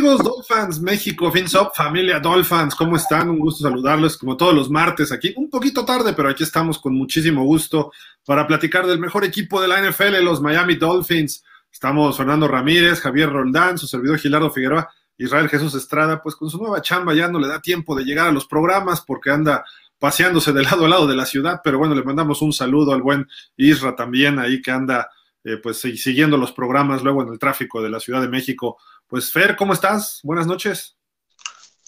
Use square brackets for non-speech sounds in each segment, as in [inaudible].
amigos Dolphins México, FinSop, familia Dolphins? ¿Cómo están? Un gusto saludarles como todos los martes aquí. Un poquito tarde, pero aquí estamos con muchísimo gusto para platicar del mejor equipo de la NFL, los Miami Dolphins. Estamos Fernando Ramírez, Javier Roldán, su servidor Gilardo Figueroa, Israel Jesús Estrada, pues con su nueva chamba ya no le da tiempo de llegar a los programas porque anda paseándose de lado a lado de la ciudad, pero bueno, le mandamos un saludo al buen Isra también ahí que anda eh, pues siguiendo los programas luego en el tráfico de la Ciudad de México pues Fer, ¿cómo estás? Buenas noches.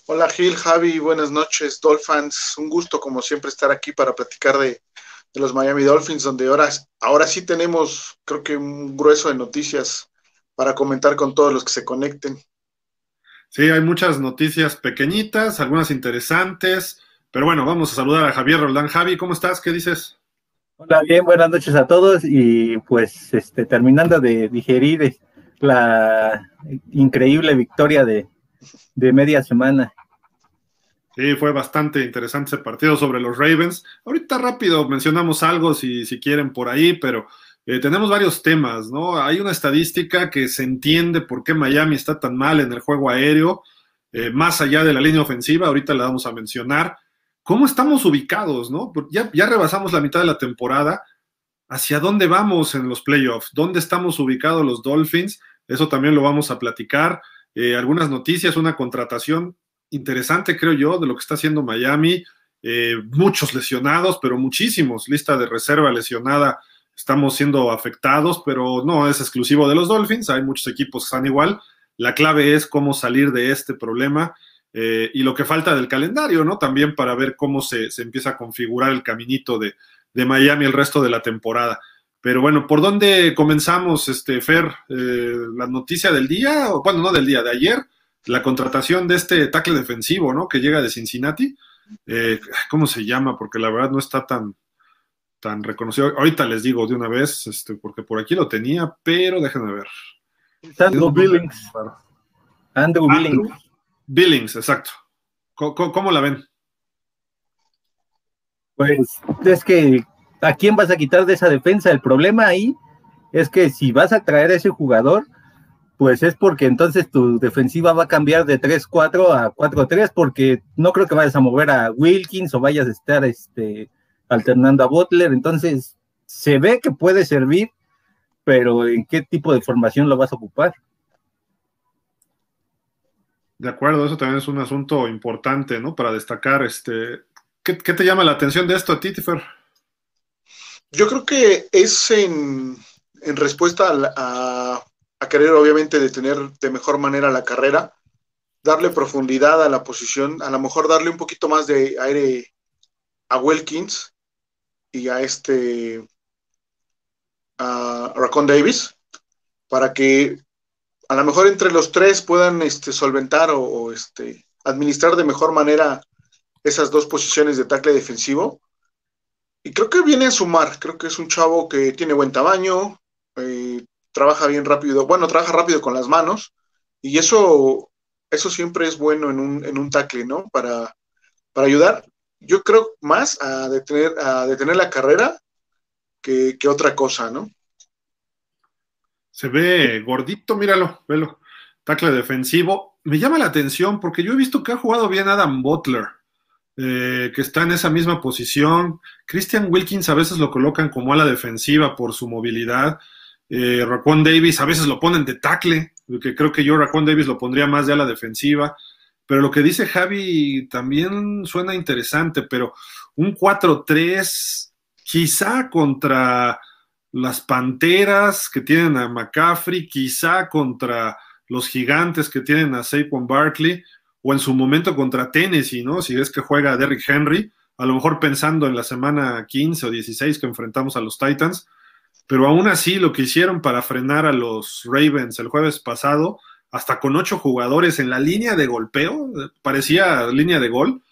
Hola Gil, Javi, buenas noches, Dolphins. Un gusto como siempre estar aquí para platicar de, los Miami Dolphins, donde ahora, ahora sí tenemos creo que un grueso de noticias para comentar con todos los que se conecten. Sí, hay muchas noticias pequeñitas, algunas interesantes, pero bueno, vamos a saludar a Javier Roldán. Javi, ¿cómo estás? ¿Qué dices? Hola, bien, buenas noches a todos y pues este, terminando de digerir la increíble victoria de, media semana. Sí, fue bastante interesante ese partido sobre los Ravens. Ahorita rápido mencionamos algo si, si quieren por ahí, pero eh, tenemos varios temas, ¿no? Hay una estadística que se entiende por qué Miami está tan mal en el juego aéreo, eh, más allá de la línea ofensiva, ahorita la vamos a mencionar. ¿Cómo estamos ubicados, no? Ya, rebasamos la mitad de la temporada. ¿Hacia dónde vamos en los playoffs? ¿Dónde estamos ubicados los Dolphins? Eso también lo vamos a platicar. Eh, algunas noticias, una contratación interesante, creo yo, de lo que está haciendo Miami. Eh, muchos lesionados, pero muchísimos. Lista de reserva lesionada. Estamos siendo afectados, pero no es exclusivo de los Dolphins. Hay muchos equipos que están igual. La clave es cómo salir de este problema eh, y lo que falta del calendario, ¿no? También para ver cómo se, empieza a configurar el caminito de, de Miami el resto de la temporada. Pero bueno, ¿por dónde comenzamos, este, Fer? Eh, ¿La noticia del día? O, bueno, no del día, de ayer, la contratación de este tackle defensivo, ¿no? Que llega de Cincinnati. Eh, ¿Cómo se llama? Porque la verdad no está tan, tan reconocido. Ahorita les digo de una vez, este, porque por aquí lo tenía, pero déjenme ver. Andrew Billings. Andrew Billings. Billings, exacto. cómo la ven? Pues es que ¿a quién vas a quitar de esa defensa? El problema ahí es que si vas a traer a ese jugador, pues es porque entonces tu defensiva va a cambiar de 3-4 a 4-3, porque no creo que vayas a mover a Wilkins o vayas a estar este, alternando a Butler. Entonces, se ve que puede servir, pero ¿en qué tipo de formación lo vas a ocupar? De acuerdo, eso también es un asunto importante, ¿no? Para destacar, este, ¿qué, te llama la atención de esto a ti, yo creo que es en, respuesta a, querer obviamente detener de mejor manera la carrera, darle profundidad a la posición, a lo mejor darle un poquito más de aire a Wilkins y a este a Racon Davis para que a lo mejor entre los tres puedan este, solventar o, este, administrar de mejor manera esas dos posiciones de tackle defensivo y creo que viene a sumar, creo que es un chavo que tiene buen tamaño, eh, trabaja bien rápido, bueno, trabaja rápido con las manos, y eso, eso siempre es bueno en un, en un tackle, ¿no? Para, para ayudar, yo creo más a detener, a detener la carrera que, que otra cosa, ¿no? Se ve gordito, míralo, velo. Tackle defensivo. Me llama la atención porque yo he visto que ha jugado bien Adam Butler. Eh, que está en esa misma posición. Christian Wilkins a veces lo colocan como a la defensiva por su movilidad. Eh, Davis a veces lo ponen de tackle, que creo que yo Raquan Davis lo pondría más de a la defensiva. Pero lo que dice Javi también suena interesante, pero un 4-3 quizá contra las Panteras que tienen a McCaffrey, quizá contra los gigantes que tienen a Saquon Barkley, o en su momento contra Tennessee, ¿no? Si es que juega Derrick Henry, a lo mejor pensando en la semana 15 o 16 que enfrentamos a los Titans, pero aún así lo que hicieron para frenar a los Ravens el jueves pasado, hasta con ocho jugadores en la línea de golpeo, parecía línea de gol,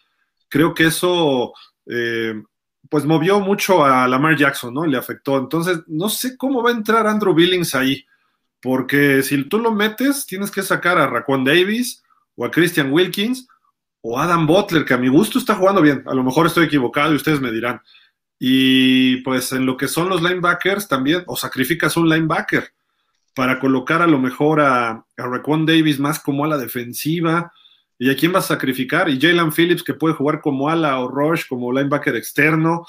creo que eso eh, pues movió mucho a Lamar Jackson, ¿no? Le afectó. Entonces, no sé cómo va a entrar Andrew Billings ahí, porque si tú lo metes, tienes que sacar a Raquan Davis, o a Christian Wilkins o Adam Butler, que a mi gusto está jugando bien. A lo mejor estoy equivocado y ustedes me dirán. Y pues en lo que son los linebackers también, o sacrificas un linebacker para colocar a lo mejor a, a Raquan Davis más como a la defensiva. ¿Y a quién vas a sacrificar? Y Jalen Phillips que puede jugar como ala o Rush, como linebacker externo.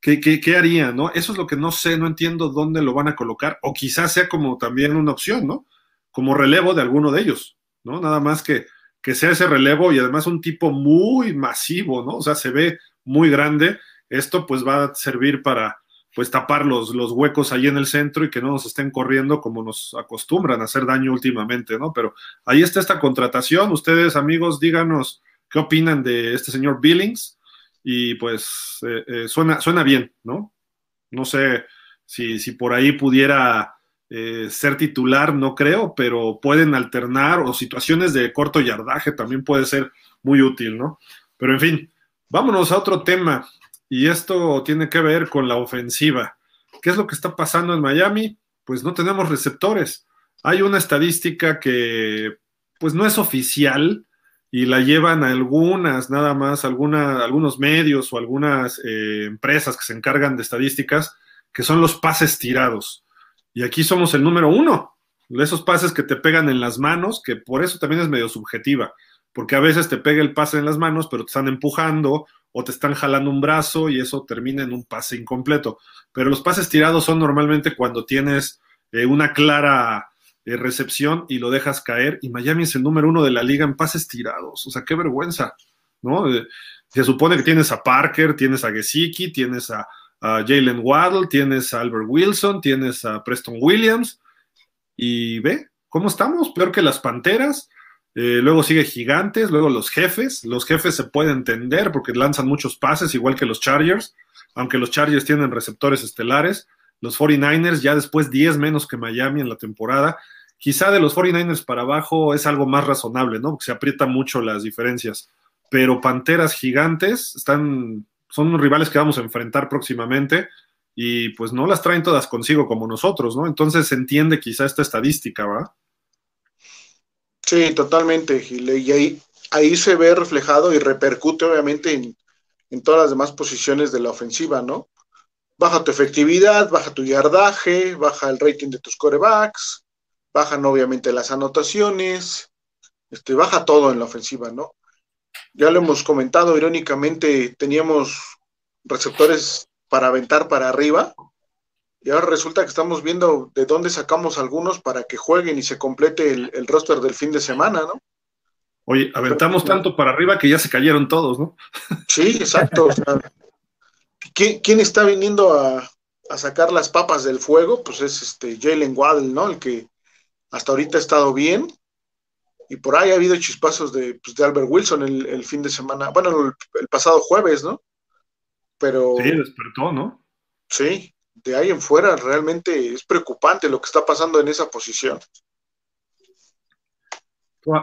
¿Qué, qué, qué haría, no? Eso es lo que no sé, no entiendo dónde lo van a colocar. O quizás sea como también una opción, ¿no? Como relevo de alguno de ellos, ¿no? Nada más que, que sea ese relevo y además un tipo muy masivo, ¿no? O sea, se ve muy grande. Esto pues va a servir para, pues tapar los, los, huecos ahí en el centro y que no nos estén corriendo como nos acostumbran a hacer daño últimamente, ¿no? Pero ahí está esta contratación. Ustedes, amigos, díganos qué opinan de este señor Billings y pues eh, eh, suena, suena bien, ¿no? No sé si, si por ahí pudiera eh, ser titular, no creo, pero pueden alternar o situaciones de corto yardaje también puede ser muy útil, ¿no? Pero en fin, vámonos a otro tema y esto tiene que ver con la ofensiva. ¿Qué es lo que está pasando en Miami? Pues no tenemos receptores. Hay una estadística que pues no es oficial y la llevan algunas, nada más, algunos medios o algunas eh, empresas que se encargan de estadísticas, que son los pases tirados. Y aquí somos el número uno, esos pases que te pegan en las manos, que por eso también es medio subjetiva, porque a veces te pega el pase en las manos, pero te están empujando o te están jalando un brazo y eso termina en un pase incompleto. Pero los pases tirados son normalmente cuando tienes eh, una clara eh, recepción y lo dejas caer. Y Miami es el número uno de la liga en pases tirados. O sea, qué vergüenza, ¿no? Eh, se supone que tienes a Parker, tienes a Gesicki, tienes a, a Jalen Waddle, tienes a Albert Wilson, tienes a Preston Williams. Y ve, ¿cómo estamos? Peor que las Panteras. Eh, luego sigue Gigantes, luego los jefes. Los jefes se puede entender porque lanzan muchos pases, igual que los Chargers, aunque los Chargers tienen receptores estelares. Los 49ers ya después 10 menos que Miami en la temporada. Quizá de los 49ers para abajo es algo más razonable, ¿no? Porque se aprietan mucho las diferencias. Pero Panteras Gigantes están, son rivales que vamos a enfrentar próximamente y pues no las traen todas consigo como nosotros, ¿no? Entonces se entiende quizá esta estadística, ¿verdad? Sí, totalmente, Y ahí, ahí se ve reflejado y repercute obviamente en, en todas las demás posiciones de la ofensiva, ¿no? Baja tu efectividad, baja tu yardaje, baja el rating de tus corebacks, bajan obviamente las anotaciones, este, baja todo en la ofensiva, ¿no? Ya lo hemos comentado, irónicamente teníamos receptores para aventar para arriba, y ahora resulta que estamos viendo de dónde sacamos algunos para que jueguen y se complete el, el roster del fin de semana, ¿no? Oye, aventamos tanto para arriba que ya se cayeron todos, ¿no? Sí, exacto. O sea, ¿quién, ¿quién, está viniendo a, a, sacar las papas del fuego? Pues es este Jalen Waddle, ¿no? El que hasta ahorita ha estado bien. Y por ahí ha habido chispazos de, pues, de Albert Wilson el, el, fin de semana, bueno, el, el pasado jueves, ¿no? Pero. Sí, despertó, ¿no? Sí, de ahí en fuera realmente es preocupante lo que está pasando en esa posición.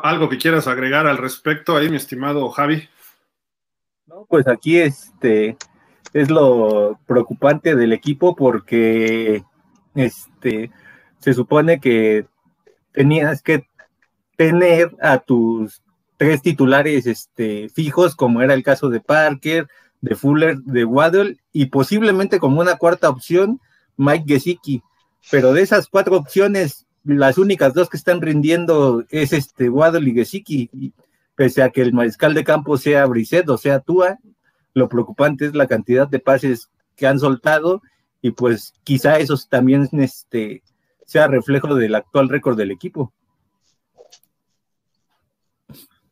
¿Algo que quieras agregar al respecto ahí, mi estimado Javi? No, pues aquí este es lo preocupante del equipo porque este se supone que tenías que tener a tus tres titulares este, fijos, como era el caso de Parker, de Fuller, de Waddle y posiblemente como una cuarta opción Mike Gesicki. Pero de esas cuatro opciones, las únicas dos que están rindiendo es este Waddle y Gesicki. Pese a que el mariscal de campo sea Brissett o sea Tua, lo preocupante es la cantidad de pases que han soltado y pues quizá eso también este, sea reflejo del actual récord del equipo.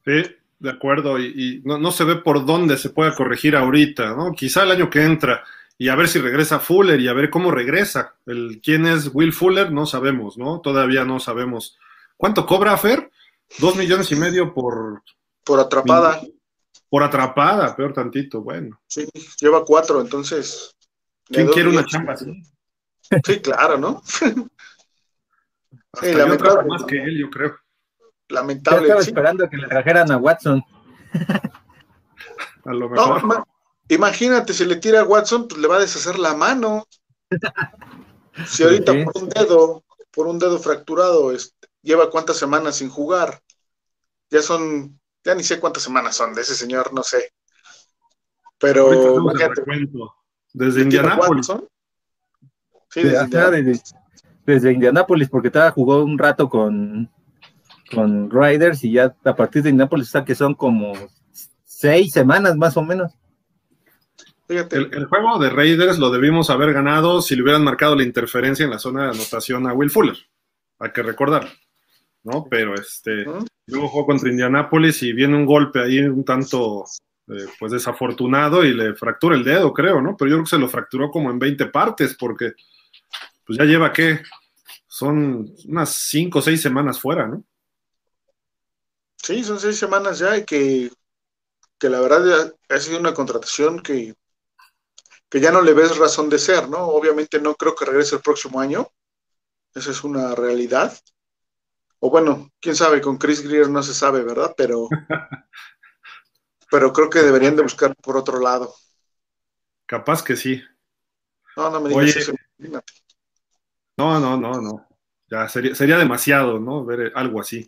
Sí, de acuerdo, y, y no, no, se ve por dónde se pueda corregir ahorita, ¿no? Quizá el año que entra, y a ver si regresa Fuller y a ver cómo regresa. El, ¿Quién es Will Fuller? No sabemos, ¿no? Todavía no sabemos. ¿Cuánto cobra Fer? Dos millones y medio por... Por atrapada. Por atrapada, peor tantito, bueno. Sí, lleva cuatro, entonces... ¿Quién quiere una chamba así? Sí, claro, ¿no? [laughs] sí, lamentable, más que él, yo creo lamentable. Yo estaba sí. esperando que le trajeran a Watson. [laughs] a lo mejor. No, imagínate, si le tira a Watson, pues le va a deshacer la mano. [laughs] Si ahorita sí. por un dedo, por un dedo fracturado, este, lleva cuántas semanas sin jugar. Ya son, ya ni sé cuántas semanas son de ese señor, no sé. Pero imagínate. Desde Indianápolis. Sí, desde, desde, desde Indianápolis, porque estaba jugó un rato con, con Riders y ya a partir de Indianápolis está que son como seis semanas más o menos. El, juego de Raiders lo debimos haber ganado si le hubieran marcado la interferencia en la zona de anotación a Will Fuller. Hay que recordar, ¿no? Pero este, luego jugó contra Indianápolis y viene un golpe ahí un tanto, eh, pues desafortunado y le fractura el dedo, creo, ¿no? Pero yo creo que se lo fracturó como en 20 partes porque, pues ya lleva ¿qué? son unas 5 o 6 semanas fuera, ¿no? Sí, son seis semanas ya y que, que la verdad ha sido una contratación que que ya no le ves razón de ser, ¿no? Obviamente no creo que regrese el próximo año, esa es una realidad. O bueno, quién sabe, con Chris Greer no se sabe, ¿verdad? Pero, [laughs] pero creo que deberían de buscar por otro lado. Capaz que sí. No, no me digas eso. No, no, no, no. Ya sería, sería demasiado, ¿no? Ver algo así.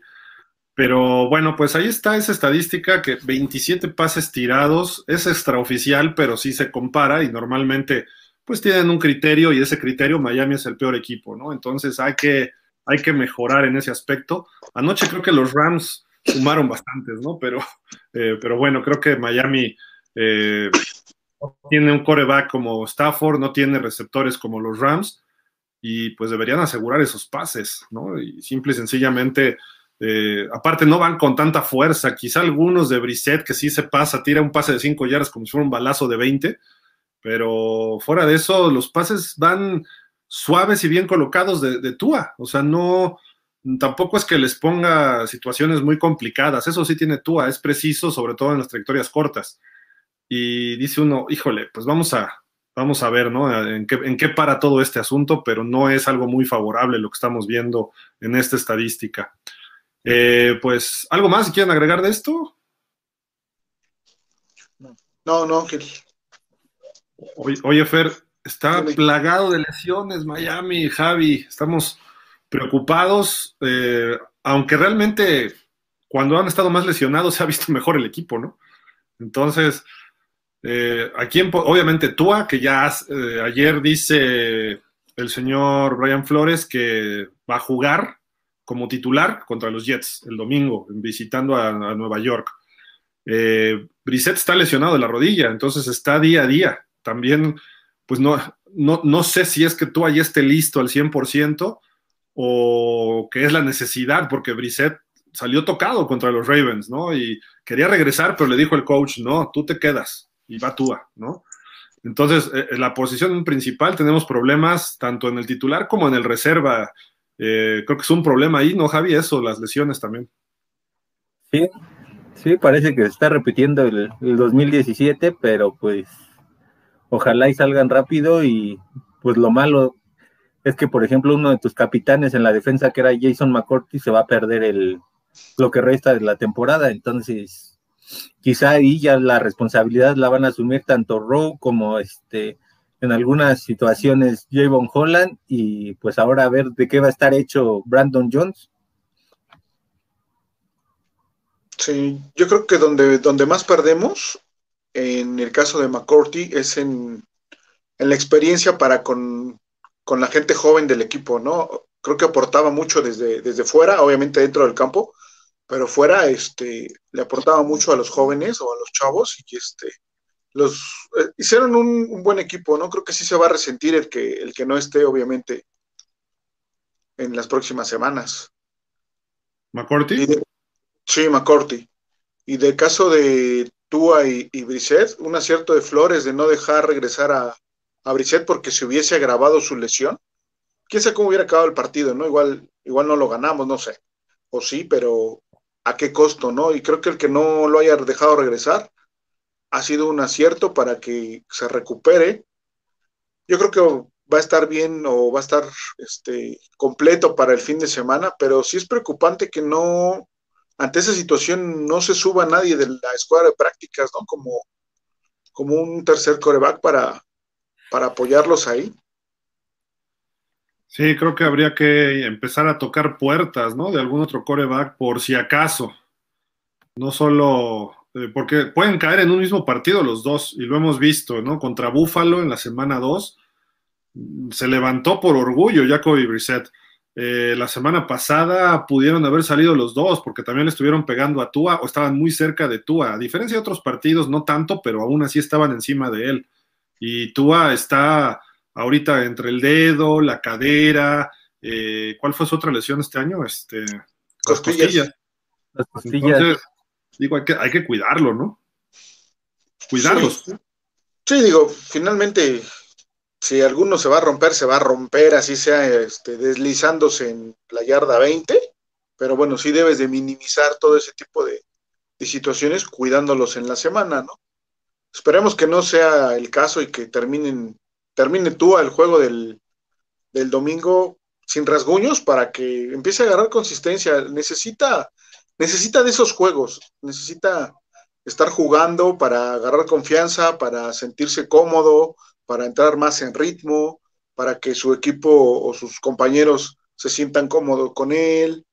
Pero bueno, pues ahí está esa estadística que 27 pases tirados es extraoficial, pero sí se compara y normalmente pues tienen un criterio y ese criterio Miami es el peor equipo, ¿no? Entonces hay que, hay que mejorar en ese aspecto. Anoche creo que los Rams sumaron bastantes, ¿no? Pero, eh, pero bueno, creo que Miami eh, tiene un coreback como Stafford, no tiene receptores como los Rams y pues deberían asegurar esos pases, ¿no? Y simple y sencillamente eh, aparte, no van con tanta fuerza. Quizá algunos de Brisset que sí se pasa, tira un pase de 5 yardas como si fuera un balazo de 20, pero fuera de eso, los pases van suaves y bien colocados de, de Tua. O sea, no, tampoco es que les ponga situaciones muy complicadas. Eso sí tiene Tua, es preciso, sobre todo en las trayectorias cortas. Y dice uno, híjole, pues vamos a, vamos a ver, ¿no? En qué, en qué para todo este asunto, pero no es algo muy favorable lo que estamos viendo en esta estadística. Eh, pues, ¿algo más quieren agregar de esto? No, no, Gil. Oye, Fer, está plagado de lesiones Miami, Javi. Estamos preocupados, eh, aunque realmente cuando han estado más lesionados se ha visto mejor el equipo, ¿no? Entonces, eh, aquí obviamente Tua, que ya ayer dice el señor Brian Flores que va a jugar, como titular contra los Jets el domingo, visitando a, Nueva York. Eh, Brissett está lesionado de la rodilla, entonces está día a día. También, pues no, no, no sé si es que tú ahí esté listo al 100% o que es la necesidad, porque Brissett salió tocado contra los Ravens, ¿no? Y quería regresar, pero le dijo el coach, no, tú te quedas y va tú, ¿no? Entonces, eh, en la posición principal tenemos problemas tanto en el titular como en el reserva. Eh, creo que es un problema ahí, ¿no, Javi? Eso, las lesiones también. Sí, sí, parece que se está repitiendo el, 2017, pero pues ojalá y salgan rápido y pues lo malo es que, por ejemplo, uno de tus capitanes en la defensa, que era Jason McCourty, se va a perder el, lo que resta de la temporada. Entonces, quizá ahí ya la responsabilidad la van a asumir tanto Rowe como este en algunas situaciones Javon Holland y pues ahora a ver de qué va a estar hecho Brandon Jones. Sí, yo creo que donde, donde más perdemos en el caso de McCourty es en, la experiencia para con, la gente joven del equipo, ¿no? Creo que aportaba mucho desde, desde fuera, obviamente dentro del campo, pero fuera este, le aportaba mucho a los jóvenes o a los chavos y este, los eh, hicieron un, buen equipo, ¿no? Creo que sí se va a resentir el que, el que no esté, obviamente, en las próximas semanas. ¿McCourty? sí, McCourty. Y del caso de Tua y, y Brissett, un acierto de Flores de no dejar regresar a, a Brissett porque se hubiese agravado su lesión. Quién sabe cómo hubiera acabado el partido, ¿no? Igual, igual no lo ganamos, no sé. O sí, pero a qué costo, ¿no? Y creo que el que no lo haya dejado regresar ha sido un acierto para que se recupere. Yo creo que va a estar bien o va a estar este, completo para el fin de semana, pero sí es preocupante que no, ante esa situación, no se suba nadie de la escuadra de prácticas, ¿no? Como, como un tercer coreback para, para apoyarlos ahí. Sí, creo que habría que empezar a tocar puertas, ¿no? De algún otro coreback por si acaso. No solo porque pueden caer en un mismo partido los dos, y lo hemos visto, ¿no? Contra Búfalo en la semana 2, se levantó por orgullo Jacoby Brissett. Eh, la semana pasada pudieron haber salido los dos porque también le estuvieron pegando a Tua o estaban muy cerca de Tua. A diferencia de otros partidos, no tanto, pero aún así estaban encima de él. Y Tua está ahorita entre el dedo, la cadera. Eh, ¿Cuál fue su otra lesión este año? Este, costillas. Las costillas. Entonces, digo, hay que, hay que cuidarlo, ¿no? Cuidarlos. Sí. Digo, finalmente, si alguno se va a romper, se va a romper, así sea este, deslizándose en la yarda 20, pero bueno, sí debes de minimizar todo ese tipo de, de situaciones cuidándolos en la semana, ¿no? Esperemos que no sea el caso y que terminen, termine tú el juego del, del domingo sin rasguños para que empiece a agarrar consistencia. Necesita, necesita de esos juegos, necesita estar jugando para agarrar confianza, para sentirse cómodo, para entrar más en ritmo, para que su equipo o sus compañeros se sientan cómodos con él.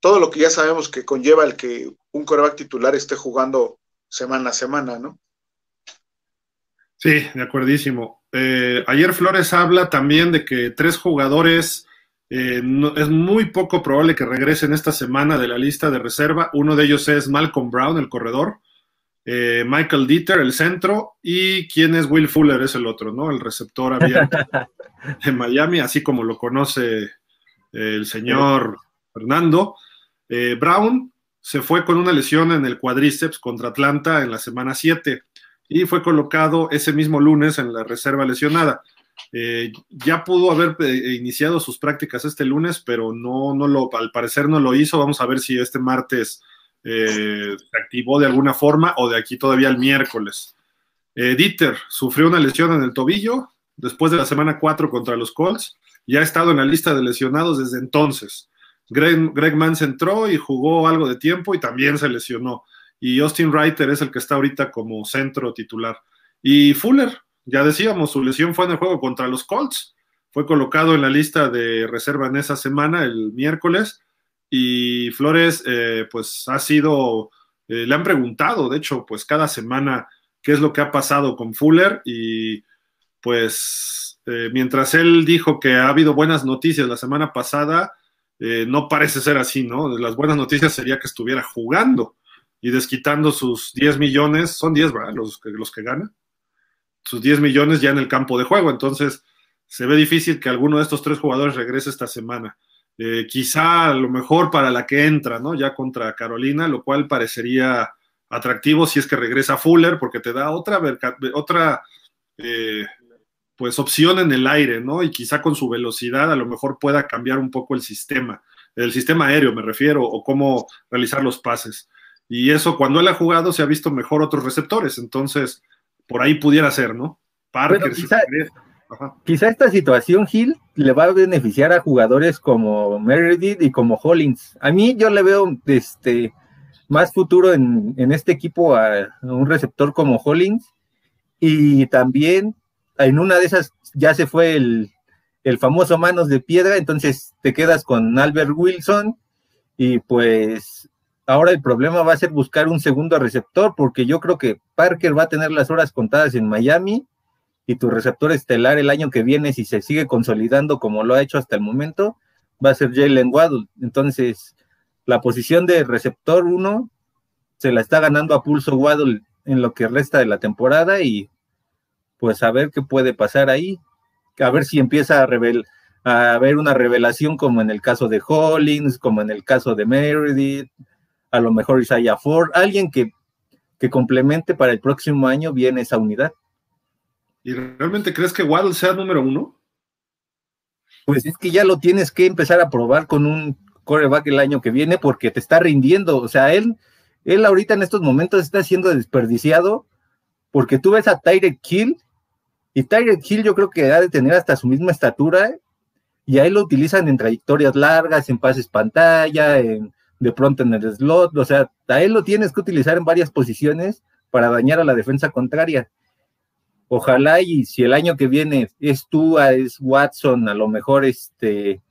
Todo lo que ya sabemos que conlleva el que un coreback titular esté jugando semana a semana, ¿no? Sí, de acuerdísimo. Eh, ayer Flores habla también de que tres jugadores eh, no, es muy poco probable que regresen esta semana de la lista de reserva. Uno de ellos es Malcolm Brown, el corredor, eh, Michael Dieter, el centro, y quién es Will Fuller, es el otro, ¿no? El receptor abierto [laughs] de Miami, así como lo conoce eh, el señor Fernando. Eh, Brown se fue con una lesión en el cuádriceps contra Atlanta en la semana 7 y fue colocado ese mismo lunes en la reserva lesionada. Eh, ya pudo haber eh, iniciado sus prácticas este lunes, pero no, no lo, al parecer no lo hizo. Vamos a ver si este martes eh, se activó de alguna forma o de aquí todavía el miércoles. Dieter sufrió una lesión en el tobillo después de la semana 4 contra los Colts y ha estado en la lista de lesionados desde entonces. Greg, Greg Mans entró y jugó algo de tiempo y también se lesionó. Y Austin Reiter es el que está ahorita como centro titular. Y Fuller, ya decíamos, su lesión fue en el juego contra los Colts. Fue colocado en la lista de reserva en esa semana, el miércoles. Y Flores, eh, pues ha sido, eh, le han preguntado, de hecho, pues cada semana qué es lo que ha pasado con Fuller. Y pues eh, mientras él dijo que ha habido buenas noticias la semana pasada, no parece ser así, ¿no? Las buenas noticias sería que estuviera jugando y desquitando sus 10 millones, son 10, ¿verdad? Los que, los que gana, sus 10 millones ya en el campo de juego. Entonces, se ve difícil que alguno de estos tres jugadores regrese esta semana. Eh, quizá a lo mejor para la que entra, ¿no? Ya contra Carolina, lo cual parecería atractivo si es que regresa Fuller, porque te da otra, otra eh, pues opción en el aire, ¿no? Y quizá con su velocidad a lo mejor pueda cambiar un poco el sistema, el sistema aéreo me refiero, o cómo realizar los pases. Y eso cuando él ha jugado se ha visto mejor otros receptores, entonces por ahí pudiera ser, ¿no? Parker, bueno, quizá, quizá, esta situación, Gil, le va a beneficiar a jugadores como Meredith y como Hollins. A mí yo le veo este más futuro en, en este equipo a, a un receptor como Hollins y también en una de esas ya se fue el, el, famoso manos de piedra, entonces te quedas con Albert Wilson y pues ahora el problema va a ser buscar un segundo receptor porque yo creo que Parker va a tener las horas contadas en Miami y tu receptor estelar el año que viene, si se sigue consolidando como lo ha hecho hasta el momento, va a ser Jalen Waddle. Entonces, la posición de receptor 1 se la está ganando a pulso Waddle en lo que resta de la temporada y pues a ver qué puede pasar ahí, a ver si empieza a, a haber una revelación como en el caso de Hollins, como en el caso de Meredith, a lo mejor Isaiah Ford, alguien que, que complemente para el próximo año bien esa unidad. ¿Y realmente crees que Waddle sea número uno? Pues es que ya lo tienes que empezar a probar con un coreback el año que viene porque te está rindiendo. O sea, él, él ahorita en estos momentos está siendo desperdiciado porque tú ves a Tyrek Hill y Tyrek Hill yo creo que ha de tener hasta su misma estatura y ahí lo utilizan en trayectorias largas, en pases pantalla, en, de pronto en el slot, o sea, a él lo tienes que utilizar en varias posiciones para dañar a la defensa contraria. Ojalá y si el año que viene es tú, es Watson, a lo mejor este,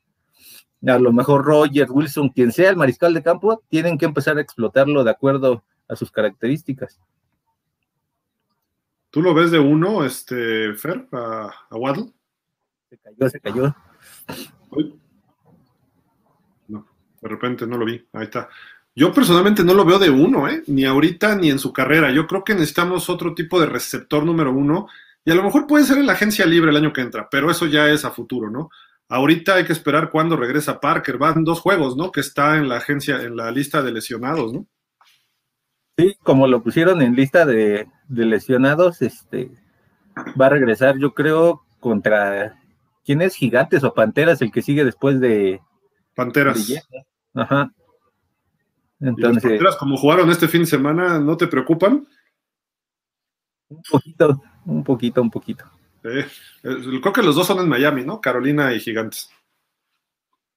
a lo mejor Roger, Wilson, quien sea el mariscal de campo, tienen que empezar a explotarlo de acuerdo a sus características. ¿Tú lo ves de uno, este, Fer, a, a Waddle? Se cayó, se cayó. De repente no lo vi. Ahí está. Yo personalmente no lo veo de uno, ¿eh? ni ahorita ni en su carrera. Yo creo que necesitamos otro tipo de receptor número uno y a lo mejor puede ser en la agencia libre el año que entra, pero eso ya es a futuro, ¿no? Ahorita hay que esperar cuando regresa Parker. Van dos juegos, ¿no? Que está en la agencia, en la lista de lesionados, ¿no? Sí, como lo pusieron en lista de, lesionados, este va a regresar, yo creo, contra quién es Gigantes o Panteras, el que sigue después de Panteras. Ajá. Entonces, Panteras, como jugaron este fin de semana, ¿no te preocupan? Un poquito, un poquito, un poquito. creo que los dos son en Miami, ¿no? Carolina y Gigantes.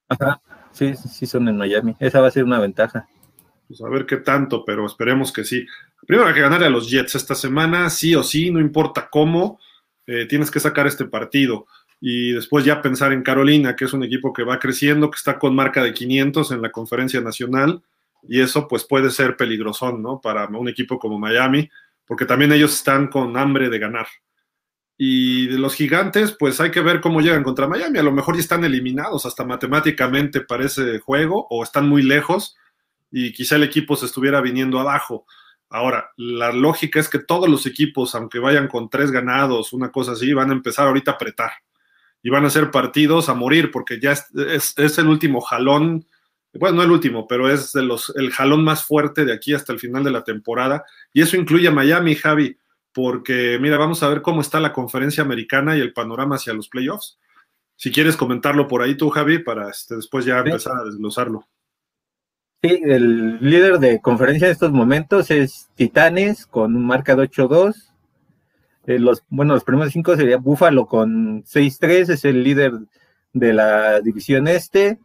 Ajá, sí, sí son en Miami. Esa va a ser una ventaja. Pues a ver qué tanto, pero esperemos que sí. Primero hay que ganarle a los Jets esta semana, sí o sí, no importa cómo, eh, tienes que sacar este partido. Y después ya pensar en Carolina, que es un equipo que va creciendo, que está con marca de 500 en la conferencia nacional, y eso pues puede ser peligrosón, ¿no? Para un equipo como Miami, porque también ellos están con hambre de ganar. Y de los gigantes, pues hay que ver cómo llegan contra Miami. A lo mejor ya están eliminados hasta matemáticamente para ese juego o están muy lejos y quizá el equipo se estuviera viniendo abajo. Ahora, la lógica es que todos los equipos, aunque vayan con tres ganados, una cosa así, van a empezar ahorita a apretar y van a ser partidos a morir porque ya es, es, el último jalón, bueno, no el último, pero es de los, el jalón más fuerte de aquí hasta el final de la temporada y eso incluye a Miami, Javi, porque mira, vamos a ver cómo está la conferencia americana y el panorama hacia los playoffs. Si quieres comentarlo por ahí tú, Javi, para este, después ya empezar a desglosarlo. Sí, el líder de conferencia en estos momentos es Titanes con un marca de 8-2. Eh, los, bueno, los primeros cinco sería Buffalo con 6-3, es el líder de la división este.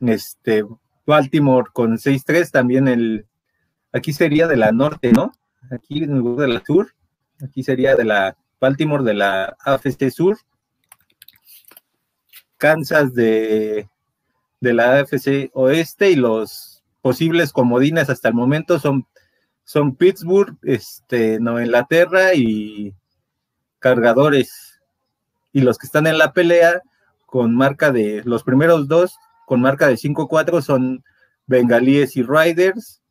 Este, Baltimore con 6-3, también el, aquí sería de la norte, ¿no? Aquí de la sur, aquí sería de la Baltimore de la AFC Sur. Kansas de de la AFC Oeste y los posibles comodines hasta el momento son, son Pittsburgh, este, Nueva Inglaterra y Cargadores. Y los que están en la pelea con marca de, los primeros dos con marca de 5-4 son Bengalíes y Riders.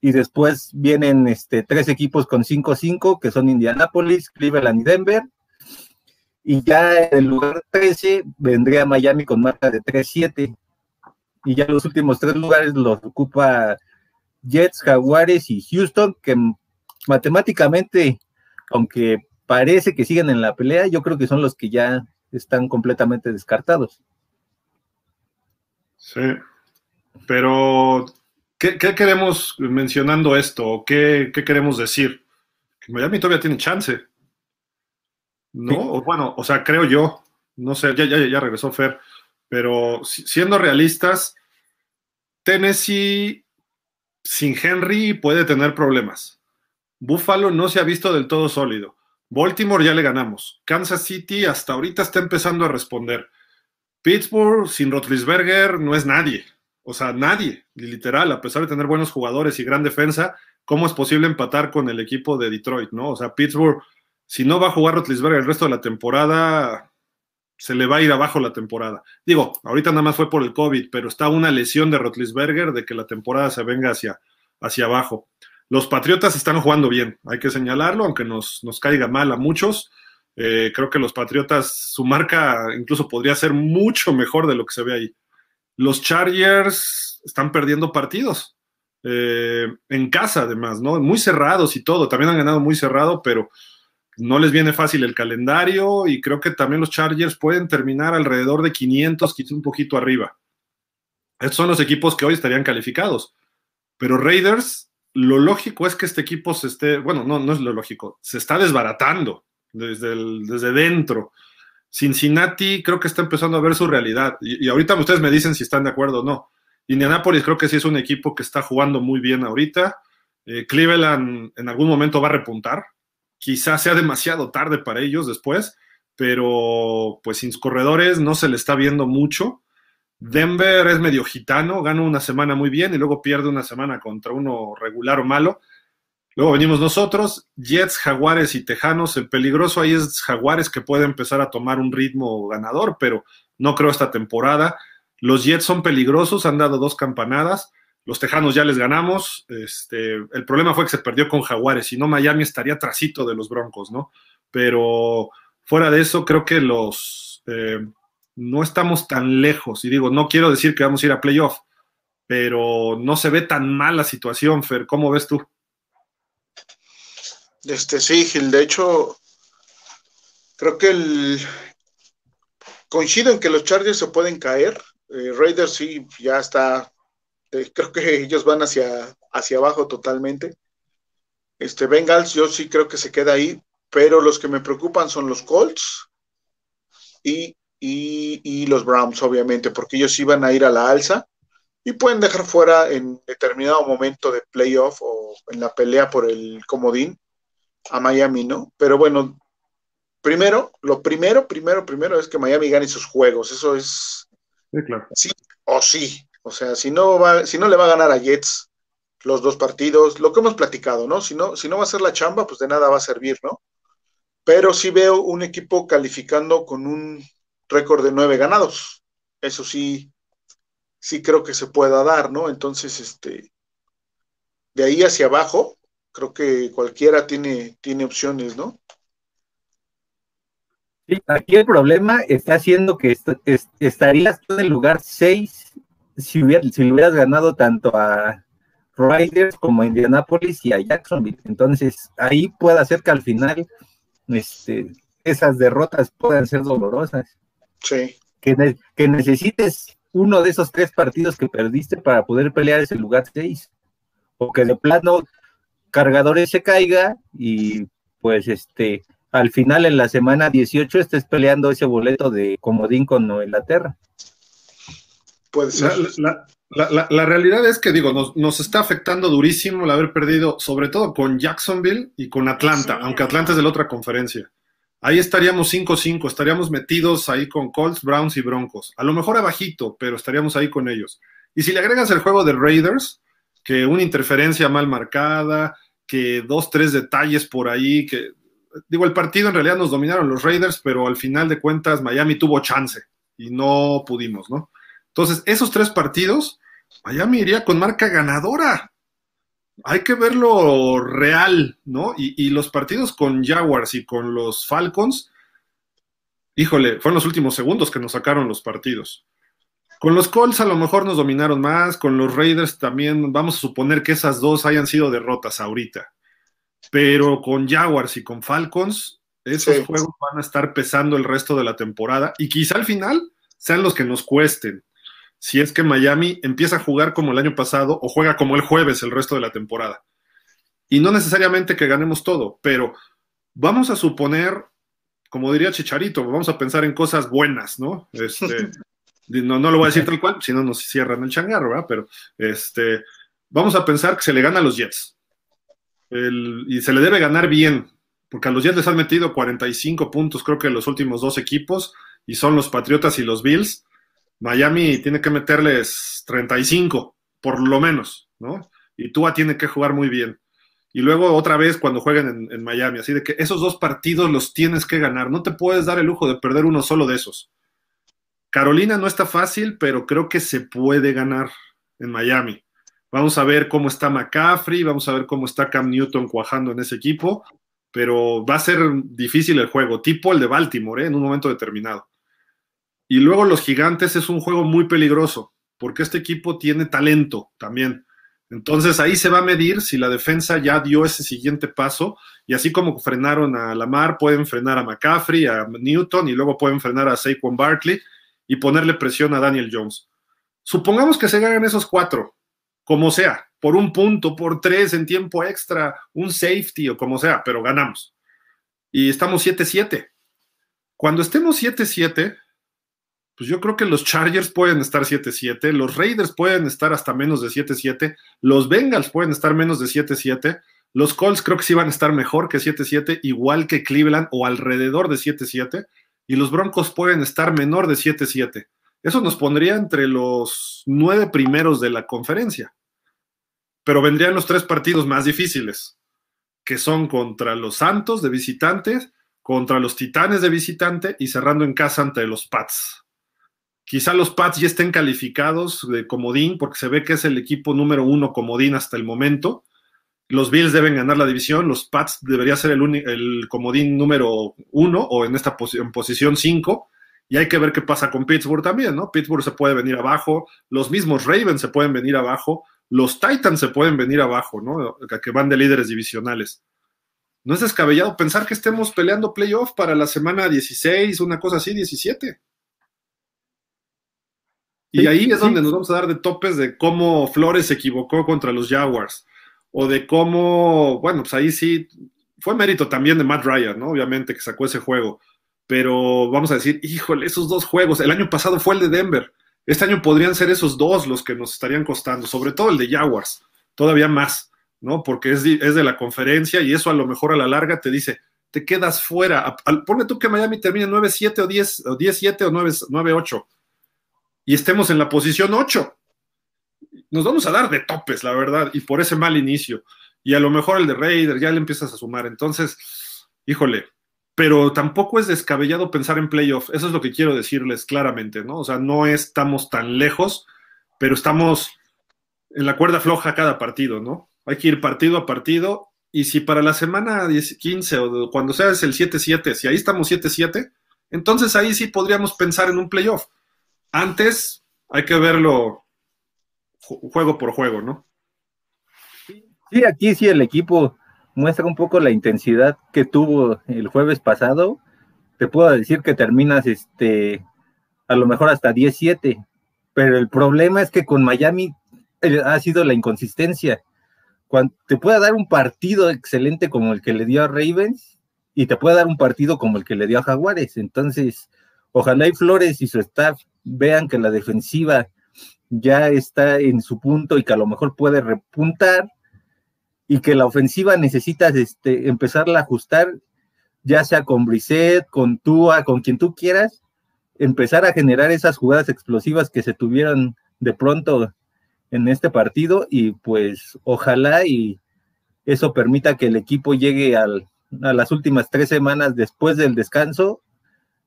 Y después vienen este, tres equipos con 5-5, que son Indianapolis, Cleveland y Denver. Y ya en el lugar 13 vendría Miami con marca de 3-7 y ya los últimos tres lugares los ocupa Jets, Jaguares y Houston, que matemáticamente, aunque parece que siguen en la pelea, yo creo que son los que ya están completamente descartados. Sí, pero ¿qué, queremos mencionando esto? ¿Qué, ¿Qué, queremos decir? Que Miami todavía tiene chance. ¿No? O, bueno, o sea, creo yo, no sé, ya, ya, ya regresó Fer, pero siendo realistas, Tennessee sin Henry puede tener problemas. Buffalo no se ha visto del todo sólido. Baltimore ya le ganamos. Kansas City hasta ahorita está empezando a responder. Pittsburgh sin Rotlisberger no es nadie. O sea, nadie, literal, a pesar de tener buenos jugadores y gran defensa, ¿cómo es posible empatar con el equipo de Detroit, no? O sea, Pittsburgh, si no va a jugar Rotlisberger el resto de la temporada, se le va a ir abajo la temporada. Digo, ahorita nada más fue por el COVID, pero está una lesión de Rotlisberger de que la temporada se venga hacia, hacia abajo. Los Patriotas están jugando bien, hay que señalarlo, aunque nos, nos caiga mal a muchos. Eh, creo que los Patriotas, su marca incluso podría ser mucho mejor de lo que se ve ahí. Los Chargers están perdiendo partidos. Eh, en casa, además, ¿no? Muy cerrados y todo. También han ganado muy cerrado, pero no les viene fácil el calendario y creo que también los Chargers pueden terminar alrededor de 500, quizás un poquito arriba. Estos son los equipos que hoy estarían calificados. Pero Raiders, lo lógico es que este equipo se esté, bueno, no, no es lo lógico, se está desbaratando desde, desde dentro. Cincinnati creo que está empezando a ver su realidad. Y, ahorita ustedes me dicen si están de acuerdo o no. Indianapolis creo que sí es un equipo que está jugando muy bien ahorita. Eh, Cleveland en algún momento va a repuntar quizás sea demasiado tarde para ellos después, pero pues sin corredores no se le está viendo mucho. Denver es medio gitano, gana una semana muy bien y luego pierde una semana contra uno regular o malo. Luego venimos nosotros, Jets, Jaguares y Tejanos. El peligroso ahí es Jaguares que puede empezar a tomar un ritmo ganador, pero no creo esta temporada. Los Jets son peligrosos, han dado dos campanadas. Los Tejanos ya les ganamos. Este, el problema fue que se perdió con Jaguares, si no Miami estaría trasito de los Broncos, ¿no? Pero fuera de eso, creo que los eh, no estamos tan lejos. Y digo, no quiero decir que vamos a ir a playoff, pero no se ve tan mal la situación, Fer. ¿Cómo ves tú? Este sí, Gil, de hecho, creo que el coincido en que los Chargers se pueden caer. Eh, Raiders sí, ya está. Eh, creo que ellos van hacia, hacia abajo totalmente. Este Bengals, yo sí creo que se queda ahí, pero los que me preocupan son los Colts y, y, los Browns, obviamente, porque ellos iban a ir a la alza y pueden dejar fuera en determinado momento de playoff o en la pelea por el comodín a Miami, ¿no? Pero bueno, primero, lo primero, primero, primero es que Miami gane sus juegos. Eso es sí, claro. sí o sí. O sea, si no va, si no le va a ganar a Jets los dos partidos, lo que hemos platicado, ¿no? Si no, si no va a ser la chamba, pues de nada va a servir, ¿no? Pero sí veo un equipo calificando con un récord de nueve ganados. Eso sí, sí creo que se pueda dar, ¿no? Entonces, este, de ahí hacia abajo, creo que cualquiera tiene, tiene opciones, ¿no? Sí, aquí el problema está siendo que estarías en el lugar 6 si, si hubieras ganado tanto a Riders como a Indianapolis y a Jacksonville. Entonces, ahí puede ser que al final este, esas derrotas puedan ser dolorosas. Sí. Que, que necesites uno de esos tres partidos que perdiste para poder pelear ese lugar 6. O que de plano cargadores se caiga y pues este al final en la semana 18 estés peleando ese boleto de comodín con Inglaterra. Puede ser. La, realidad es que, digo, nos, está afectando durísimo el haber perdido, sobre todo con Jacksonville y con Atlanta, aunque Atlanta es de la otra conferencia. Ahí estaríamos 5-5, estaríamos metidos ahí con Colts, Browns y Broncos. A lo mejor abajito, pero estaríamos ahí con ellos. Y si le agregas el juego de Raiders, que una interferencia mal marcada, que dos, tres detalles por ahí, que digo, el partido en realidad nos dominaron los Raiders, pero al final de cuentas Miami tuvo chance y no pudimos, ¿no? Entonces, esos tres partidos, Miami iría con marca ganadora. Hay que verlo real, ¿no? Y, los partidos con Jaguars y con los Falcons, híjole, fueron los últimos segundos que nos sacaron los partidos. Con los Colts a lo mejor nos dominaron más, con los Raiders también vamos a suponer que esas dos hayan sido derrotas ahorita. Pero con Jaguars y con Falcons, esos juegos van a estar pesando el resto de la temporada y quizá al final sean los que nos cuesten. Si es que Miami empieza a jugar como el año pasado o juega como el jueves el resto de la temporada. Y no necesariamente que ganemos todo, pero vamos a suponer, como diría Chicharito, vamos a pensar en cosas buenas, ¿no? Este, [laughs] no, no lo voy a decir tal cual, si no nos cierran el changarro, ¿verdad? Pero este, vamos a pensar que se le gana a los Jets. y se le debe ganar bien, porque a los Jets les han metido 45 puntos, creo que los últimos dos equipos, y son los Patriotas y los Bills. Miami tiene que meterles 35, por lo menos, ¿no? Y Tua tiene que jugar muy bien. Y luego otra vez cuando jueguen en Miami, así de que esos dos partidos los tienes que ganar, no te puedes dar el lujo de perder uno solo de esos. Carolina no está fácil, pero creo que se puede ganar en Miami. Vamos a ver cómo está McCaffrey, vamos a ver cómo está Cam Newton cuajando en ese equipo, pero va a ser difícil el juego, tipo el de Baltimore, ¿eh? en un momento determinado. Y luego los gigantes es un juego muy peligroso, porque este equipo tiene talento también. Entonces ahí se va a medir si la defensa ya dio ese siguiente paso y así como frenaron a Lamar, pueden frenar a McCaffrey, a Newton y luego pueden frenar a Saquon Barkley y ponerle presión a Daniel Jones. Supongamos que se ganan esos cuatro, como sea, por un punto, por tres en tiempo extra, un safety o como sea, pero ganamos. Y estamos 7-7. Cuando estemos 7-7, pues yo creo que los Chargers pueden estar 7-7, los Raiders pueden estar hasta menos de 7-7, los Bengals pueden estar menos de 7-7, los Colts creo que sí van a estar mejor que 7-7, igual que Cleveland o alrededor de 7-7 y los Broncos pueden estar menor de 7-7. Eso nos pondría entre los nueve primeros de la conferencia. Pero vendrían los tres partidos más difíciles. que son contra los Santos de visitantes, contra los Titanes de visitante y cerrando en casa ante los Pats. Quizá los Pats ya estén calificados de comodín porque se ve que es el equipo número uno comodín hasta el momento. Los Bills deben ganar la división, los Pats debería ser el, comodín número uno o en esta en posición cinco y hay que ver qué pasa con Pittsburgh también, ¿no? Pittsburgh se puede venir abajo, los mismos Ravens se pueden venir abajo, los Titans se pueden venir abajo, ¿no? Que van de líderes divisionales. No es descabellado pensar que estemos peleando playoff para la semana 16, una cosa así, 17. Y ahí es donde nos vamos a dar de topes de cómo Flores se equivocó contra los Jaguars. O de cómo, bueno, pues ahí sí, fue mérito también de Matt Ryan, ¿no? Obviamente que sacó ese juego pero vamos a decir, híjole, esos dos juegos, el año pasado fue el de Denver, este año podrían ser esos dos los que nos estarían costando, sobre todo el de Jaguars, todavía más, ¿no? Porque es de, es de la conferencia y eso a lo mejor a la larga te dice, te quedas fuera. Ponme tú que Miami termine 9-7 o 10, o 10-7 o 9-8 y estemos en la posición 8. Nos vamos a dar de topes, la verdad, y por ese mal inicio. Y a lo mejor el de Raider ya le empiezas a sumar. Entonces, híjole, pero tampoco es descabellado pensar en playoff. Eso es lo que quiero decirles claramente, ¿no? O sea, no estamos tan lejos, pero estamos en la cuerda floja cada partido, ¿no? Hay que ir partido a partido. Y si para la semana 15 o cuando sea es el 7-7, si ahí estamos 7-7, entonces ahí sí podríamos pensar en un playoff. Antes hay que verlo juego por juego, ¿no? Sí, aquí sí el equipo muestra un poco la intensidad que tuvo el jueves pasado, te puedo decir que terminas este a lo mejor hasta 10-7, pero el problema es que con Miami eh, ha sido la inconsistencia. Cuando te puede dar un partido excelente como el que le dio a Ravens y te puede dar un partido como el que le dio a Jaguares. Entonces, ojalá y Flores y su staff vean que la defensiva ya está en su punto y que a lo mejor puede repuntar y que la ofensiva necesitas este, empezarla a ajustar, ya sea con Brisset, con Tua, con quien tú quieras, empezar a generar esas jugadas explosivas que se tuvieron de pronto en este partido y pues ojalá y eso permita que el equipo llegue al, a las últimas tres semanas después del descanso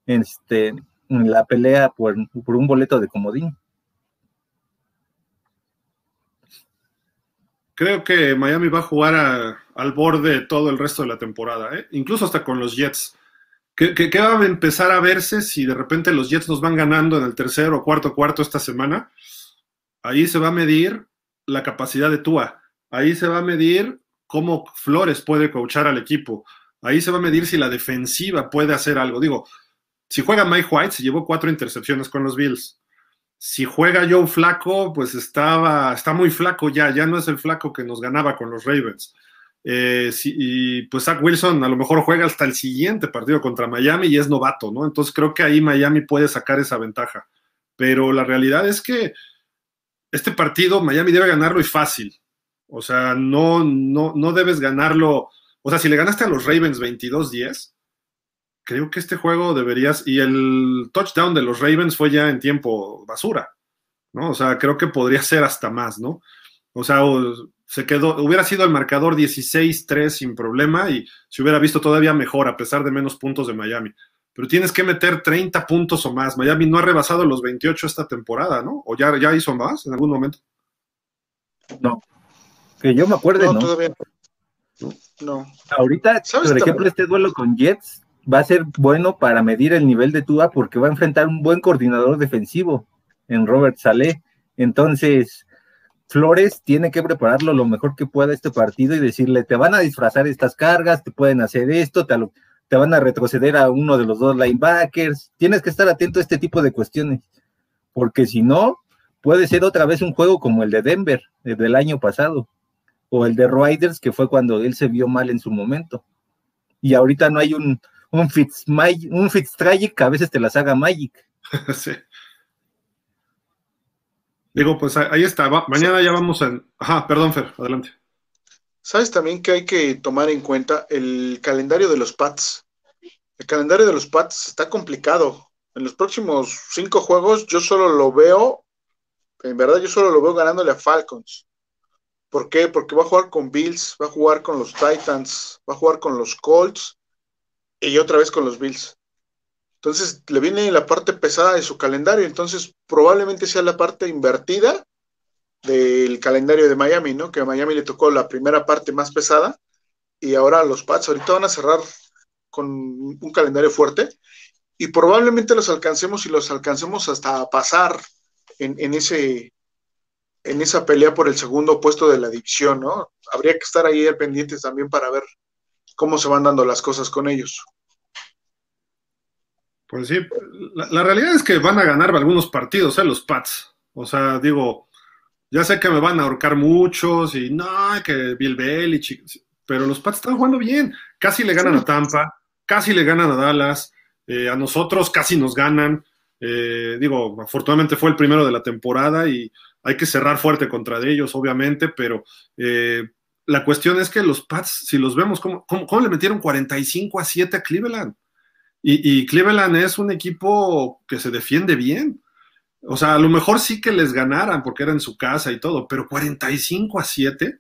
este, la pelea por, por un boleto de comodín. Creo que Miami va a jugar al borde todo el resto de la temporada, ¿eh? incluso hasta con los Jets. ¿Qué, va a empezar a verse si de repente los Jets nos van ganando en el tercer o cuarto cuarto esta semana? Ahí se va a medir la capacidad de Tua. Ahí se va a medir cómo Flores puede coachar al equipo. Ahí se va a medir si la defensiva puede hacer algo. Digo, si juega Mike White, se llevó cuatro intercepciones con los Bills si juega Joe flaco, pues estaba, está muy flaco ya, ya no es el flaco que nos ganaba con los Ravens. Eh, y pues Zach Wilson a lo mejor juega hasta el siguiente partido contra Miami y es novato, ¿no? Entonces creo que ahí Miami puede sacar esa ventaja. Pero la realidad es que este partido Miami debe ganarlo y fácil. O sea, no, no, no debes ganarlo. O sea, si le ganaste a los Ravens 22-10, creo que este juego deberías, y el touchdown de los Ravens fue ya en tiempo basura, ¿no? O sea, creo que podría ser hasta más, ¿no? O sea, se quedó, hubiera sido el marcador 16-3 sin problema y se hubiera visto todavía mejor a pesar de menos puntos de Miami. Pero tienes que meter 30 puntos o más. Miami no ha rebasado los 28 esta temporada, ¿no? ¿O ya, ya hizo más en algún momento? No. Que yo me acuerde, ¿no? Todavía no. no. Ahorita, por ejemplo, este duelo con Jets, va a ser bueno para medir el nivel de Tua porque va a enfrentar un buen coordinador defensivo en Robert Saleh. Entonces, Flores tiene que prepararlo lo mejor que pueda este partido y decirle, te van a disfrazar estas cargas, te pueden hacer esto, te, te van a retroceder a uno de los dos linebackers. Tienes que estar atento a este tipo de cuestiones, porque si no, puede ser otra vez un juego como el de Denver, el del año pasado, o el de Riders, que fue cuando él se vio mal en su momento. Y ahorita no hay un, un Fitz, un Tragic a veces te las haga Magic. [laughs] sí. Digo, pues ahí está. mañana ya vamos a. Ajá, perdón, Fer, adelante. ¿Sabes también que hay que tomar en cuenta el calendario de los Pats? El calendario de los Pats está complicado. En los próximos cinco juegos, yo solo lo veo, en verdad, yo solo lo veo ganándole a Falcons. ¿Por qué? Porque va a jugar con Bills, va a jugar con los Titans, va a jugar con los Colts y otra vez con los Bills. Entonces le viene la parte pesada de su calendario, entonces probablemente sea la parte invertida del calendario de Miami, ¿no? Que a Miami le tocó la primera parte más pesada y ahora los Pats ahorita van a cerrar con un calendario fuerte y probablemente los alcancemos y los alcancemos hasta pasar en, en, ese en esa pelea por el segundo puesto de la división, ¿no? Habría que estar ahí pendientes también para ver cómo se van dando las cosas con ellos. Pues sí, la, realidad es que van a ganar algunos partidos, ¿eh? Los Pats. O sea, digo, ya sé que me van a ahorcar muchos y no, que Bill Belichick, pero los Pats están jugando bien. Casi le ganan a Tampa, casi le ganan a Dallas, eh, a nosotros casi nos ganan. Eh, digo, afortunadamente fue el primero de la temporada y hay que cerrar fuerte contra ellos, obviamente, pero eh, la cuestión es que los Pats, si los vemos, ¿cómo, cómo le metieron 45 a 7 a Cleveland? Y, Cleveland es un equipo que se defiende bien. O sea, a lo mejor sí que les ganaran porque era en su casa y todo, pero 45 a 7.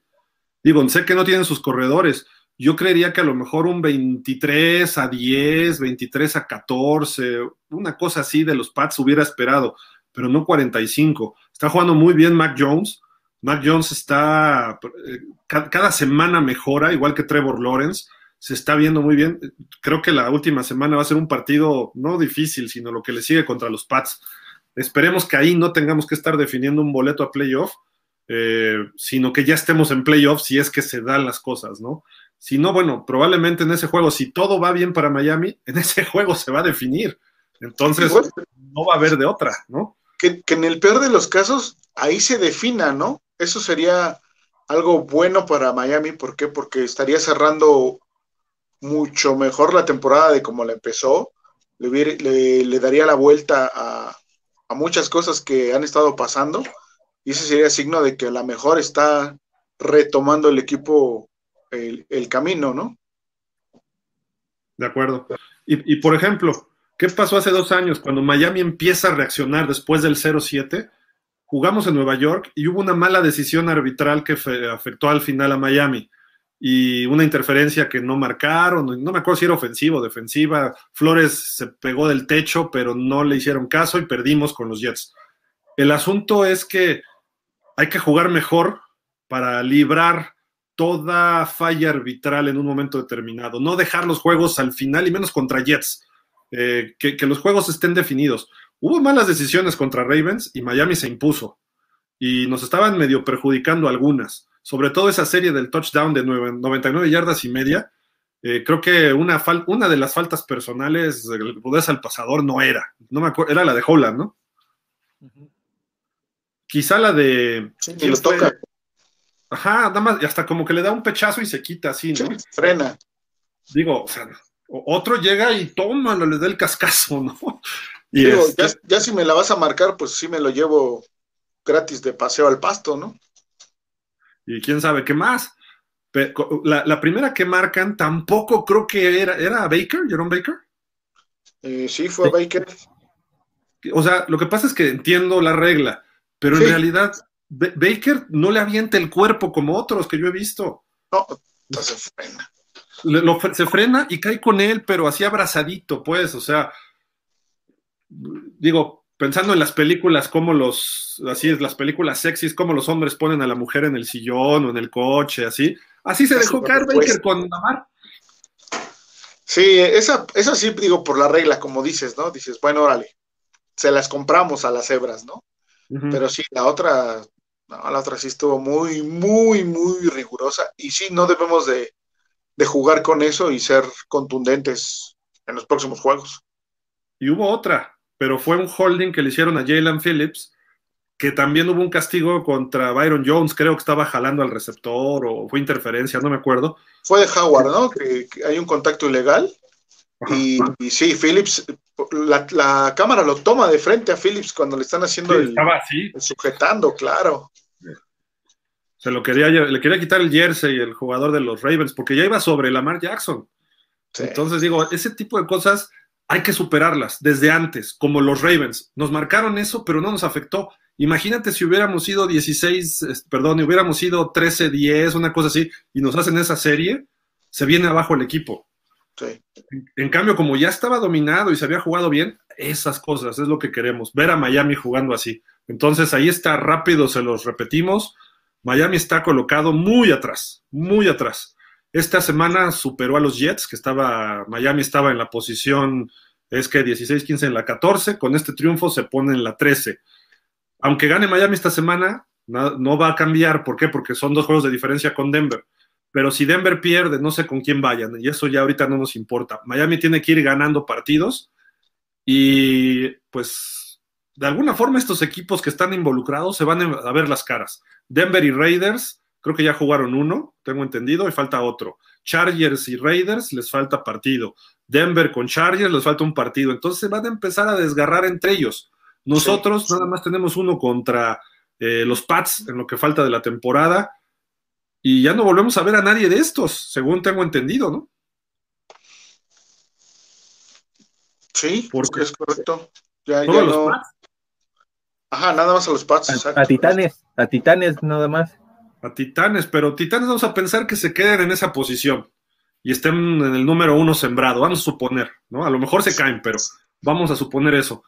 Digo, sé que no tienen sus corredores. Yo creería que a lo mejor un 23 a 10, 23 a 14, una cosa así de los Pats hubiera esperado, pero no 45. Está jugando muy bien Mac Jones. Mac Jones está, eh, cada semana mejora, igual que Trevor Lawrence se está viendo muy bien. Creo que la última semana va a ser un partido no difícil, sino lo que le sigue contra los Pats. Esperemos que ahí no tengamos que estar definiendo un boleto a playoff, eh, sino que ya estemos en playoff si es que se dan las cosas, ¿no? Si no, bueno, probablemente en ese juego, si todo va bien para Miami, [laughs] en ese juego se va a definir. Entonces, no va a haber de otra, ¿no? Que, que en el peor de los casos, ahí se defina, ¿no? Eso sería algo bueno para Miami. ¿Por qué? Porque estaría cerrando mucho mejor la temporada de como la empezó, le, daría la vuelta a, muchas cosas que han estado pasando y ese sería signo de que a lo mejor está retomando el equipo el, camino, ¿no? De acuerdo. Y, y, por ejemplo, ¿qué pasó hace dos años cuando Miami empieza a reaccionar después del 0-7? Jugamos en Nueva York y hubo una mala decisión arbitral que afectó al final a Miami y una interferencia que no marcaron, no me acuerdo si era ofensiva o defensiva, Flores se pegó del techo, pero no le hicieron caso y perdimos con los Jets. El asunto es que hay que jugar mejor para librar toda falla arbitral en un momento determinado, no dejar los juegos al final y menos contra Jets, eh, que, que los juegos estén definidos. Hubo malas decisiones contra Ravens y Miami se impuso y nos estaban medio perjudicando algunas sobre todo esa serie del touchdown de 99 yardas y media, eh, creo que una, una de las faltas personales del rudeza al pasador no era, no me acuerdo, era la de Holland, ¿no? Quizá la de... Sí, lo toca. Ajá, nada más, y hasta como que le da un pechazo y se quita así, ¿no? frena. Digo, o sea, otro llega y toma, le da el cascazo, ¿no? Y Digo, ya, este ya si me la vas a marcar, pues sí me lo llevo gratis de paseo al pasto, ¿no? y quién sabe qué más. La, primera que marcan tampoco creo que era, ¿era Baker, Jerome Baker? Eh, sí, fue Baker. O sea, lo que pasa es que entiendo la regla, pero en realidad Baker no le avienta el cuerpo como otros que yo he visto. No, se frena. se frena y cae con él, pero así abrazadito, pues, o sea, digo, pensando en las películas, como los, así es, las películas sexys, como los hombres ponen a la mujer en el sillón o en el coche, así. Así se dejó caer Baker con Lamar. Sí, esa, esa sí digo por la regla, como dices, ¿no? Dices, bueno, órale, se las compramos a las cebras, ¿no? Pero sí, la otra, no, la otra sí estuvo muy, muy, muy rigurosa. Y sí, no debemos de, de jugar con eso y ser contundentes en los próximos juegos. Y hubo otra, pero fue un holding que le hicieron a Jalen Phillips, que también hubo un castigo contra Byron Jones, creo que estaba jalando al receptor o fue interferencia, no me acuerdo. Fue de Howard, ¿no? Que, hay un contacto ilegal. Y, sí, Phillips, la, cámara lo toma de frente a Phillips cuando le están haciendo el, estaba así. sujetando, claro. Se lo quería, le quería quitar el jersey el jugador de los Ravens, porque ya iba sobre Lamar Jackson. Entonces digo, ese tipo de cosas hay que superarlas desde antes, como los Ravens. Nos marcaron eso, pero no nos afectó. Imagínate si hubiéramos sido 16, perdón, hubiéramos sido 13-10, una cosa así, y nos hacen esa serie, se viene abajo el equipo. Sí. En, en, cambio, como ya estaba dominado y se había jugado bien, esas cosas es lo que queremos, ver a Miami jugando así. Entonces ahí está rápido, se los repetimos. Miami está colocado muy atrás, muy atrás. Esta semana superó a los Jets, que estaba, Miami estaba en la posición, es que 16-15 en la 14, con este triunfo se pone en la 13. Aunque gane Miami esta semana, no, no va a cambiar. ¿Por qué? Porque son dos juegos de diferencia con Denver. Pero si Denver pierde, no sé con quién vayan, y eso ya ahorita no nos importa. Miami tiene que ir ganando partidos y pues de alguna forma estos equipos que están involucrados se van a ver las caras. Denver y Raiders, creo que ya jugaron uno, tengo entendido, y falta otro. Chargers y Raiders les falta partido. Denver con Chargers les falta un partido. Entonces van a empezar a desgarrar entre ellos. Nosotros sí. nada más tenemos uno contra eh, los Pats en lo que falta de la temporada y ya no volvemos a ver a nadie de estos, según tengo entendido, ¿no? Sí, porque es correcto. Ya, ya no... Pats? Ajá, nada más a los Pats. A, a, Titanes, a Titanes nada más. A Titanes, pero Titanes vamos a pensar que se queden en esa posición y estén en el número uno sembrado, vamos a suponer, ¿no? A lo mejor se caen, pero vamos a suponer eso.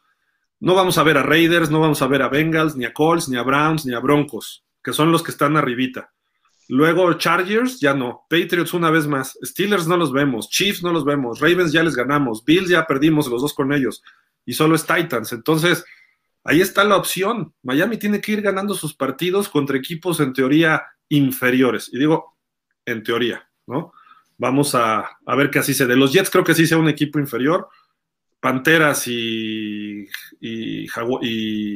No vamos a ver a Raiders, no vamos a ver a Bengals, ni a Colts, ni a Browns, ni a Broncos, que son los que están arribita. Luego Chargers, ya no. Patriots una vez más. Steelers no los vemos. Chiefs no los vemos. Ravens ya les ganamos. Bills ya perdimos los dos con ellos. Y solo es Titans. Entonces, ahí está la opción. Miami tiene que ir ganando sus partidos contra equipos en teoría inferiores. Y digo, en teoría, ¿no? Vamos a, ver qué así se de los Jets, creo que sí sea un equipo inferior. Panteras y,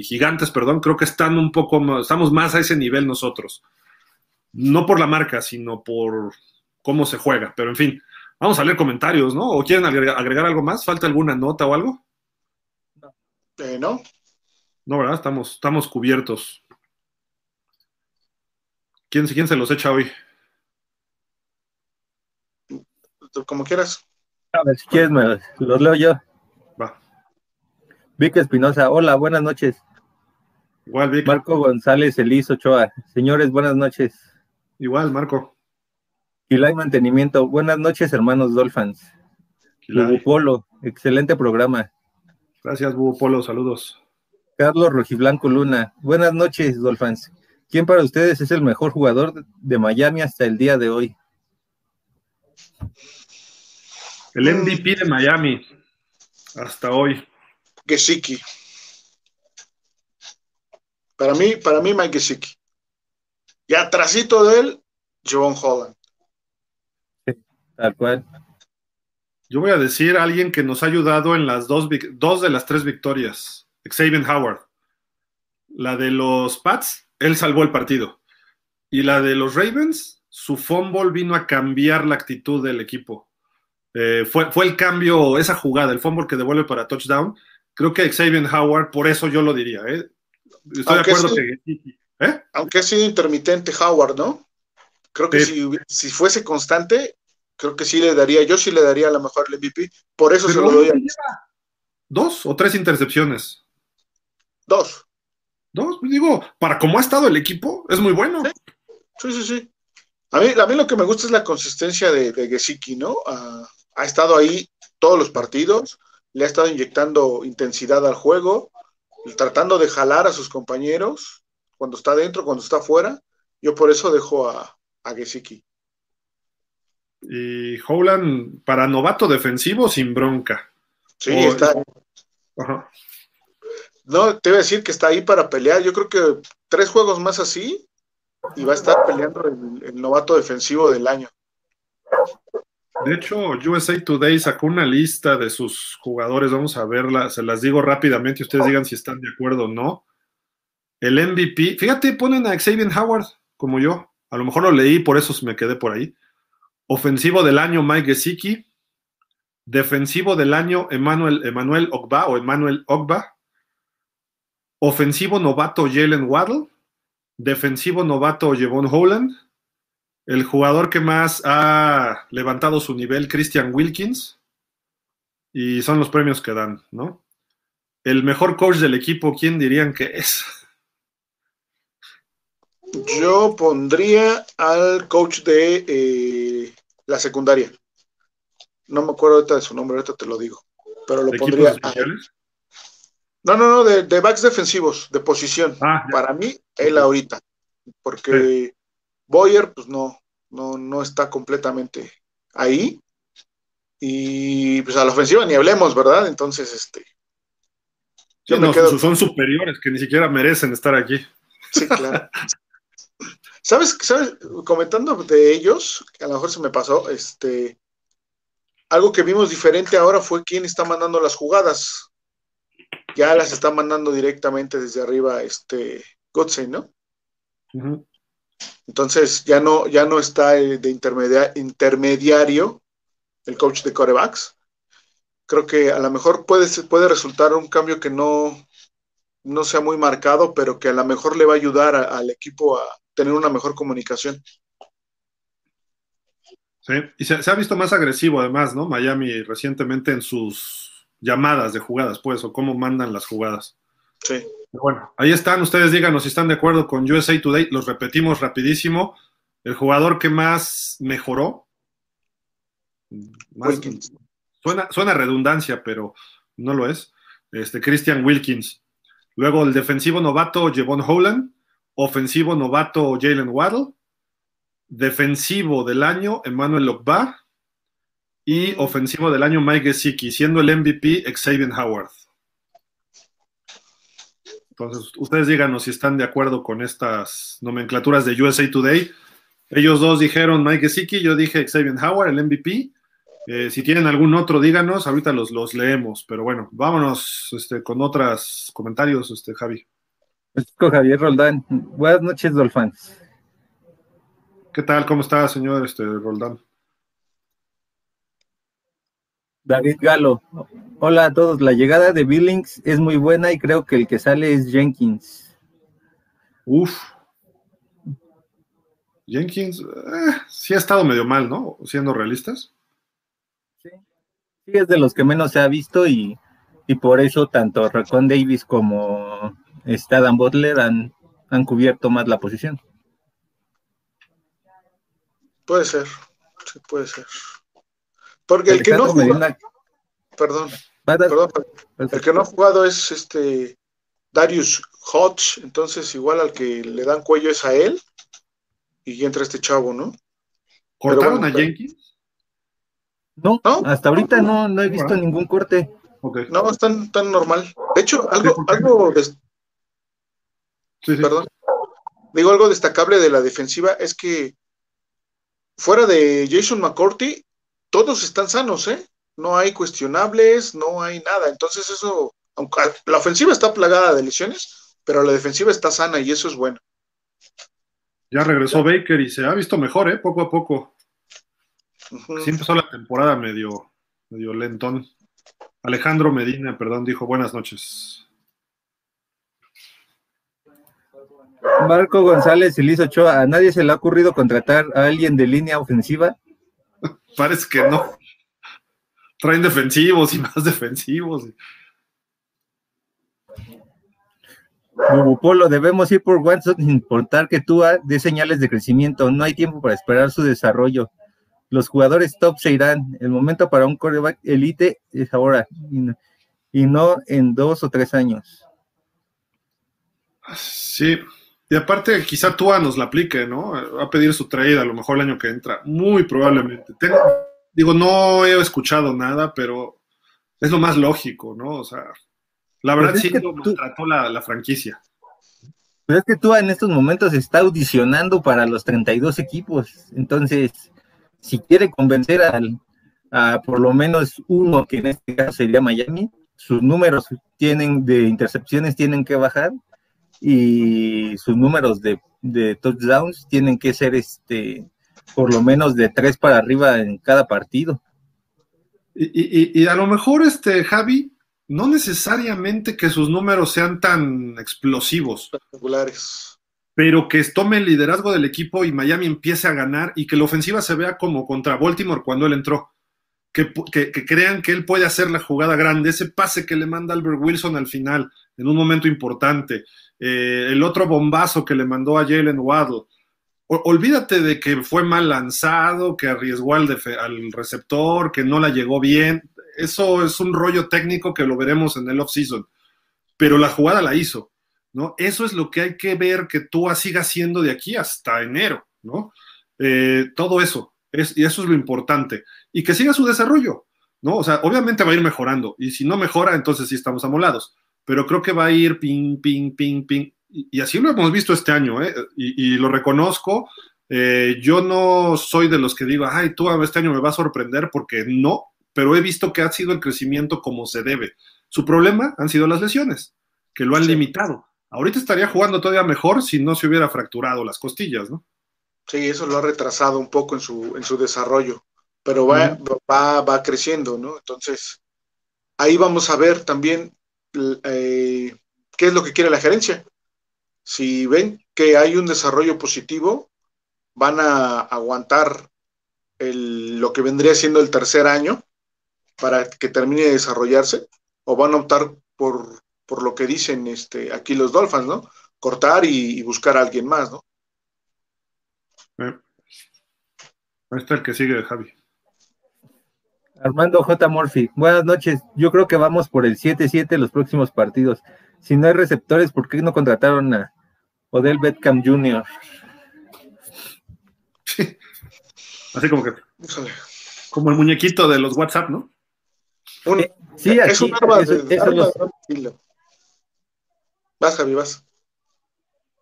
Gigantes, perdón, creo que están un poco más, estamos más a ese nivel nosotros. No por la marca, sino por cómo se juega. Pero en fin, vamos a leer comentarios, ¿no? ¿O quieren agregar, agregar algo más? ¿Falta alguna nota o algo? Eh, no. No, ¿verdad? Estamos, estamos cubiertos. ¿Quién, ¿Quién se los echa hoy? Como quieras. A ver, si quieres, me los leo yo. Va. Vic Espinosa, hola, buenas noches. Igual, Vic. Marco González Elis Ochoa, señores, buenas noches. Igual, Marco. Quilay Mantenimiento, buenas noches, hermanos Dolphins. Bubu Polo, excelente programa. Gracias, Bubu Polo, saludos. Carlos Rojiblanco Luna, buenas noches, Dolphins. ¿Quién para ustedes es el mejor jugador de Miami hasta el día de hoy? El MVP de Miami hasta hoy. Gesicki. Para mí, para mí, Mike Gesicki. Y atrásito de él, John Holland. Tal cual. Yo voy a decir a alguien que nos ha ayudado en las dos, dos de las tres victorias. Xavier Howard. La de los Pats, él salvó el partido. Y la de los Ravens, su fumble vino a cambiar la actitud del equipo. Eh, fue, fue, el cambio, esa jugada, el fumble que devuelve para touchdown. Creo que Xavier Howard, por eso yo lo diría. ¿eh? Estoy aunque de acuerdo sí, que. ¿eh? Aunque ha sido intermitente Howard, ¿no? Creo que si, si, fuese constante, creo que sí le daría, yo sí le daría a lo mejor el MVP. Por eso se lo doy a. Dos o tres intercepciones. Dos. Dos, digo, para cómo ha estado el equipo, es muy bueno. Sí, sí, sí. sí. A mí, a mí lo que me gusta es la consistencia de, de Gesicki, ¿no? Ha estado ahí todos los partidos, le ha estado inyectando intensidad al juego, tratando de jalar a sus compañeros cuando está dentro, cuando está fuera. Yo por eso dejo a, a Gesicki. Y Howland, para novato defensivo, sin bronca. Sí, o, está. Ajá. No, te voy a decir que está ahí para pelear. Yo creo que tres juegos más así y va a estar peleando el, el novato defensivo del año. De hecho, USA Today sacó una lista de sus jugadores, vamos a verla, se las digo rápidamente y ustedes digan si están de acuerdo o no. El MVP, fíjate, ponen a Xavier Howard como yo, a lo mejor lo leí, por eso me quedé por ahí. Ofensivo del año Mike Gesicki, defensivo del año Emmanuel, Emmanuel Ogba o Emmanuel Ogba, ofensivo novato Jalen Waddle, defensivo novato Jevon Holland, el jugador que más ha levantado su nivel, Christian Wilkins, y son los premios que dan, ¿no? El mejor coach del equipo, ¿quién dirían que es? Yo pondría al coach de eh, la secundaria. No me acuerdo ahorita de su nombre, ahorita te lo digo. Pero lo pondría. No, no, no, de, backs defensivos, de posición. Ah, Para mí, él ahorita. Porque Boyer, pues no, no, no está completamente ahí. Y pues a la ofensiva ni hablemos, ¿verdad? Entonces, este. Son superiores que ni siquiera merecen estar aquí. Sí, claro. [laughs] ¿Sabes, ¿Sabes? Comentando de ellos, que a lo mejor se me pasó, este. Algo que vimos diferente ahora fue quién está mandando las jugadas. Ya las está mandando directamente desde arriba, este. Godse, ¿no? Entonces ya no, ya no está de intermediario el coach de corebacks. Creo que a lo mejor puede, puede resultar un cambio que no, no sea muy marcado, pero que a lo mejor le va a ayudar al equipo a tener una mejor comunicación. Sí, y se, ha visto más agresivo además, ¿no? Miami recientemente en sus llamadas de jugadas, pues, o cómo mandan las jugadas. Sí. Bueno, ahí están, ustedes díganos si están de acuerdo con USA Today, los repetimos rapidísimo. El jugador que más mejoró, suena, suena redundancia, pero no lo es, este, Christian Wilkins. Luego el defensivo novato Jevon Holland, ofensivo novato Jalen Waddle, defensivo del año Emmanuel Lokba y ofensivo del año Mike Gesicki, siendo el MVP Xavier Howard. Entonces, ustedes díganos si están de acuerdo con estas nomenclaturas de USA Today. Ellos dos dijeron Mike Gesicki, yo dije Xavier Howard, el MVP. Eh, si tienen algún otro, díganos, ahorita los, los leemos. Pero bueno, vámonos este, con otros comentarios, este, Javi. Javier Roldán. Buenas noches, Dolphins. ¿Qué tal? ¿Cómo está, señor este, Roldán? David Galo. Hola a todos. La llegada de Billings es muy buena y creo que el que sale es Jenkins. Uf. Jenkins eh, sí ha estado medio mal, ¿no? Siendo realistas. Sí. Sí, es de los que menos se ha visto y, por eso tanto Racon Davis como Adam Butler han, han cubierto más la posición. Puede ser, sí puede ser. Porque el, que no perdón, perdón, el que no ha jugado es este Darius Hodge, entonces igual al que le dan cuello es a él y entra este chavo, ¿no? ¿Cortaron a Jenkins? No, hasta ahorita no, no he visto ningún corte. No, están tan normal. De hecho, algo, algo perdón. Digo algo destacable de la defensiva es que fuera de Jason McCourty, todos están sanos, ¿eh? No hay cuestionables, no hay nada. Entonces eso, aunque la ofensiva está plagada de lesiones, pero la defensiva está sana y eso es bueno. Ya regresó Baker y se ha visto mejor, ¿eh? Poco a poco. Sí empezó la temporada medio, medio lentón. Alejandro Medina, perdón, dijo buenas noches. Marco González y Liz Ochoa, ¿a nadie se le ha ocurrido contratar a alguien de línea ofensiva? [laughs] Parece que no. Traen defensivos y más defensivos. Polo, debemos ir por Watson sin importar que tú dé señales de crecimiento. No hay tiempo para esperar su desarrollo. Los jugadores top se irán. El momento para un quarterback elite es ahora y no en dos o tres años. Sí, y aparte, quizá Tua nos la aplique, ¿no? Va a pedir su trade a lo mejor el año que entra. Muy probablemente. digo, no he escuchado nada, pero es lo más lógico, ¿no? O sea, la verdad pues sí que lo maltrató la, franquicia. Pero es que Tua en estos momentos está audicionando para los 32 equipos. Entonces, si quiere convencer al, a por lo menos uno, que en este caso sería Miami, sus números tienen de intercepciones tienen que bajar y sus números de, touchdowns tienen que ser este por lo menos de tres para arriba en cada partido. Y, a lo mejor, este, Javi, no necesariamente que sus números sean tan explosivos. Espectaculares. Pero que tome el liderazgo del equipo y Miami empiece a ganar y que la ofensiva se vea como contra Baltimore cuando él entró. Que, que, que, crean que él puede hacer la jugada grande, ese pase que le manda Albert Wilson al final, en un momento importante, eh, el otro bombazo que le mandó a Jalen Waddle. olvídate de que fue mal lanzado, que arriesgó al, al receptor, que no la llegó bien. Eso es un rollo técnico que lo veremos en el off-season. Pero la jugada la hizo, ¿no? Eso es lo que hay que ver que tú sigas haciendo de aquí hasta enero, ¿no? Eh, todo eso, es, y eso es lo importante. Y que siga su desarrollo, ¿no? O sea, obviamente va a ir mejorando, y si no mejora, entonces sí estamos amolados pero creo que va a ir ping, ping, ping, ping. Y, así lo hemos visto este año, ¿eh? y, lo reconozco. Eh, yo no soy de los que digo, ay, tú este año me va a sorprender, porque no, pero he visto que ha sido el crecimiento como se debe. Su problema han sido las lesiones, que lo han limitado. Ahorita estaría jugando todavía mejor si no se hubiera fracturado las costillas, ¿no? Sí, eso lo ha retrasado un poco en su, en su desarrollo, pero va, va, va creciendo, ¿no? Entonces, ahí vamos a ver también eh, qué es lo que quiere la gerencia. Si ven que hay un desarrollo positivo, van a aguantar lo que vendría siendo el tercer año para que termine de desarrollarse, o van a optar por, por lo que dicen este, aquí los Dolphins, ¿no? Cortar y, buscar a alguien más, ¿no? Eh, ahí está el que sigue, Javi. Armando J. Murphy, buenas noches. Yo creo que vamos por el 7-7 los próximos partidos. Si no hay receptores, ¿por qué no contrataron a Odell Beckham Jr.? Sí. Así como que. Como el muñequito de los WhatsApp, ¿no? Eh, sí, así, es un arma Vas, Javi, vas.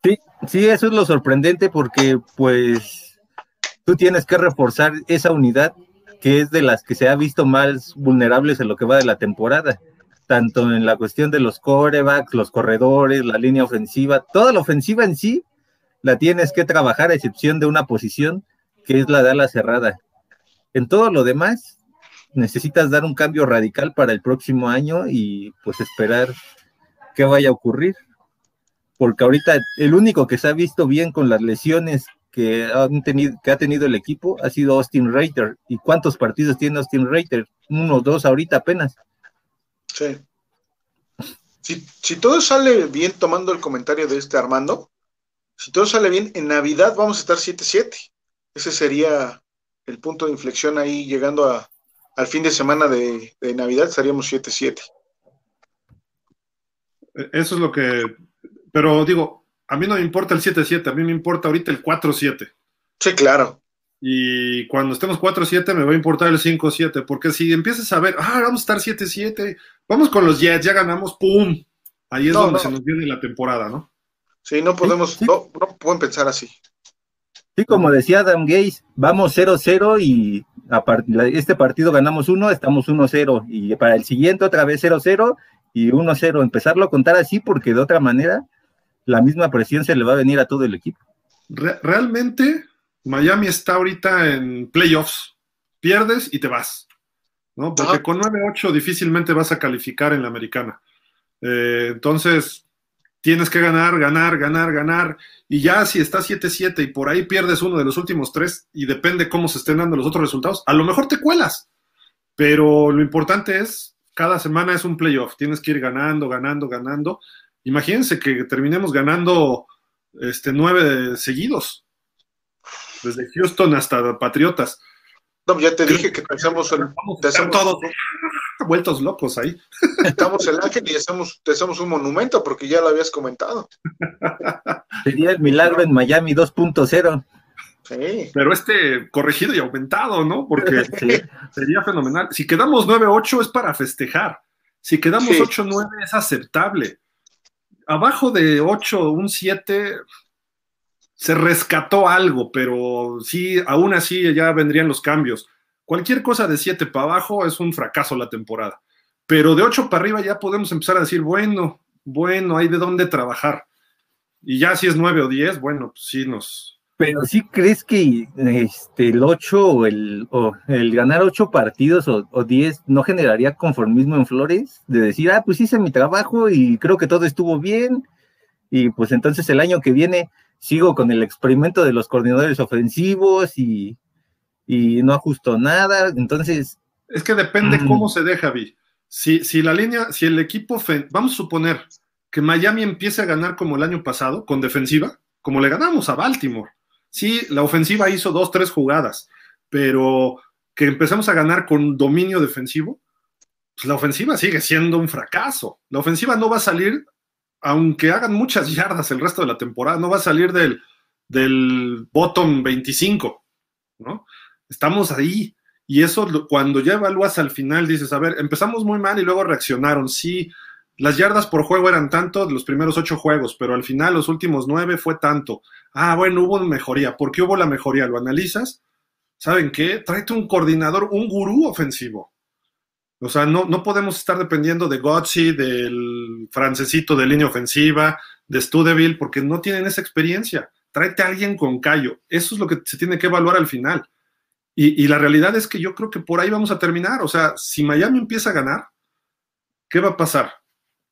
Sí, sí, eso es lo sorprendente porque, pues, tú tienes que reforzar esa unidad que es de las que se ha visto más vulnerables en lo que va de la temporada, tanto en la cuestión de los corebacks, los corredores, la línea ofensiva, toda la ofensiva en sí la tienes que trabajar a excepción de una posición que es la de ala cerrada. En todo lo demás, necesitas dar un cambio radical para el próximo año y pues esperar qué vaya a ocurrir. Porque ahorita el único que se ha visto bien con las lesiones que, han tenido, que ha tenido el equipo ha sido Austin Reiter. ¿Y cuántos partidos tiene Austin Reiter? Uno, dos ahorita apenas. Sí. Si, todo sale bien, tomando el comentario de este Armando, si todo sale bien, en Navidad vamos a estar 7-7. Ese sería el punto de inflexión ahí, llegando a, al fin de semana de, de Navidad, estaríamos 7-7. Eso es lo que. Pero digo, a mí no me importa el 7-7, a mí me importa ahorita el 4-7. Sí, claro. Y cuando estemos 4-7 me va a importar el 5-7, porque si empiezas a ver, ah, vamos a estar 7-7, vamos con los Jets, ya ganamos, ¡pum! Ahí es donde se nos viene la temporada, ¿no? Sí, no podemos, No, pueden pensar así. Sí, como decía Adam Gates, vamos 0-0 y a este partido ganamos 1, estamos 1-0 y para el siguiente otra vez 0-0 y 1-0. Empezarlo a contar así porque de otra manera la misma presión se le va a venir a todo el equipo. realmente, Miami está ahorita en playoffs. Pierdes y te vas. ¿no? Porque con 9-8 difícilmente vas a calificar en la americana. Eh, entonces, tienes que ganar, ganar, ganar, ganar. Y ya si estás 7-7 y por ahí pierdes uno de los últimos tres y depende cómo se estén dando los otros resultados, a lo mejor te cuelas. Pero lo importante es, cada semana es un playoff. Tienes que ir ganando, ganando, ganando. Imagínense que terminemos ganando este, nueve seguidos, desde Houston hasta Patriotas. No, ya te dije que pensamos en, todos [laughs] vueltos locos ahí. Estamos el ángel y hacemos, te hacemos un monumento porque ya lo habías comentado. [laughs] Sería el milagro en Miami 2.0. Sí. Pero este corregido y aumentado, ¿no? Porque [laughs] sería fenomenal. Si quedamos 9-8 es para festejar. Si quedamos 8-9 es aceptable abajo de 8, un 7, se rescató algo, pero sí, aún así ya vendrían los cambios. Cualquier cosa de 7 para abajo es un fracaso la temporada. Pero de 8 para arriba ya podemos empezar a decir, bueno, bueno, hay de dónde trabajar. Y ya si es 9 o 10, bueno, pues sí nos, pero sí crees que este, el 8 o el, el ganar 8 partidos o, 10 no generaría conformismo en Flores, de decir, ah, pues hice mi trabajo y creo que todo estuvo bien, y pues entonces el año que viene sigo con el experimento de los coordinadores ofensivos y, no ajusto nada, entonces... Es que depende mm. cómo se deja, Vi. Si, si la línea, si el equipo, vamos a suponer que Miami empiece a ganar como el año pasado, con defensiva, como le ganamos a Baltimore. Sí, la ofensiva hizo dos, tres jugadas, pero que empezamos a ganar con dominio defensivo, pues la ofensiva sigue siendo un fracaso. La ofensiva no va a salir, aunque hagan muchas yardas el resto de la temporada, no va a salir del, del bottom 25, ¿no? Estamos ahí. Y eso cuando ya evalúas al final dices, a ver, empezamos muy mal y luego reaccionaron. Sí, las yardas por juego eran tanto los primeros ocho juegos, pero al final los últimos nueve fue tanto. Ah, bueno, hubo una mejoría. ¿Por qué hubo la mejoría? ¿Lo analizas? ¿Saben qué? Tráete un coordinador, un gurú ofensivo. O sea, no, no podemos estar dependiendo de Gotzi, del francesito de línea ofensiva, de Studeville, porque no tienen esa experiencia. Tráete a alguien con callo. Eso es lo que se tiene que evaluar al final. Y, y, la realidad es que yo creo que por ahí vamos a terminar. O sea, si Miami empieza a ganar, ¿qué va a pasar?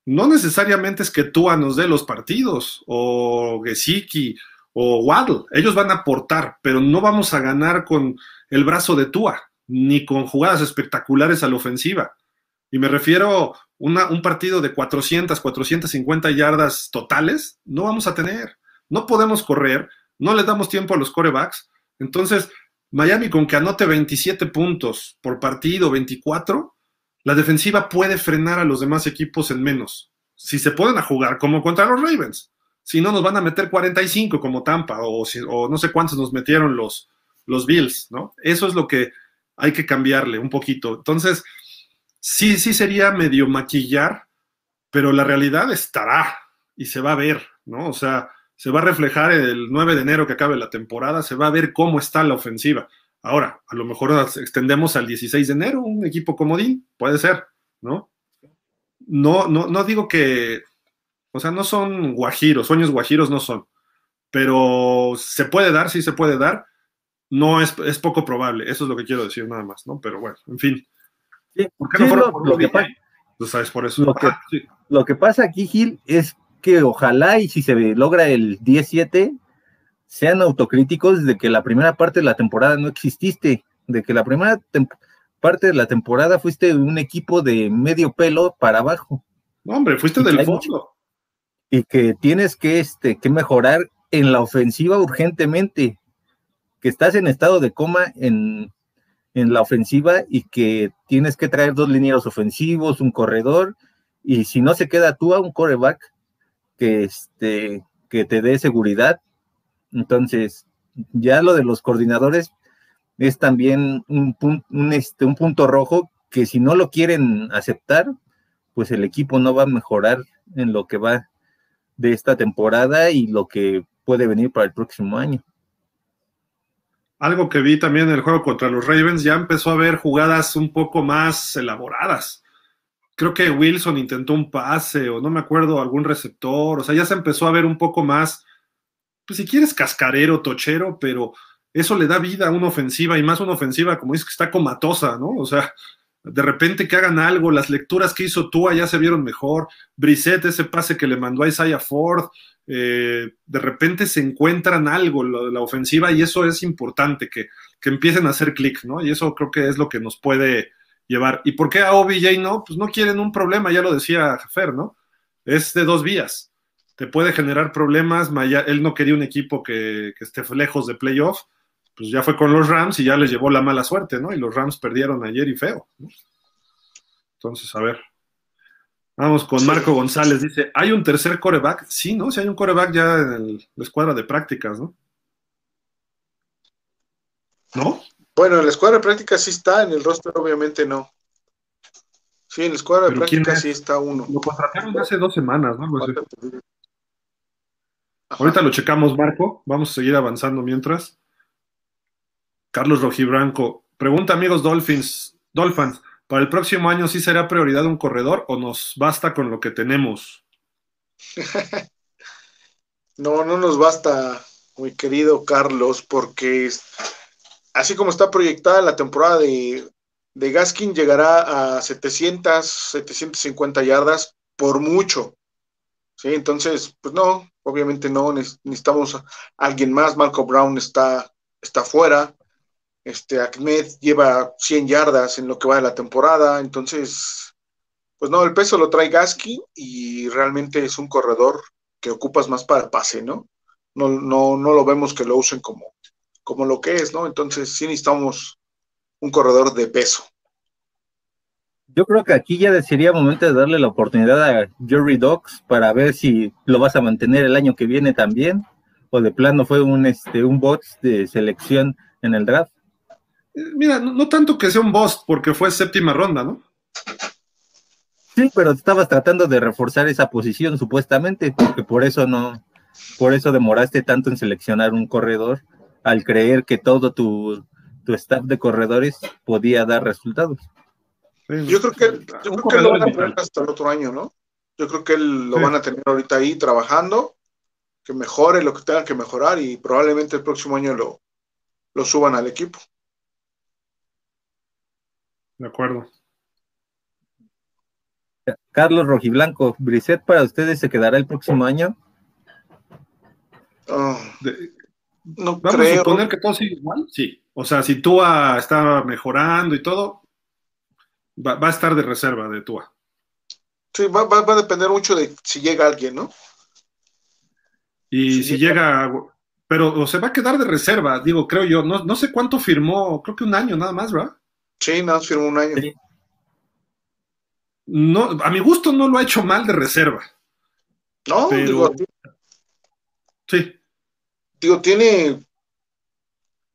No necesariamente es que Tua nos dé los partidos, o Gesicki, o Waddle. Ellos van a aportar, pero no vamos a ganar con el brazo de Tua ni con jugadas espectaculares a la ofensiva. Y me refiero a un partido de 400, 450 yardas totales, no vamos a tener. No podemos correr, no le damos tiempo a los corebacks. Entonces, Miami con que anote 27 puntos por partido, 24, la defensiva puede frenar a los demás equipos en menos. Si se pueden jugar como contra los Ravens. Si no, nos van a meter 45 como Tampa o, no sé cuántos nos metieron los, Bills, ¿no? Eso es lo que hay que cambiarle un poquito. Entonces, sí, sí sería medio maquillar, pero la realidad estará y se va a ver, ¿no? O sea, se va a reflejar el 9 de enero que acabe la temporada, se va a ver cómo está la ofensiva. Ahora, a lo mejor extendemos al 16 de enero, un equipo comodín, puede ser, ¿no? No, no, no digo que, o sea, no son guajiros, sueños guajiros no son, pero se puede dar, sí se puede dar, no es, es, poco probable, eso es lo que quiero decir nada más, ¿no? Pero bueno, en fin. ¿Por qué no lo, por lo, que pasa, sabes, por eso. Lo, que, ah, sí. lo que pasa aquí, Gil, es que ojalá y si se logra el 17, sean autocríticos de que la primera parte de la temporada no exististe, de que la primera parte de la temporada fuiste un equipo de medio pelo para abajo. No, hombre, fuiste del fondo. Y que tienes que, este, que mejorar en la ofensiva urgentemente que estás en estado de coma en, la ofensiva y que tienes que traer dos linieros ofensivos, un corredor, y si no se queda tú a un coreback que, este, que te dé seguridad. Entonces, ya lo de los coordinadores es también un, un, este, un punto rojo que si no lo quieren aceptar, pues el equipo no va a mejorar en lo que va de esta temporada y lo que puede venir para el próximo año algo que vi también en el juego contra los Ravens, ya empezó a ver jugadas un poco más elaboradas. Creo que Wilson intentó un pase o no me acuerdo, algún receptor, o sea, ya se empezó a ver un poco más, pues si quieres cascarero, tochero, pero eso le da vida a una ofensiva y más una ofensiva, como dices, que está comatosa, ¿no? O sea, de repente que hagan algo, las lecturas que hizo Tua ya se vieron mejor, Brissett, ese pase que le mandó a Isaiah Ford, eh, de repente se encuentran algo la, la ofensiva y eso es importante, que, que empiecen a hacer clic, ¿no? Y eso creo que es lo que nos puede llevar. ¿Y por qué a OBJ no? Pues no quieren un problema, ya lo decía Fer, ¿no? Es de dos vías. Te puede generar problemas, él no quería un equipo que, que esté lejos de playoff, pues ya fue con los Rams y ya les llevó la mala suerte, ¿no? Y los Rams perdieron ayer y feo. ¿no? Entonces, a ver. Vamos con Marco González, dice, ¿hay un tercer coreback? Sí, ¿no? Si hay un coreback ya en el, la escuadra de prácticas, ¿no? ¿No? Bueno, en la escuadra de prácticas sí está, en el roster obviamente no. Sí, en la escuadra de prácticas sí está uno. Lo contrataron hace dos semanas, ¿no? Ahorita lo checamos, Marco. Vamos a seguir avanzando mientras. Carlos Rojibranco, pregunta amigos Dolphins, Dolphins, ¿para el próximo año sí será prioridad un corredor o nos basta con lo que tenemos? [laughs] no, no nos basta, mi querido Carlos, porque así como está proyectada la temporada de, de Gaskin, llegará a 700, 750 yardas por mucho. Sí, entonces, pues no, obviamente no, necesitamos a alguien más. Marco Brown está, está fuera. Este, Ahmed lleva 100 yardas en lo que va de la temporada, entonces, Pues no, el peso lo trae Gasky y realmente es un corredor que ocupas más para pase, ¿no? No, no, no lo vemos que lo usen como, como lo que es, ¿no? Entonces sí necesitamos un corredor de peso. Yo creo que aquí ya sería momento de darle la oportunidad a Jerry Dogs para ver si lo vas a mantener el año que viene también, o de plano fue un, este, un bot de selección en el draft. Mira, no, tanto que sea un boss, porque fue séptima ronda, ¿no? Sí, pero estabas tratando de reforzar esa posición, supuestamente, porque por eso no, por eso demoraste tanto en seleccionar un corredor, al creer que todo tu, tu staff de corredores podía dar resultados. yo creo que, yo creo que lo van a tener hasta el otro año, ¿no? Yo creo que lo van a tener ahorita ahí trabajando, que mejore lo que tengan que mejorar y probablemente el próximo año lo, lo suban al equipo. De acuerdo. Carlos Rojiblanco, Brisset para ustedes se quedará el próximo año. Ah, no Vamos a suponer que todo sigue igual. Sí. O sea, si Tua está mejorando y todo, va, a estar de reserva de Tua. Sí, va, a depender mucho de si llega alguien, ¿no? Y si, llega, pero o se va a quedar de reserva, digo, creo yo. No, no sé cuánto firmó, creo que un año nada más, ¿verdad? Sí, nada firmó un año. No, a mi gusto no lo ha hecho mal de reserva. No, digo, sí. Digo, tiene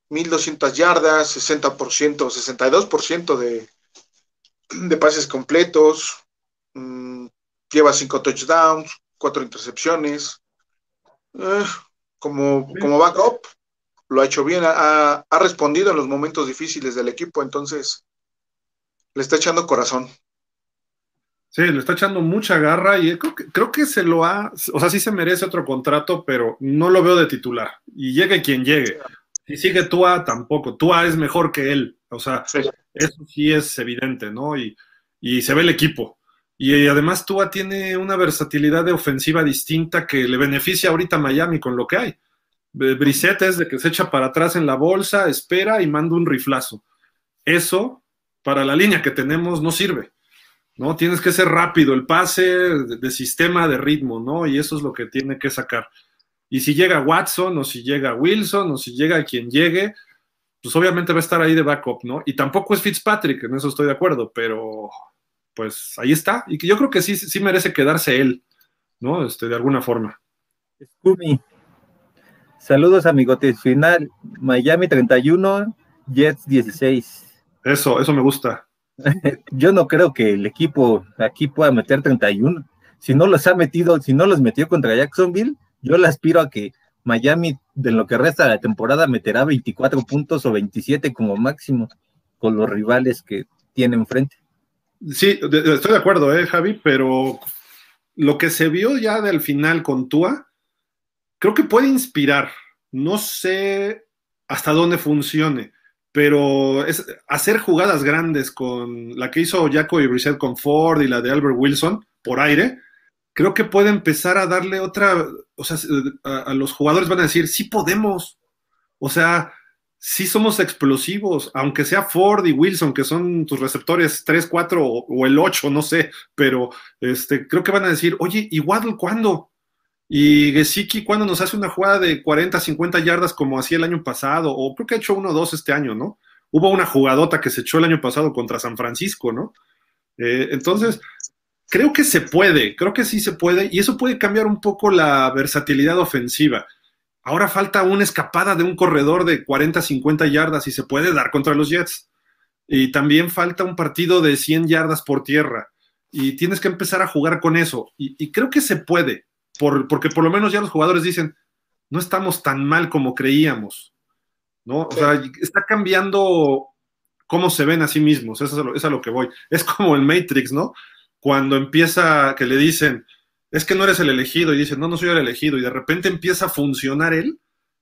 1200 yardas, 60%, 62% de, de pases completos, mm, lleva 5 touchdowns, 4 intercepciones. Eh, como, como backup, lo ha hecho bien, ha, respondido en los momentos difíciles del equipo, entonces le está echando corazón. Sí, le está echando mucha garra y creo que, creo que se lo ha, o sea, sí se merece otro contrato, pero no lo veo de titular. Y llegue quien llegue. Si sigue Tua, tampoco. Tua es mejor que él. O sea, eso sí es evidente, ¿no? Y, y se ve el equipo. Y además Tua tiene una versatilidad de ofensiva distinta que le beneficia ahorita a Miami con lo que hay. Brissette de que se echa para atrás en la bolsa, espera y manda un riflazo. Eso, para la línea que tenemos, no sirve. ¿no? Tienes que ser rápido, el pase de, sistema, de ritmo, ¿no? Y eso es lo que tiene que sacar. Y si llega Watson, o si llega Wilson, o si llega quien llegue, pues obviamente va a estar ahí de backup, ¿no? Y tampoco es Fitzpatrick, en eso estoy de acuerdo, pero pues ahí está. Y yo creo que sí, sí merece quedarse él, ¿no? Este, de alguna forma. Saludos, amigotes. Final, Miami 31, Jets 16. Eso, eso me gusta. [laughs] Yo no creo que el equipo aquí pueda meter 31. Si no los ha metido, si no los metió contra Jacksonville, yo le aspiro a que Miami, de lo que resta de la temporada, meterá 24 puntos o 27 como máximo con los rivales que tiene enfrente. Sí, estoy de acuerdo, ¿eh, Javi, pero lo que se vio ya del final con Tua, creo que puede inspirar. No sé hasta dónde funcione, pero es hacer jugadas grandes con la que hizo Jaco y Brissett con Ford y la de Albert Wilson por aire, creo que puede empezar a darle otra, o sea, a, los jugadores van a decir, sí podemos, o sea, sí somos explosivos, aunque sea Ford y Wilson, que son tus receptores 3, 4 o, el 8, no sé, pero este, creo que van a decir, oye, igual cuándo? Y Gesicki cuando nos hace una jugada de 40, 50 yardas como hacía el año pasado, o creo que ha hecho uno o dos este año, ¿no? Hubo una jugadota que se echó el año pasado contra San Francisco, ¿no? Eh, entonces, creo que se puede, creo que sí se puede, y eso puede cambiar un poco la versatilidad ofensiva. Ahora falta una escapada de un corredor de 40, 50 yardas y se puede dar contra los Jets. Y también falta un partido de 100 yardas por tierra. Y tienes que empezar a jugar con eso. y creo que se puede porque por lo menos ya los jugadores dicen, no estamos tan mal como creíamos, ¿no? O sea, está cambiando cómo se ven a sí mismos, eso es, a lo, que voy. Es como el Matrix, ¿no? Cuando empieza, que le dicen, es que no eres el elegido, y dice, no, no soy el elegido, y de repente empieza a funcionar él,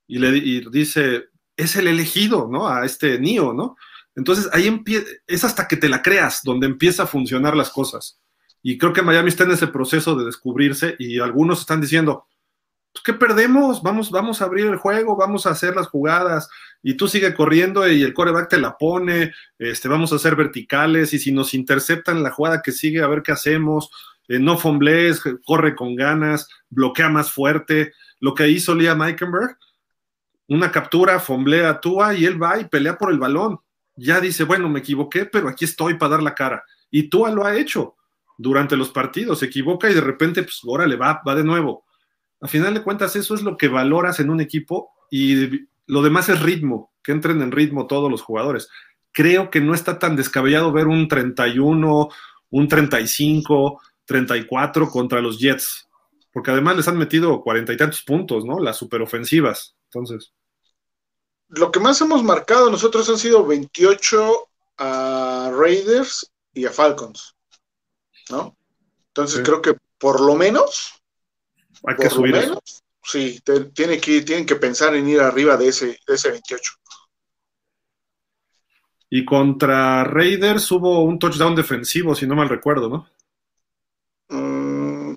y le dice, es el elegido, ¿no? A este Nio, ¿no? Entonces ahí empieza, es hasta que te la creas donde empieza a funcionar las cosas. Y creo que Miami está en ese proceso de descubrirse y algunos están diciendo, pues, ¿qué perdemos? Vamos, vamos a abrir el juego, vamos a hacer las jugadas y tú sigue corriendo y el coreback te la pone, este, vamos a hacer verticales y si nos interceptan la jugada que sigue, a ver qué hacemos, eh, no fomblees, corre con ganas, bloquea más fuerte. Lo que hizo Liam Eikenberg, una captura, fomblea Tua y él va y pelea por el balón. Ya dice, bueno, me equivoqué, pero aquí estoy para dar la cara. Y Tua lo ha hecho durante los partidos, se equivoca y de repente, pues, órale, va, va de nuevo a final de cuentas eso es lo que valoras en un equipo y lo demás es ritmo, que entren en ritmo todos los jugadores. Creo que no está tan descabellado ver un 31, un 35, 34 contra los Jets, porque además les han metido cuarenta y tantos puntos, ¿no? Las superofensivas. Entonces. Lo que más hemos marcado nosotros han sido 28 a Raiders y a Falcons, ¿no? Entonces creo que por lo menos hay que subir eso. Sí, tiene que, tienen que pensar en ir arriba de ese, ese 28. Y contra Raiders hubo un touchdown defensivo, si no mal recuerdo, ¿no? Mm,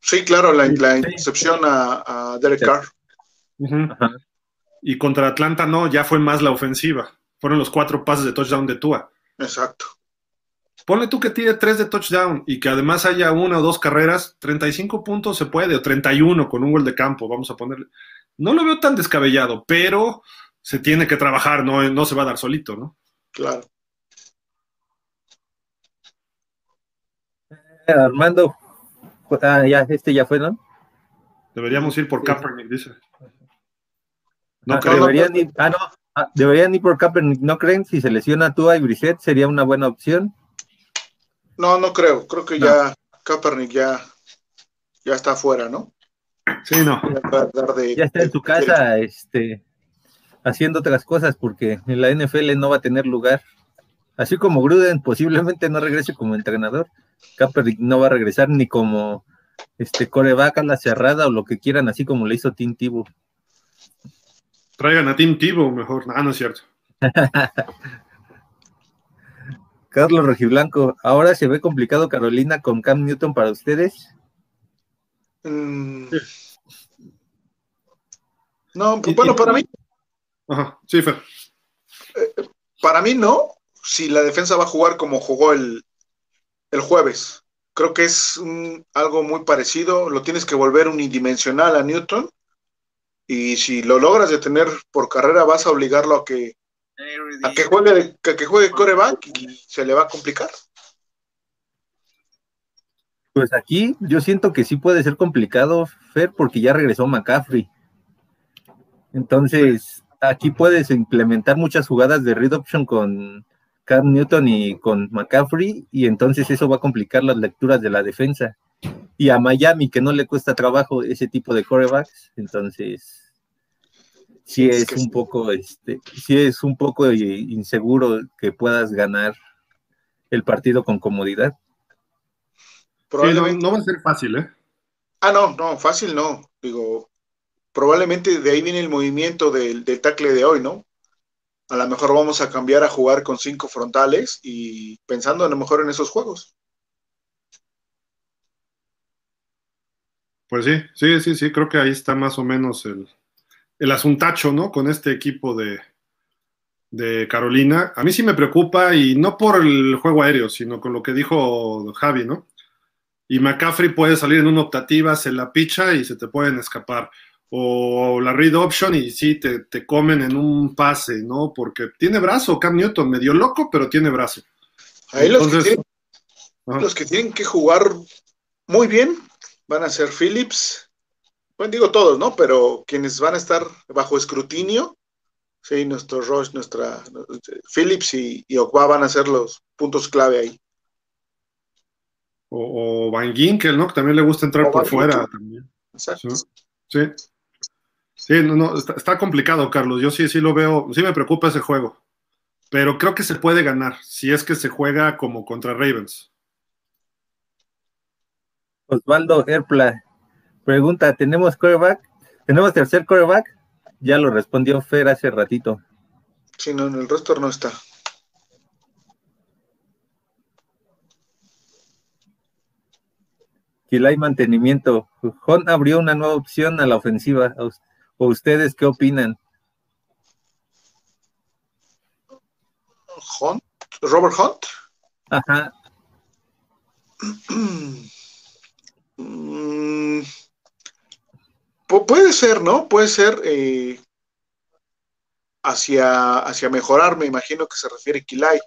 sí, claro, la, la intercepción a, Derek Carr. Y contra Atlanta no, ya fue más la ofensiva. Fueron los cuatro pases de touchdown de Tua. Exacto. Ponle tú que tire tres de touchdown y que además haya una o dos carreras, 35 puntos se puede, o 31 con un gol de campo, vamos a ponerle. No lo veo tan descabellado, pero se tiene que trabajar, no, no se va a dar solito, ¿no? Claro. Eh, Armando, ah, ya, este ya fue, ¿no? Deberíamos ir por Kaepernick, dice. No ah, creo. Deberían ir, ah, no, ah, deberían ir por Kaepernick, ¿no creen? Si se lesiona Tua y Brissett sería una buena opción. No, no creo. Creo que ya Kaepernick ya, ya está afuera, ¿no? Sí, no. ya está en su casa, este, haciendo otras cosas, porque en la NFL no va a tener lugar. Así como Gruden posiblemente no regrese como entrenador, Kaepernick no va a regresar ni como este coreback a la cerrada o lo que quieran, así como le hizo Tim Tebow. Traigan a Tim Tebow mejor. Ah, no es cierto. [laughs] Carlos Rojiblanco, ¿ahora se ve complicado Carolina con Cam Newton para ustedes? Mm. No, bueno, para mí. Ajá, sí, Fer. Eh, para mí no, si la defensa va a jugar como jugó el, el jueves. Creo que es algo muy parecido, lo tienes que volver unidimensional a Newton y si lo logras detener por carrera vas a obligarlo a que a que juegue, que juegue coreback y se le va a complicar. Pues aquí yo siento que sí puede ser complicado, Fer, porque ya regresó McCaffrey. Entonces, aquí puedes implementar muchas jugadas de read option con Cam Newton y con McCaffrey, y entonces eso va a complicar las lecturas de la defensa. Y a Miami, que no le cuesta trabajo ese tipo de corebacks, entonces sí es, un poco, este, sí es un poco inseguro que puedas ganar el partido con comodidad. Probablemente no, va a ser fácil, ¿eh? Ah, no, no, fácil no. Digo, probablemente de ahí viene el movimiento del, del tackle de hoy, ¿no? A lo mejor vamos a cambiar a jugar con cinco frontales y pensando a lo mejor en esos juegos. Pues sí, sí, sí, sí, creo que ahí está más o menos el, el asuntacho, ¿no? Con este equipo de, de Carolina. A mí sí me preocupa y no por el juego aéreo, sino con lo que dijo Javi, ¿no? Y McCaffrey puede salir en una optativa, se la picha y se te pueden escapar. O la read option y sí, te, te comen en un pase, ¿no? Porque tiene brazo, Cam Newton, medio loco, pero tiene brazo. Ahí los, que tienen, los que tienen que jugar muy bien van a ser Phillips, bueno, digo todos, ¿no? Pero quienes van a estar bajo escrutinio, sí, nuestro Roche, nuestra Phillips y, y van a ser los puntos clave ahí. O, Van Ginkel, ¿no? Que también le gusta entrar por fuera. También. Exacto. Sí. Sí, no, no, está, complicado, Carlos. Yo sí, sí lo veo, sí me preocupa ese juego. Pero creo que se puede ganar si es que se juega como contra Ravens. Osvaldo Erpla, Pregunta, ¿tenemos coreback? ¿Tenemos tercer coreback? Ya lo respondió Fer hace ratito. Sí, no, en el roster no está. hay mantenimiento. Hunt abrió una nueva opción a la ofensiva. ¿O ustedes qué opinan? Hunt, Robert Hunt. Ajá. [clears throat] Mm, puede ser, ¿no? Puede ser eh, hacia, hacia mejorar, me imagino que se refiere Kilay.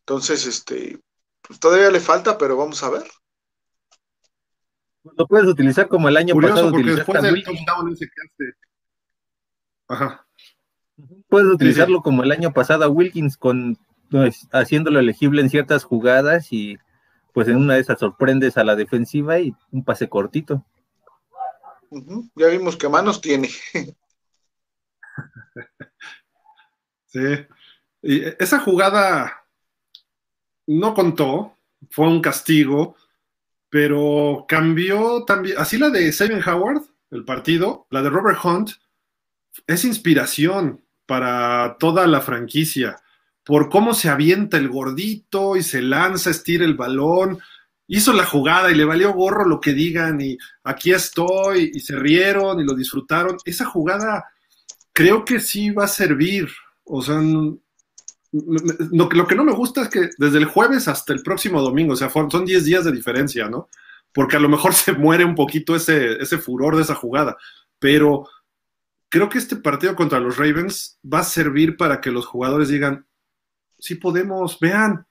Entonces, este, pues, todavía le falta, pero vamos a ver. Lo puedes utilizar como el año pasado. Porque después del Ajá. Puedes utilizarlo como el año pasado a Wilkins con pues, haciéndolo elegible en ciertas jugadas y pues en una de esas sorprendes a la defensiva y un pase cortito. Ya vimos que manos tiene. [laughs] sí. Y esa jugada no contó, fue un castigo, pero cambió también, así la de Simon Howard, el partido, la de Robert Hunt, es inspiración para toda la franquicia por cómo se avienta el gordito y se lanza, estira el balón, hizo la jugada y le valió gorro lo que digan y aquí estoy y se rieron y lo disfrutaron. Esa jugada creo que sí va a servir. O sea, lo, que no me gusta es que desde el jueves hasta el próximo domingo, o sea, son 10 días de diferencia, ¿no? Porque a lo mejor [laughs] se muere un poquito ese, ese furor de esa jugada, pero creo que este partido contra los Ravens va a servir para que los jugadores digan, sí podemos, vean,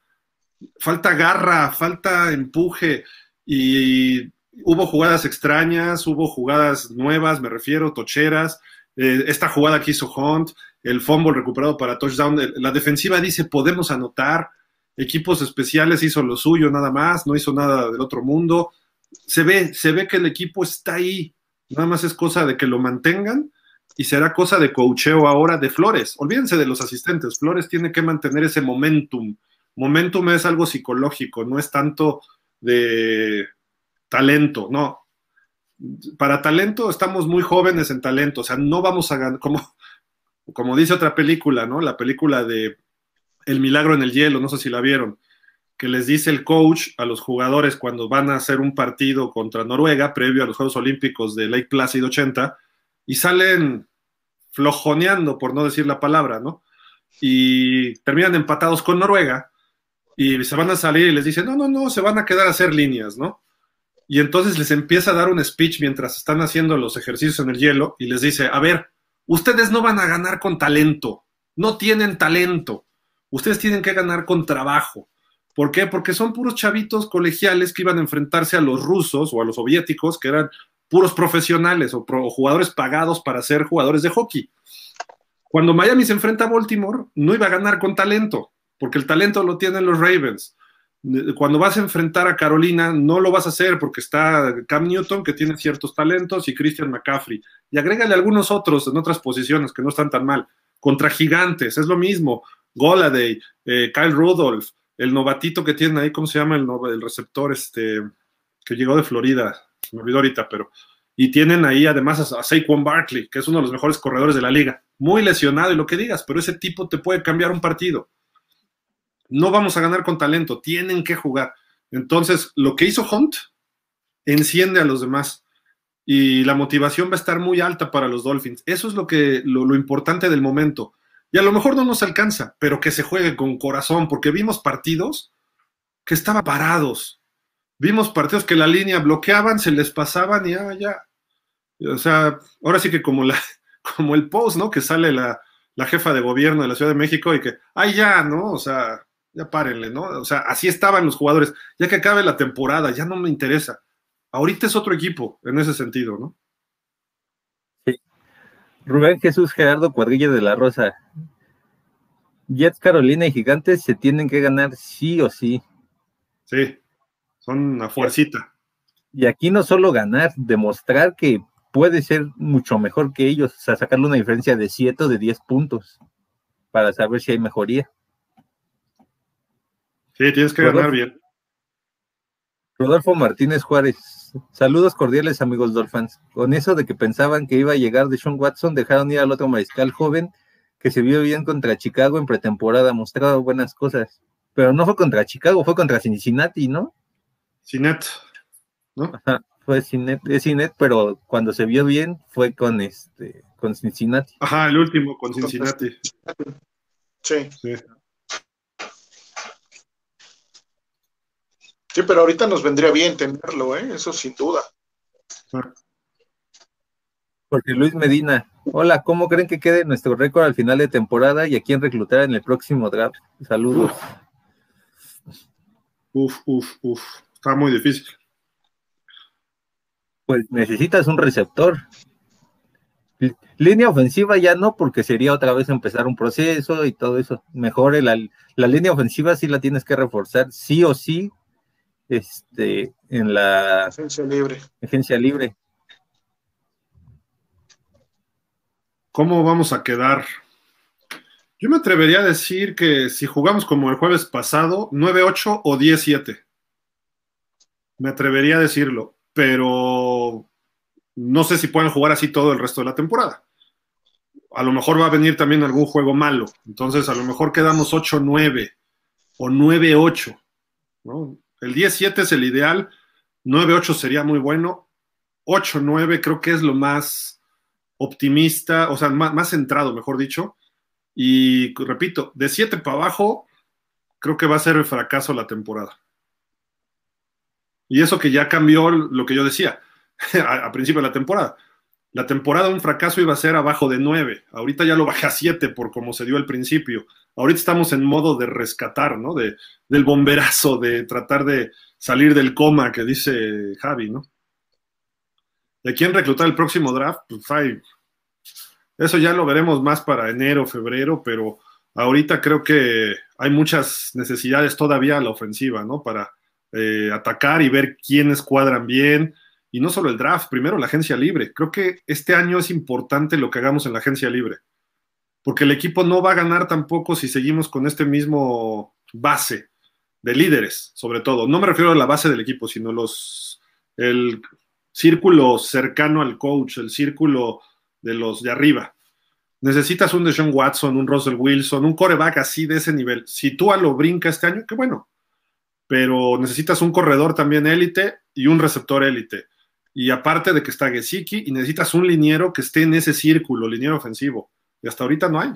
falta garra, falta empuje y, hubo jugadas extrañas, hubo jugadas nuevas, me refiero, tocheras, eh, esta jugada que hizo Hunt, el fumble recuperado para touchdown, la defensiva dice podemos anotar, equipos especiales hizo lo suyo nada más, no hizo nada del otro mundo, se ve, se ve que el equipo está ahí, nada más es cosa de que lo mantengan y será cosa de coacheo ahora de Flores. Olvídense de los asistentes. Flores tiene que mantener ese momentum. Momentum es algo psicológico, no es tanto de talento, no. Para talento estamos muy jóvenes en talento, o sea, no vamos a ganar, como, como dice otra película, ¿no? La película de El milagro en el hielo, no sé si la vieron, que les dice el coach a los jugadores cuando van a hacer un partido contra Noruega, previo a los Juegos Olímpicos de Lake Placid 80, y salen flojoneando, por no decir la palabra, ¿no? Y terminan empatados con Noruega y se van a salir y les dicen, no, no, no, se van a quedar a hacer líneas, ¿no? Y entonces les empieza a dar un speech mientras están haciendo los ejercicios en el hielo y les dice, a ver, ustedes no van a ganar con talento, no tienen talento, ustedes tienen que ganar con trabajo. ¿Por qué? Porque son puros chavitos colegiales que iban a enfrentarse a los rusos o a los soviéticos, que eran puros profesionales o, jugadores pagados para ser jugadores de hockey. Cuando Miami se enfrenta a Baltimore, no iba a ganar con talento, porque el talento lo tienen los Ravens. Cuando vas a enfrentar a Carolina, no lo vas a hacer porque está Cam Newton, que tiene ciertos talentos, y Christian McCaffrey. Y agrégale algunos otros en otras posiciones que no están tan mal. Contra gigantes, es lo mismo. Goladay, eh, Kyle Rudolph, el novatito que tiene ahí, ¿cómo se llama el, el receptor este, que llegó de Florida? me olvidó ahorita, pero. Y tienen ahí además a, Saquon Barkley, que es uno de los mejores corredores de la liga. Muy lesionado y lo que digas, pero ese tipo te puede cambiar un partido. No vamos a ganar con talento, tienen que jugar. Entonces, lo que hizo Hunt enciende a los demás y la motivación va a estar muy alta para los Dolphins. Eso es lo que lo, importante del momento. Y a lo mejor no nos alcanza, pero que se juegue con corazón, porque vimos partidos que estaban parados, vimos partidos que la línea bloqueaban, se les pasaban y ya, ya. O sea, ahora sí que como, la, [laughs] como el post, ¿no? Que sale la, jefa de gobierno de la Ciudad de México y que, ay, ya, ¿no? O sea, ya párenle, ¿no? O sea, así estaban los jugadores. Ya que acabe la temporada, ya no me interesa. Ahorita es otro equipo en ese sentido, ¿no? Sí. Rubén Jesús Gerardo Cuadrilla de la Rosa. Jets, Carolina y Gigantes se tienen que ganar sí o sí. Sí. Son una fuercita. Y aquí no solo ganar, demostrar que puede ser mucho mejor que ellos, o sea, sacarle una diferencia de 7 o de 10 puntos para saber si hay mejoría. Sí, tienes que ganar bien. Rodolfo Martínez Juárez, saludos cordiales amigos Dolphins. Con eso de que pensaban que iba a llegar de Sean Watson, dejaron ir al otro mariscal joven que se vio bien contra Chicago en pretemporada, mostrado buenas cosas. Pero no fue contra Chicago, fue contra Cincinnati, ¿no? Cinet. ¿no? Ajá, fue Cinet, es Cinet, pero cuando se vio bien fue con este con Cincinnati. Ajá, el último con Cincinnati. Sí. Sí. Sí, pero ahorita nos vendría bien tenerlo, ¿eh? Eso sin duda. Porque Luis Medina, hola, ¿cómo creen que quede nuestro récord al final de temporada y a quién reclutar en el próximo draft? Saludos. Uf, uf, uf. Está muy difícil. Pues necesitas un receptor. Línea ofensiva ya no, porque sería otra vez empezar un proceso y todo eso. Mejor la, la línea ofensiva sí la tienes que reforzar, sí o sí, este, en la Agencia libre. agencia libre. ¿Cómo vamos a quedar? Yo me atrevería a decir que si jugamos como el jueves pasado, 9-8 o 10-7. Me atrevería a decirlo, pero no sé si pueden jugar así todo el resto de la temporada. A lo mejor va a venir también algún juego malo. Entonces, a lo mejor quedamos 8-9 o 9-8. ¿no? El 10-7 es el ideal, 9-8 sería muy bueno, 8-9 creo que es lo más optimista, o sea, más, centrado, mejor dicho. Y repito, de 7 para abajo, creo que va a ser el fracaso la temporada. Y eso que ya cambió lo que yo decía [laughs] a principio de la temporada. La temporada un fracaso iba a ser abajo de 9. Ahorita ya lo bajé a 7 por como se dio al principio. Ahorita estamos en modo de rescatar, ¿no? De, del bomberazo, de tratar de salir del coma que dice Javi, ¿no? ¿De quién reclutar el próximo draft? Pues. Eso ya lo veremos más para enero, febrero, pero ahorita creo que hay muchas necesidades todavía a la ofensiva, ¿no? Para eh, atacar y ver quiénes cuadran bien. Y no solo el draft, primero la agencia libre. Creo que este año es importante lo que hagamos en la agencia libre. Porque el equipo no va a ganar tampoco si seguimos con este mismo base de líderes, sobre todo. No me refiero a la base del equipo, sino los el círculo cercano al coach, el círculo de los de arriba. Necesitas un Deshaun Watson, un Russell Wilson, un coreback así de ese nivel. Si tú a lo brinca este año, qué bueno. Pero necesitas un corredor también élite y un receptor élite. Y aparte de que está Gesicki, y necesitas un liniero que esté en ese círculo, liniero ofensivo. Y hasta ahorita no hay.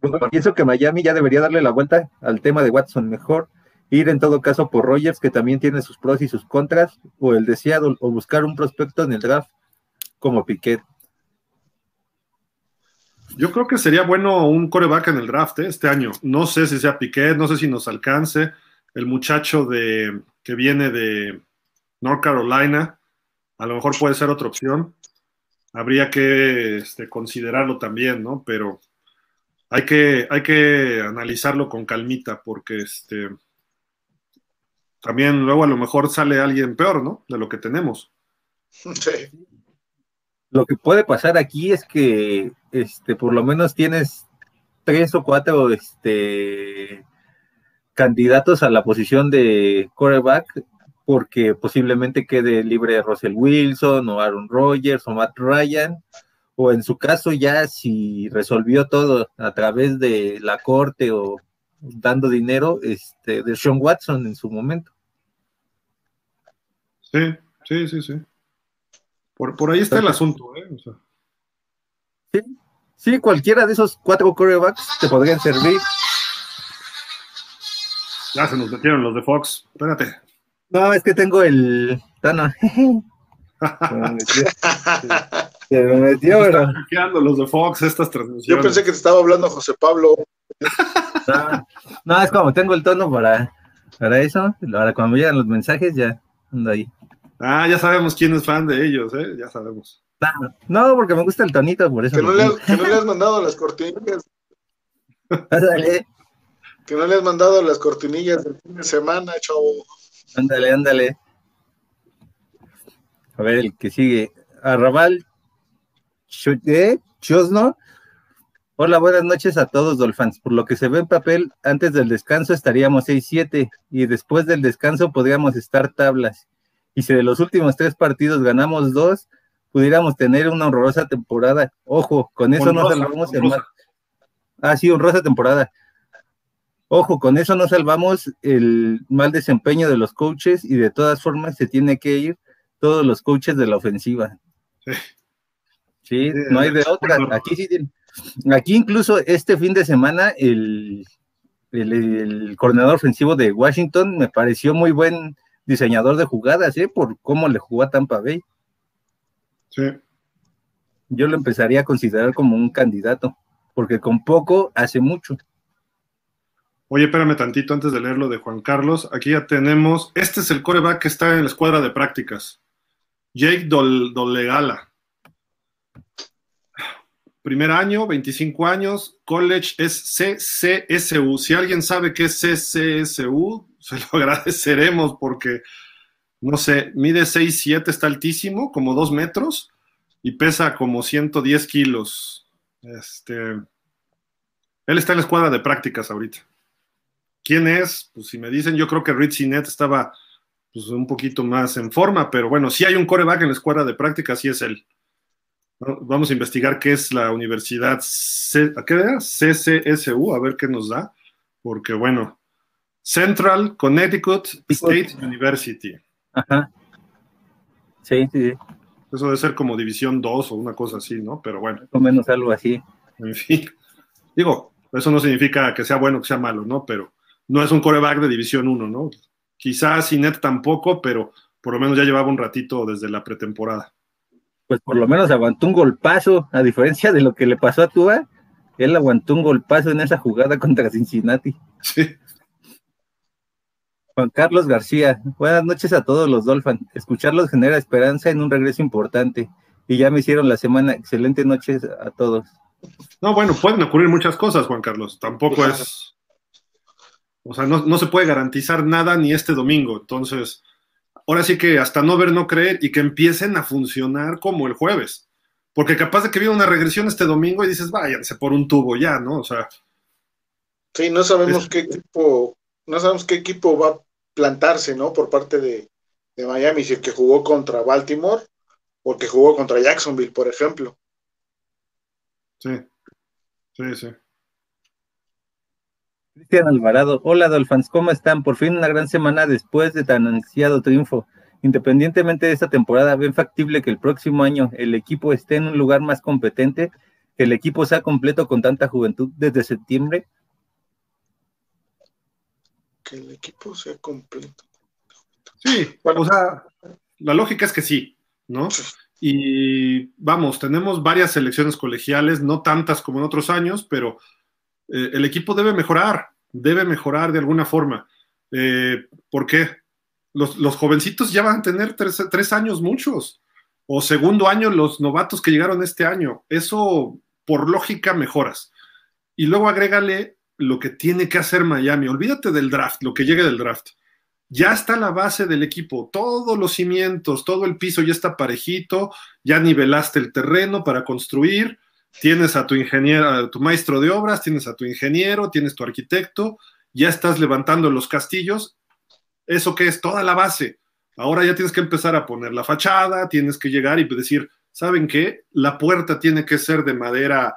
Pues, pienso que Miami ya debería darle la vuelta al tema de Watson mejor. Ir en todo caso por Rogers, que también tiene sus pros y sus contras, o el de Seattle, o buscar un prospecto en el draft como Piquet. Yo creo que sería bueno un coreback en el draft ¿eh? este año. No sé si sea Piquet, no sé si nos alcance. El muchacho de, que viene de North Carolina, a lo mejor puede ser otra opción. Habría que este, considerarlo también, ¿no? Pero hay que, hay que analizarlo con calmita, porque este, también luego a lo mejor sale alguien peor, ¿no? De lo que tenemos. Sí. Lo que puede pasar aquí es que este, por lo menos tienes tres o cuatro este, candidatos a la posición de quarterback, porque posiblemente quede libre Russell Wilson o Aaron Rodgers o Matt Ryan, o en su caso ya si resolvió todo a través de la corte o dando dinero, este, de Sean Watson en su momento. Sí, sí, sí, sí. Por, por ahí está el asunto, ¿eh? O sea. Sí, sí, cualquiera de esos cuatro quarterbacks te podrían servir. Ya se nos metieron los de Fox. Espérate. No, es que tengo el. No, no. [laughs] Se me metió, se me metió, pero. Los de Fox estas transmisiones. Yo pensé que te estaba hablando José Pablo. No, [laughs] no, es como tengo el tono para, para eso. Ahora, cuando llegan los mensajes, ya ando ahí. Ah, ya sabemos quién es fan de ellos, ¿eh? Ya sabemos. No, porque me gusta el tonito, por eso. Que no, le, has- que no le has mandado las cortinillas. [laughs] Ándale, Que no le has mandado las cortinillas del fin de semana, chavo. ándale, ándale. A ver, el que sigue. Arrabal Cho- ¿eh? Chosno. Hola, buenas noches a todos, Dolphins. Por lo que se ve en papel, antes del descanso estaríamos 6-7 y después del descanso podríamos estar tablas. Y si de los últimos tres partidos ganamos dos, pudiéramos tener una horrorosa temporada. Ojo, con eso no Honrosa, salvamos el honrosa. mar. Ha sido honrosa temporada. Ojo, con eso no salvamos el mal desempeño de los coaches y de todas formas se tiene que ir todos los coaches de la ofensiva. Sí, no hay de otra. Aquí sí Aquí incluso este fin de semana el, el, coordinador ofensivo de Washington me pareció muy buen diseñador de jugadas, ¿eh? Por cómo le jugó a Tampa Bay. Sí. Yo lo empezaría a considerar como un candidato, porque con poco hace mucho. Oye, espérame tantito antes de leerlo de Juan Carlos. Aquí ya tenemos, este es el coreback que está en la escuadra de prácticas. Jake Dolegala. Primer año, 25 años, college es CCSU. Si alguien sabe qué es CCSU, se lo [laughs] agradeceremos porque, no sé, mide 6'7, está altísimo, como 2 metros, y pesa como 110 kilos. Este, él está en la escuadra de prácticas ahorita. ¿Quién es? Pues si me dicen, yo creo que Ritzy Net estaba pues, un poquito más en forma, pero bueno, si hay un coreback en la escuadra de práctica, sí es él. Vamos a investigar qué es la universidad C, ¿qué? CCSU, a ver qué nos da, porque bueno, Central Connecticut State University. Ajá. Sí, sí, sí. Eso debe ser como División 2 o una cosa así, ¿no? Pero bueno. O menos algo así. En fin. Digo, eso no significa que sea bueno o que sea malo, ¿no? Pero no es un coreback de División 1, ¿no? Quizás Sinet tampoco, pero por lo menos ya llevaba un ratito desde la pretemporada. Pues por lo menos aguantó un golpazo, a diferencia de lo que le pasó a Tua, él aguantó un golpazo en esa jugada contra Cincinnati. Sí. Juan Carlos García, buenas noches a todos los Dolphins. Escucharlos genera esperanza en un regreso importante. Y ya me hicieron la semana. Excelentes noches a todos. No, bueno, pueden ocurrir muchas cosas, Juan Carlos. Tampoco es o sea, no, se puede garantizar nada ni este domingo. Entonces, ahora sí que hasta no ver, no creer y que empiecen a funcionar como el jueves. Porque capaz de que viene una regresión este domingo y dices, váyanse por un tubo ya, ¿no? O sea. Sí, no sabemos qué equipo, no sabemos qué equipo va a plantarse, ¿no? Por parte de, de Miami, si el que jugó contra Baltimore o el que jugó contra Jacksonville, por ejemplo. Sí, sí, sí. Cristian Alvarado, hola Dolphins, ¿cómo están? Por fin una gran semana después de tan ansiado triunfo. Independientemente de esta temporada, ¿ven factible que el próximo año el equipo esté en un lugar más competente, que el equipo sea completo con tanta juventud desde septiembre? Que el equipo sea completo. Sí, o sea, la lógica es que sí, ¿no? Y vamos, tenemos varias selecciones colegiales, no tantas como en otros años, pero eh, el equipo debe mejorar, debe mejorar de alguna forma. Eh, ¿Por qué? Los, jovencitos ya van a tener tres, años muchos, o segundo año los novatos que llegaron este año. Eso, por lógica, mejoras. Y luego agrégale lo que tiene que hacer Miami. Olvídate del draft, lo que llegue del draft. Ya está la base del equipo, todos los cimientos, todo el piso ya está parejito, ya nivelaste el terreno para construir, tienes a tu ingeniero, a tu maestro de obras, tienes a tu ingeniero, tienes tu arquitecto, ya estás levantando los castillos. ¿Eso qué es? Toda la base. Ahora ya tienes que empezar a poner la fachada, tienes que llegar y decir, ¿saben qué? La puerta tiene que ser de madera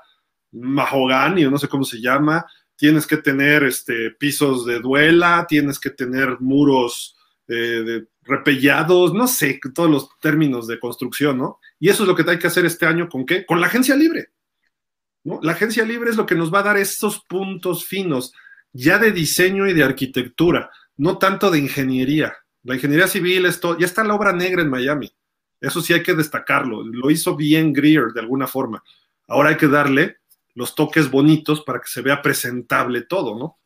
mahogany, o no sé cómo se llama, tienes que tener este, pisos de duela, tienes que tener muros eh, repellados, no sé, todos los términos de construcción, ¿no? Y eso es lo que hay que hacer este año con qué? Con la agencia libre. La agencia libre es lo que nos va a dar estos puntos finos, ya de diseño y de arquitectura, no tanto de ingeniería. La ingeniería civil, esto, ya está la obra negra en Miami. Eso sí hay que destacarlo. Lo hizo bien Greer de alguna forma. Ahora hay que darle los toques bonitos para que se vea presentable todo, ¿no?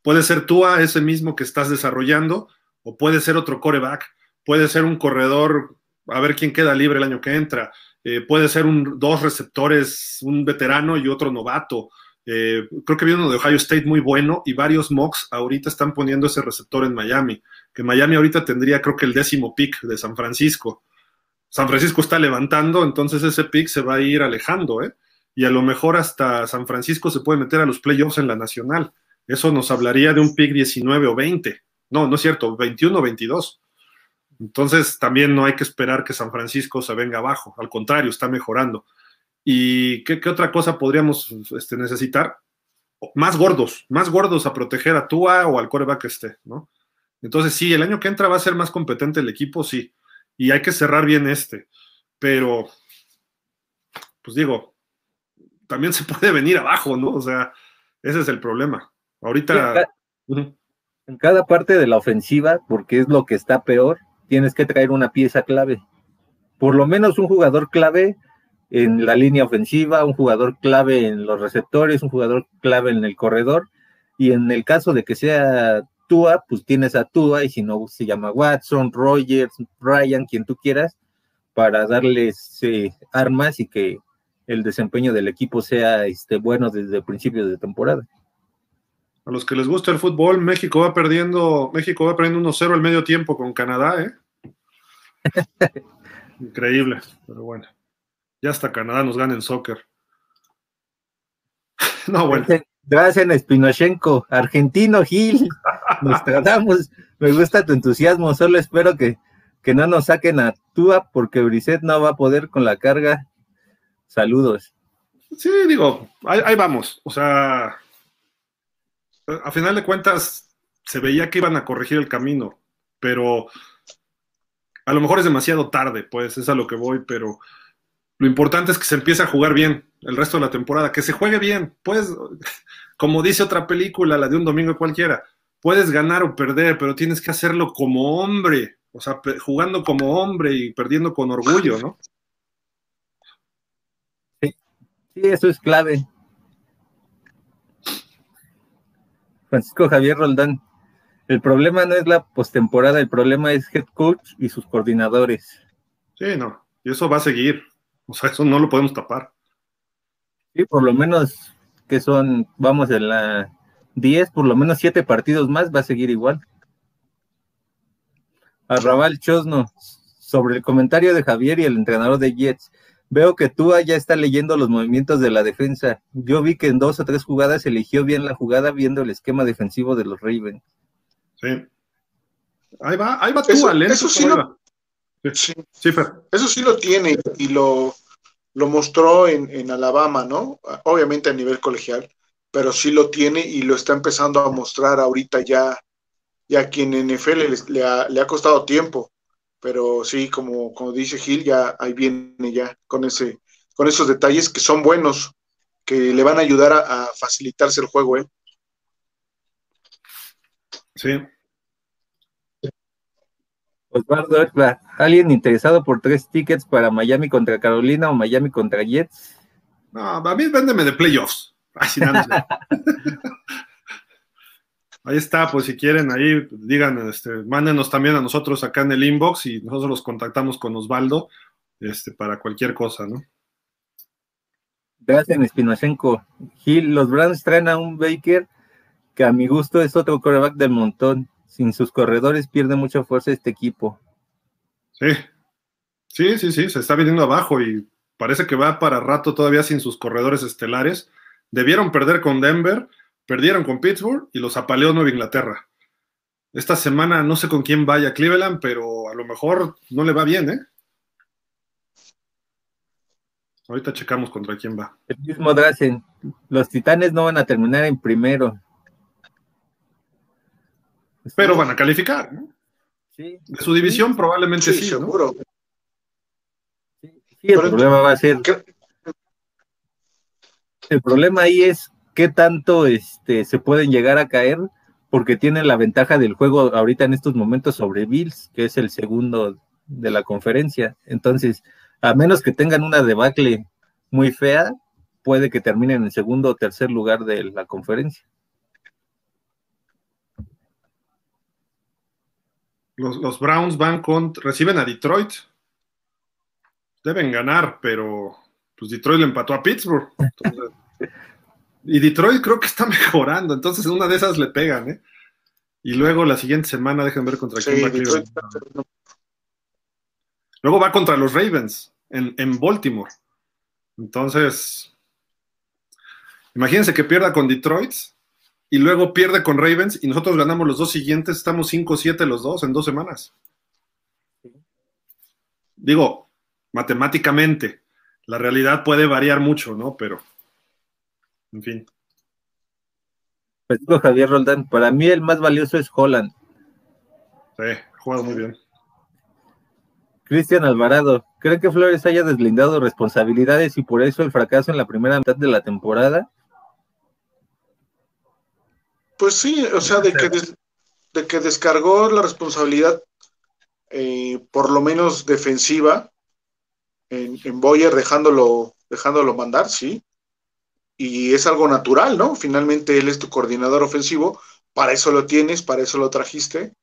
Puede ser tú a ese mismo que estás desarrollando, o puede ser otro coreback, puede ser un corredor, a ver quién queda libre el año que entra, eh, puede ser dos receptores, un veterano y otro novato. Eh, creo que viene uno de Ohio State muy bueno y varios mocks ahorita están poniendo ese receptor en Miami, que Miami ahorita tendría creo que el décimo pick de San Francisco. San Francisco está levantando, entonces ese pick se va a ir alejando, ¿eh? Y a lo mejor hasta San Francisco se puede meter a los playoffs en la nacional. Eso nos hablaría de un pick 19 o 20. No, no es cierto, 21 o 22. Entonces también no hay que esperar que San Francisco se venga abajo, al contrario, está mejorando. ¿Y qué, otra cosa podríamos este, necesitar? Más gordos, más gordos a proteger a Tua o al coreback este, ¿no? Entonces, sí, el año que entra va a ser más competente el equipo, sí. Y hay que cerrar bien este. Pero, pues digo, también se puede venir abajo, ¿no? O sea, ese es el problema. Ahorita. En cada parte de la ofensiva, porque es lo que está peor, tienes que traer una pieza clave. Por lo menos un jugador clave en la línea ofensiva, un jugador clave en los receptores, un jugador clave en el corredor. Y en el caso de que sea Tua, pues tienes a Tua, y si no, se llama Watson, Rogers, Ryan, quien tú quieras, para darles eh, armas y que el desempeño del equipo sea este, bueno desde el principio de temporada. A los que les gusta el fútbol, México va perdiendo, México va perdiendo 1-0 al medio tiempo con Canadá, ¿eh? [laughs] Increíble, pero bueno. Ya hasta Canadá nos gana en soccer. [laughs] no, bueno. Gracias, Spinochenko, argentino Gil. [laughs] Nos tratamos. Me gusta tu entusiasmo. Solo espero que, que no nos saquen a Tua porque Brisset no va a poder con la carga. Saludos. Sí, digo, ahí vamos. O sea, a final de cuentas, se veía que iban a corregir el camino, pero a lo mejor es demasiado tarde, pues es a lo que voy, pero lo importante es que se empiece a jugar bien el resto de la temporada, que se juegue bien, pues, [laughs] como dice otra película, la de un domingo cualquiera, puedes ganar o perder, pero tienes que hacerlo como hombre, o sea, jugando como hombre y perdiendo con orgullo, ¿no? Sí, sí eso es clave. Francisco Javier Roldán. El problema no es la postemporada, el problema es head coach y sus coordinadores. Sí, no, y eso va a seguir. O sea, eso no lo podemos tapar. Sí, por lo menos que son, vamos en la 10, por lo menos 7 partidos más, va a seguir igual. Arrabal Chosno, sobre el comentario de Javier y el entrenador de Jets. Veo que tú ya está leyendo los movimientos de la defensa. Yo vi que en dos o tres jugadas eligió bien la jugada viendo el esquema defensivo de los Ravens. Sí. Ahí va, ahí va Tua, eso, eso sí, lo, sí, eso sí lo tiene y lo, lo mostró en, Alabama, ¿no? Obviamente a nivel colegial, pero sí lo tiene y lo está empezando a mostrar ahorita ya, ya quien en NFL le, ha, le ha costado tiempo pero sí, como, como dice Gil, ya ahí viene ya con ese, con esos detalles que son buenos, que le van a ayudar a, facilitarse el juego, ¿eh? Sí. Osvaldo ¿alguien interesado por tres tickets para Miami contra Carolina o Miami contra Jets? No, a mí véndeme de playoffs. Ay, [laughs] Ahí está, pues si quieren, ahí digan, este, mándenos también a nosotros acá en el inbox y nosotros los contactamos con Osvaldo este, para cualquier cosa, ¿no? Gracias, Espinochenko. Gil, los Browns traen a un Baker que a mi gusto es otro coreback del montón. Sin sus corredores pierde mucha fuerza este equipo. Sí, sí, sí, sí, se está viniendo abajo y parece que va para rato todavía sin sus corredores estelares. Debieron perder con Denver Perdieron con Pittsburgh y los apaleó Nueva Inglaterra. Esta semana no sé con quién vaya Cleveland, pero a lo mejor no le va bien, ¿eh? Ahorita checamos contra quién va. El mismo Drazen. Los Titanes no van a terminar en primero. Pero van a calificar, ¿no? Sí. De su división probablemente sí, seguro. Sí, el problema va a ser. El problema ahí es qué tanto este, se pueden llegar a caer, porque tienen la ventaja del juego ahorita en estos momentos sobre Bills, que es el segundo de la conferencia. Entonces, a menos que tengan una debacle muy fea, puede que terminen en segundo o tercer lugar de la conferencia. Los, Browns van con, reciben a Detroit. Deben ganar, pero pues Detroit le empató a Pittsburgh. Entonces, y Detroit creo que está [laughs] mejorando, entonces una de esas le pegan, ¿eh? Y luego la siguiente semana, dejen ver contra quién va Luego va contra los Ravens en, en, Baltimore. Entonces, imagínense que pierda con Detroit y luego pierde con Ravens y nosotros ganamos los dos siguientes, estamos 5-7 los dos en dos semanas. Digo, matemáticamente, la realidad puede variar mucho, ¿no? Pero, en fin. Pues digo Javier Roldán, para mí el más valioso es Holland. Sí, juega muy bien. Cristian Alvarado, ¿creen que Flores haya deslindado responsabilidades y por eso el fracaso en la primera mitad de la temporada? Pues sí, o sea, de que, des- de que descargó la responsabilidad, eh, por lo menos defensiva, en, en Boyer, dejándolo, dejándolo mandar, sí. Y es algo natural, ¿no? Finalmente él es tu coordinador ofensivo, para eso lo tienes, para eso lo trajiste.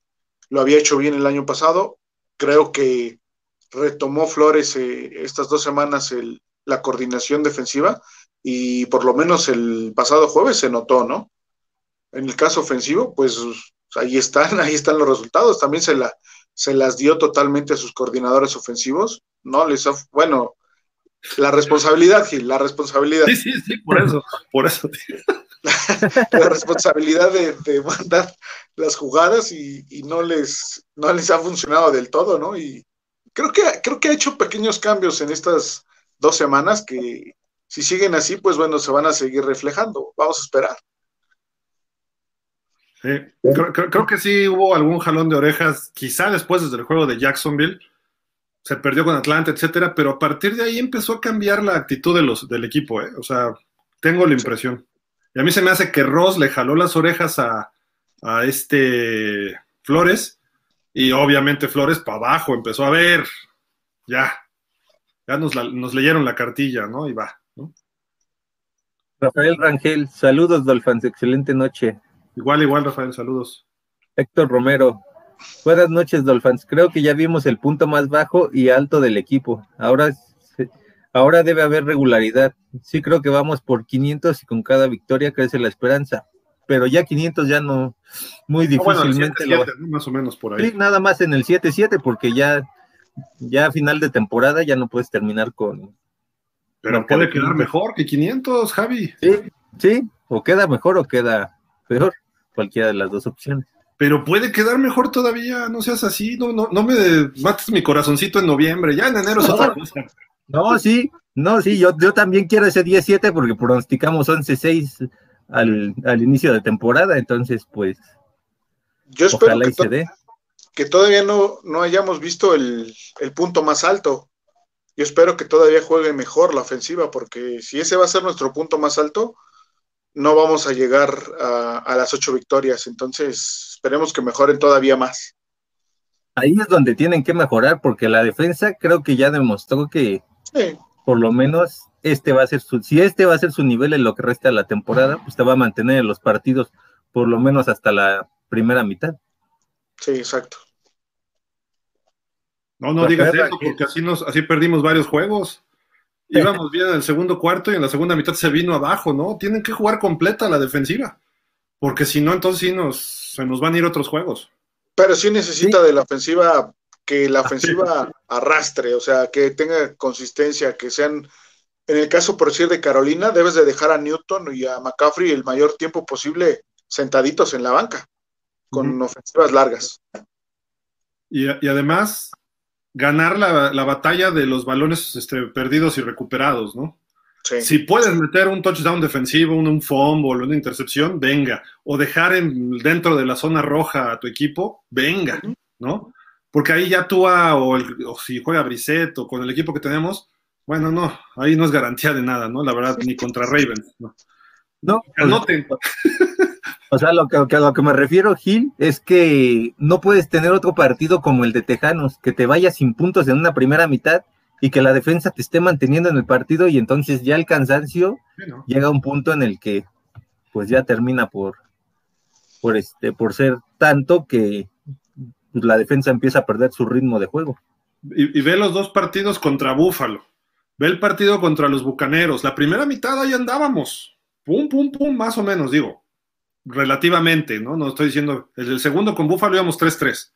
Lo había hecho bien el año pasado. Creo que retomó Flores eh, estas dos semanas el- la coordinación defensiva y por lo menos el pasado jueves se notó, ¿no? En el caso ofensivo, pues ahí están, [laughs] ahí están los resultados. También se, la, se las dio totalmente a sus coordinadores ofensivos. No les bueno, la responsabilidad, Gil, la responsabilidad, Sí, sí, sí, por eso, por eso. la responsabilidad de, de mandar las jugadas y, y no les no les ha funcionado del todo, ¿no? Y creo que creo que ha hecho pequeños cambios en estas dos semanas que si siguen así, pues bueno, se van a seguir reflejando. Vamos a esperar. Sí, creo, creo- creo que sí hubo algún jalón de orejas, quizá después desde el juego de Jacksonville, se perdió con Atlanta, etcétera, pero a partir de ahí empezó a cambiar la actitud de los, del equipo, ¿eh? O sea, tengo la impresión. Y a mí se me hace que Ross le jaló las orejas a, a este Flores, y obviamente Flores para abajo empezó a ver, ya, ya nos, la- nos leyeron la cartilla, ¿no? Y va, ¿no? Rafael Rangel, saludos Dolphins, excelente noche. Igual, igual, Rafael, saludos. Héctor Romero, buenas noches Dolphins, creo que ya vimos el punto más bajo y alto del equipo. Ahora, ahora debe haber regularidad. Sí creo que vamos por 500 y con cada victoria crece la esperanza. Pero ya 500 ya no, muy Ah, bueno, difícilmente 7-7, lo va- ¿no? más o menos por ahí. Sí, nada más en el 7-7 porque ya, ya a final de temporada ya no puedes terminar con... Pero puede quedar 500. mejor que 500, Javi. Sí, sí, o queda mejor o queda peor, cualquiera de las dos opciones. Pero puede quedar mejor todavía, no seas así, no, no, no me mates mi corazoncito en noviembre, ya en enero es otra cosa. No, sí, no, sí, yo, yo también quiero ese 10-7 porque pronosticamos 11-6 al, al inicio de temporada, entonces pues Yo espero ojalá que, y se to- dé. que todavía no, no hayamos visto el, el punto más alto. Yo espero que todavía juegue mejor la ofensiva, porque si ese va a ser nuestro punto más alto, no vamos a llegar a, a las ocho victorias. Entonces, esperemos que mejoren todavía más. Ahí es donde tienen que mejorar porque la defensa creo que ya demostró que Sí, por lo menos este va a ser su, si este va a ser su nivel en lo que resta de la temporada, pues te va a mantener en los partidos por lo menos hasta la primera mitad. sí, exacto. No, no digas eso, porque así, nos, así perdimos varios juegos. Íbamos bien en el segundo cuarto y en la segunda mitad se vino abajo, ¿no? Tienen que jugar completa la defensiva, porque si no, entonces sí nos, se nos van a ir otros juegos. Pero sí necesita de la ofensiva, que la ofensiva arrastre, o sea, que tenga consistencia, que sean, en el caso por decir de Carolina, debes de dejar a Newton y a McCaffrey el mayor tiempo posible sentaditos en la banca, con ofensivas largas. Y, y además, ganar la, la batalla de los balones este, perdidos y recuperados, ¿no? Sí. Si puedes meter un touchdown defensivo, un, un fumble, una intercepción, venga. O dejar en, dentro de la zona roja a tu equipo, venga, ¿no? Porque ahí ya tú, a, o, el- o si juega Brissett o con el equipo que tenemos, bueno, no, ahí no es garantía de nada, ¿no? La verdad, ni contra Ravens, ¿no? No, Anoten. [laughs] O sea, lo que, a lo que me refiero, Gil, es que no puedes tener otro partido como el de Tejanos, que te vayas sin puntos en una primera mitad y que la defensa te esté manteniendo en el partido y entonces ya el cansancio llega a un punto en el que pues ya termina por por este por ser tanto que pues, la defensa empieza a perder su ritmo de juego. Y, y ve los dos partidos contra Búfalo. Ve el partido contra los Bucaneros. La primera mitad ahí andábamos. Pum, pum, pum, más o menos, digo. Relativamente, ¿no? No estoy diciendo. El, segundo con Búfalo íbamos 3-3.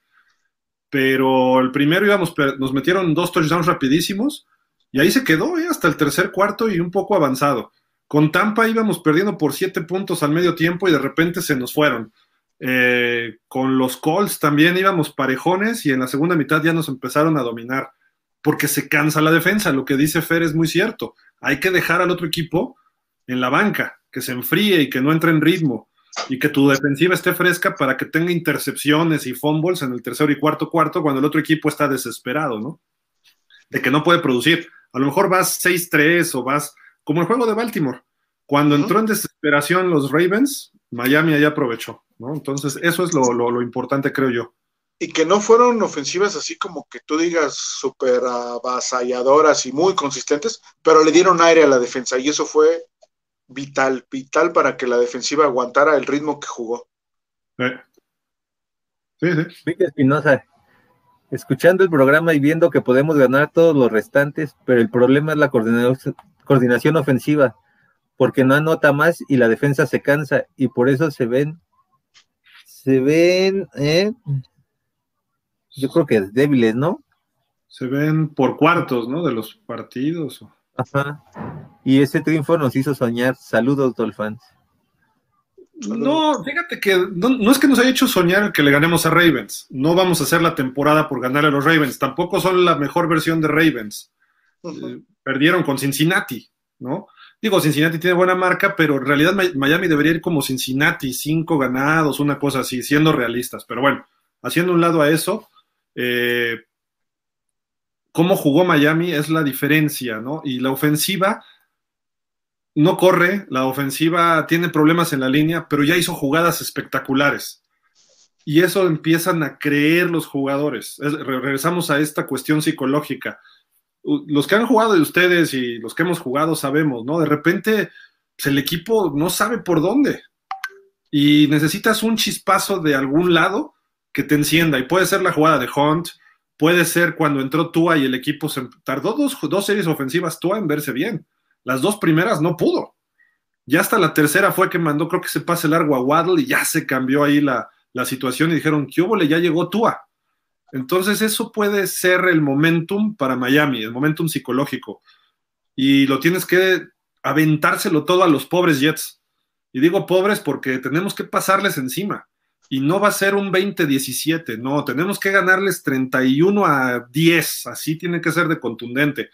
Pero el primero íbamos, nos metieron dos touchdowns rapidísimos. Y ahí se quedó, ¿eh? Hasta el tercer cuarto y un poco avanzado. Con Tampa íbamos perdiendo por siete puntos al medio tiempo y de repente se nos fueron. Eh, con los Colts también íbamos parejones y en la segunda mitad ya nos empezaron a dominar. porque se cansa la defensa. Lo que dice Fer es muy cierto. Hay que dejar al otro equipo en la banca, que se enfríe y que no entre en ritmo y que tu defensiva esté fresca para que tenga intercepciones y fumbles en el tercero y cuarto cuarto cuando el otro equipo está desesperado, ¿no? De que no puede producir. A lo mejor vas 6-3 o vas como el juego de Baltimore. Cuando entró en desesperación los Ravens, Miami ahí aprovechó, ¿no? Entonces, eso es lo, lo importante, creo yo y que no fueron ofensivas así como que tú digas súper avasalladoras y muy consistentes, pero le dieron aire a la defensa y eso fue vital, vital para que la defensiva aguantara el ritmo que jugó. Sí, sí. Espinosa, escuchando el programa y viendo que podemos ganar todos los restantes, pero el problema es la coordinación ofensiva, porque no anota más y la defensa se cansa y por eso se ven, se ven, ¿eh? yo creo que débiles, ¿no? Se ven por cuartos, ¿no? De los partidos. Ajá. Y ese triunfo nos hizo soñar. Saludos, Dolphins. No, fíjate que no, es que nos haya hecho soñar que le ganemos a Ravens. No vamos a hacer la temporada por ganarle a los Ravens. Tampoco son la mejor versión de Ravens. Eh, perdieron con Cincinnati, ¿no? Digo, Cincinnati tiene buena marca, pero en realidad Miami debería ir como Cincinnati, cinco ganados, una cosa así, siendo realistas. Pero bueno, haciendo un lado a eso, eh, cómo jugó Miami es la diferencia, ¿no? Y la ofensiva no corre, la ofensiva tiene problemas en la línea, pero ya hizo jugadas espectaculares. Y eso empiezan a creer los jugadores. regresamos a esta cuestión psicológica. Los que han jugado de ustedes y los que hemos jugado sabemos, ¿no? De repente pues, el equipo no sabe por dónde. Y necesitas un chispazo de algún lado que te encienda. Y puede ser la jugada de Hunt, puede ser cuando entró Tua y el equipo se tardó dos, dos series ofensivas Tua en verse bien. Las dos primeras no pudo. Ya hasta la tercera fue que mandó, creo que se pase largo a Waddle y ya se cambió ahí la, la situación y dijeron, ¿qué hubo? Ya llegó Tua. Entonces eso puede ser el momentum para Miami, el momentum psicológico. Y lo tienes que aventárselo todo a los pobres Jets. Y digo pobres porque tenemos que pasarles encima y no va a ser un 20-17, no, tenemos que ganarles 31 a 10, así tiene que ser de contundente.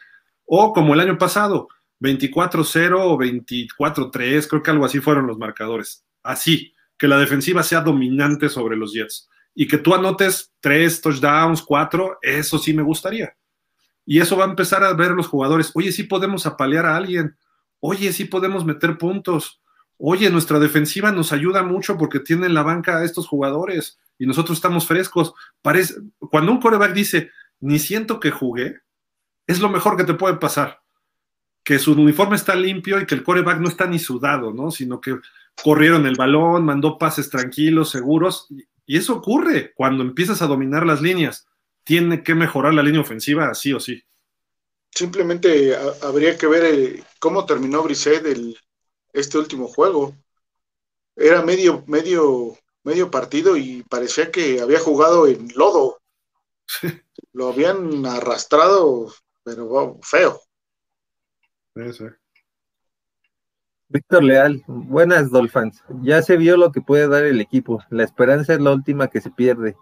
O como el año pasado, 24-0 o 24-3, creo que algo así fueron los marcadores. Así, que la defensiva sea dominante sobre los Jets. Y que tú anotes 3 touchdowns, 4, eso sí me gustaría. Y eso va a empezar a ver los jugadores, oye, sí podemos apalear a alguien, oye, sí podemos meter puntos oye, nuestra defensiva nos ayuda mucho porque tiene en la banca a estos jugadores y nosotros estamos frescos. Parece, cuando un coreback dice, ni siento que jugué, es lo mejor que te puede pasar. Que su uniforme está limpio y que el coreback no está ni sudado, ¿no? Sino que corrieron el balón, mandó pases tranquilos, seguros. Y eso ocurre cuando empiezas a dominar las líneas. Tiene que mejorar la línea ofensiva, sí o sí. Simplemente habría que ver eh, cómo terminó Brissett el, este último juego. Era medio, medio, medio partido y parecía que había jugado en lodo. Lo habían arrastrado, pero feo. Víctor Leal, buenas Dolphins. Ya se vio lo que puede dar el equipo. La esperanza es la última que se pierde.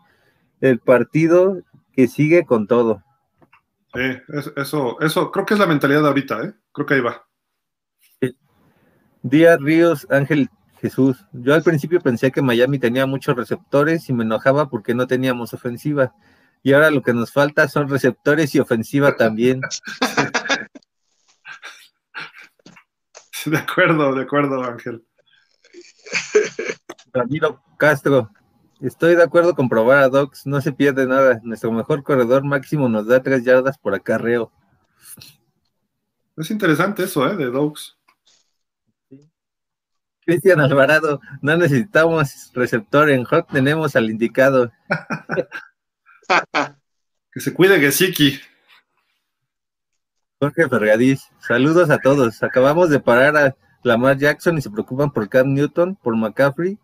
El partido que sigue con todo. Sí, eso, eso, creo que es la mentalidad de ahorita, ¿eh? Creo que ahí va. Díaz Ríos Ángel Jesús. Yo al principio pensé que Miami tenía muchos receptores y me enojaba porque no teníamos ofensiva. Y ahora lo que nos falta son receptores y ofensiva también. [laughs] [laughs] De acuerdo, de acuerdo, Ángel. [laughs] Ramiro Castro. Estoy de acuerdo con probar a Docs, no se pierde nada. Nuestro mejor corredor máximo nos da tres yardas por acarreo. Es interesante eso, ¿eh? De Dogs. Cristian Alvarado, no necesitamos receptor en Hot, tenemos al indicado. [laughs] que se cuide Gesicki. Jorge Fergadís, saludos a todos. Acabamos de parar a Lamar Jackson y se preocupan por Cam Newton, por McCaffrey.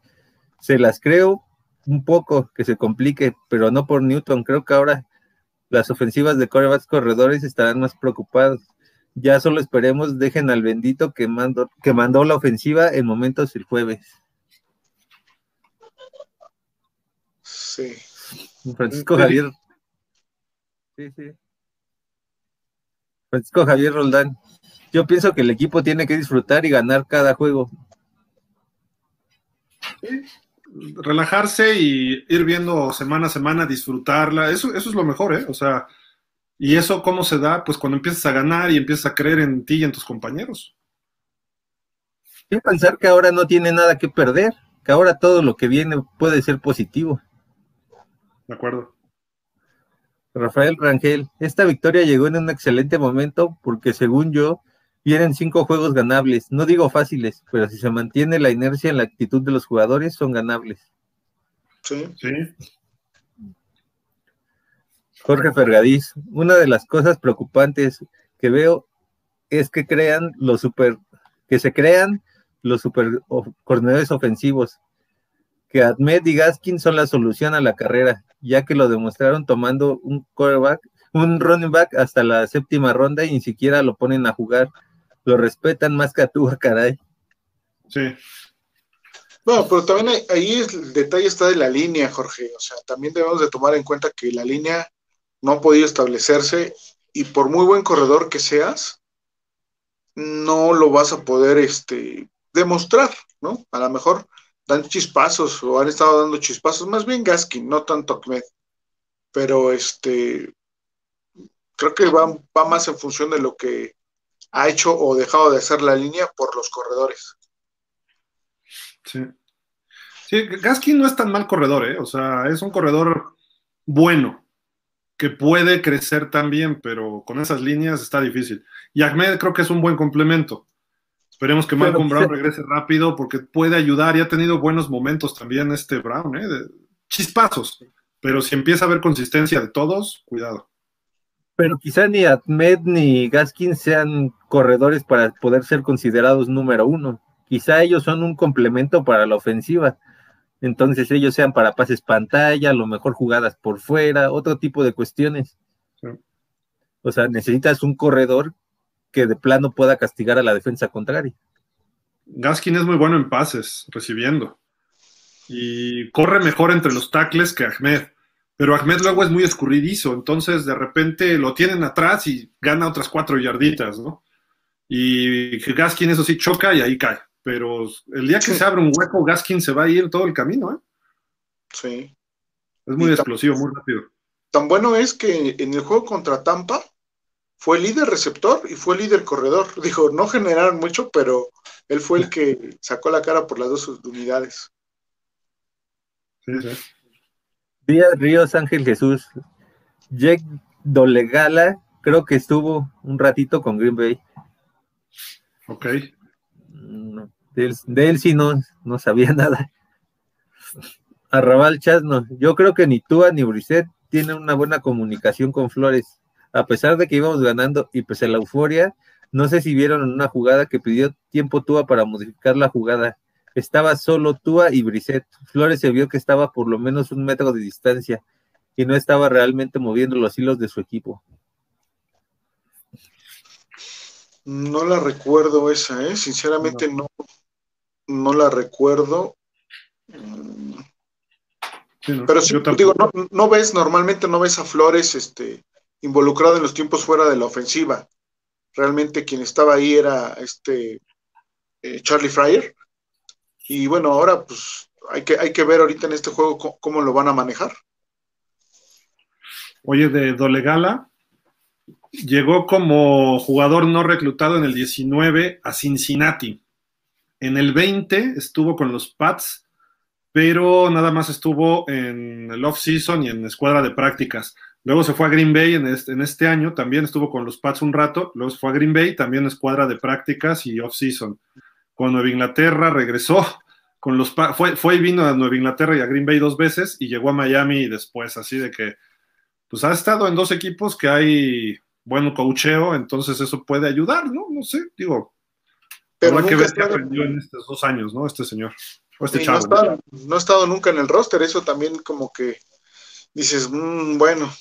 Se las creo un poco que se complique, pero no por Newton. Creo que ahora las ofensivas de corebacks corredores estarán más preocupados ya solo esperemos, dejen al bendito que mandó, que mandó la ofensiva en momentos el jueves. Sí. Francisco Javier. Sí, sí. Francisco Javier Roldán. Yo pienso que el equipo tiene que disfrutar y ganar cada juego. Relajarse y ir viendo semana a semana, disfrutarla, eso, eso es lo mejor, ¿eh? O sea, ¿y eso cómo se da? Pues cuando empiezas a ganar y empiezas a creer en ti y en tus compañeros. Y pensar que ahora no tiene nada que perder, que ahora todo lo que viene puede ser positivo. De acuerdo. Rafael Rangel, esta victoria llegó en un excelente momento porque según yo, vienen cinco juegos ganables. No digo fáciles, pero si se mantiene la inercia en la actitud de los jugadores, son ganables. Sí. Sí. Jorge Fergadís, una de las cosas preocupantes que veo es que crean los super, que se crean los super coordinadores ofensivos, que Ahmed y Gaskin son la solución a la carrera, ya que lo demostraron tomando un quarterback, un running back hasta la séptima ronda y ni siquiera lo ponen a jugar. Lo respetan más que a tú, caray. Sí. Bueno, pero también ahí el detalle está de la línea, Jorge. O sea, también debemos de tomar en cuenta que la línea no ha podido establecerse y por muy buen corredor que seas, no lo vas a poder este, demostrar, ¿no? A lo mejor dan chispazos o han estado dando chispazos, más bien Gaskin, no tanto Ahmed. Pero este, creo que va, va más en función de lo que ha hecho o dejado de hacer la línea por los corredores. Sí. Sí, Gaskin no es tan mal corredor, ¿eh? O sea, es un corredor bueno, que puede crecer también, pero con esas líneas está difícil. Y Ahmed creo que es un buen complemento. Esperemos que Malcolm Brown regrese rápido porque puede ayudar y ha tenido buenos momentos también este Brown, ¿eh? De chispazos. Pero si empieza a haber consistencia de todos, cuidado. Pero quizá ni Ahmed ni Gaskin sean corredores para poder ser considerados número uno. Quizá ellos son un complemento para la ofensiva. Entonces ellos sean para pases pantalla, a lo mejor jugadas por fuera, otro tipo de cuestiones. Sí. O sea, necesitas un corredor que de plano pueda castigar a la defensa contraria. Gaskin es muy bueno en pases, recibiendo. Y corre mejor entre los tackles que Ahmed. Pero Ahmed luego es muy escurridizo, entonces de repente lo tienen atrás y gana otras cuatro yarditas, ¿no? Y Gaskin eso sí choca y ahí cae. Pero el día que sí. se abre un hueco, Gaskin se va a ir todo el camino, ¿eh? Sí. Es muy y explosivo, tan, muy rápido. Tan bueno es que en el juego contra Tampa, fue líder receptor y fue líder corredor. [laughs] Dijo, no generaron mucho, pero él fue el que sacó la cara por las dos unidades. Sí, sí. Díaz Ríos Ángel Jesús. Jake Dolegala, creo que estuvo un ratito con Green Bay. Ok. No, de, él, de, él, sí no, no sabía [laughs] nada. Arrabal Chasno, yo creo que ni Tua ni Brissett tienen una buena comunicación con Flores a pesar de que íbamos ganando y pese a la euforia, no sé si vieron en una jugada que pidió tiempo Tua para modificar la jugada. Estaba solo Tua y Brisset. Flores se vio que estaba por lo menos un metro de distancia y no estaba realmente moviendo los hilos de su equipo. No la recuerdo esa, ¿eh? Sinceramente no, no la recuerdo. Sí, no, Pero sí, digo, no, no, ves, normalmente no ves a Flores este, involucrado en los tiempos fuera de la ofensiva. Realmente quien estaba ahí era este eh, Charlie Fryer. Y bueno, ahora pues hay que, hay que ver ahorita en este juego cómo, lo van a manejar. Oye, de Dolegala, llegó como jugador no reclutado en el 19 a Cincinnati. En el 20 estuvo con los Pats, pero nada más estuvo en el off-season y en escuadra de prácticas. Luego se fue a Green Bay en este, en este, año, también estuvo con los Pats un rato, luego se fue a Green Bay, también escuadra de prácticas y off-season. Con Nueva Inglaterra regresó, con los fue, fue y vino a Nueva Inglaterra y a Green Bay dos veces y llegó a Miami después, así de que pues ha estado en dos equipos que hay buen coacheo, entonces eso puede ayudar, ¿no? No sé, digo. Pero habrá que ver qué aprendió en estos dos años, ¿no? Este señor. O este chavo. No, ha estado nunca en el roster, eso también como que dices, mmm, bueno,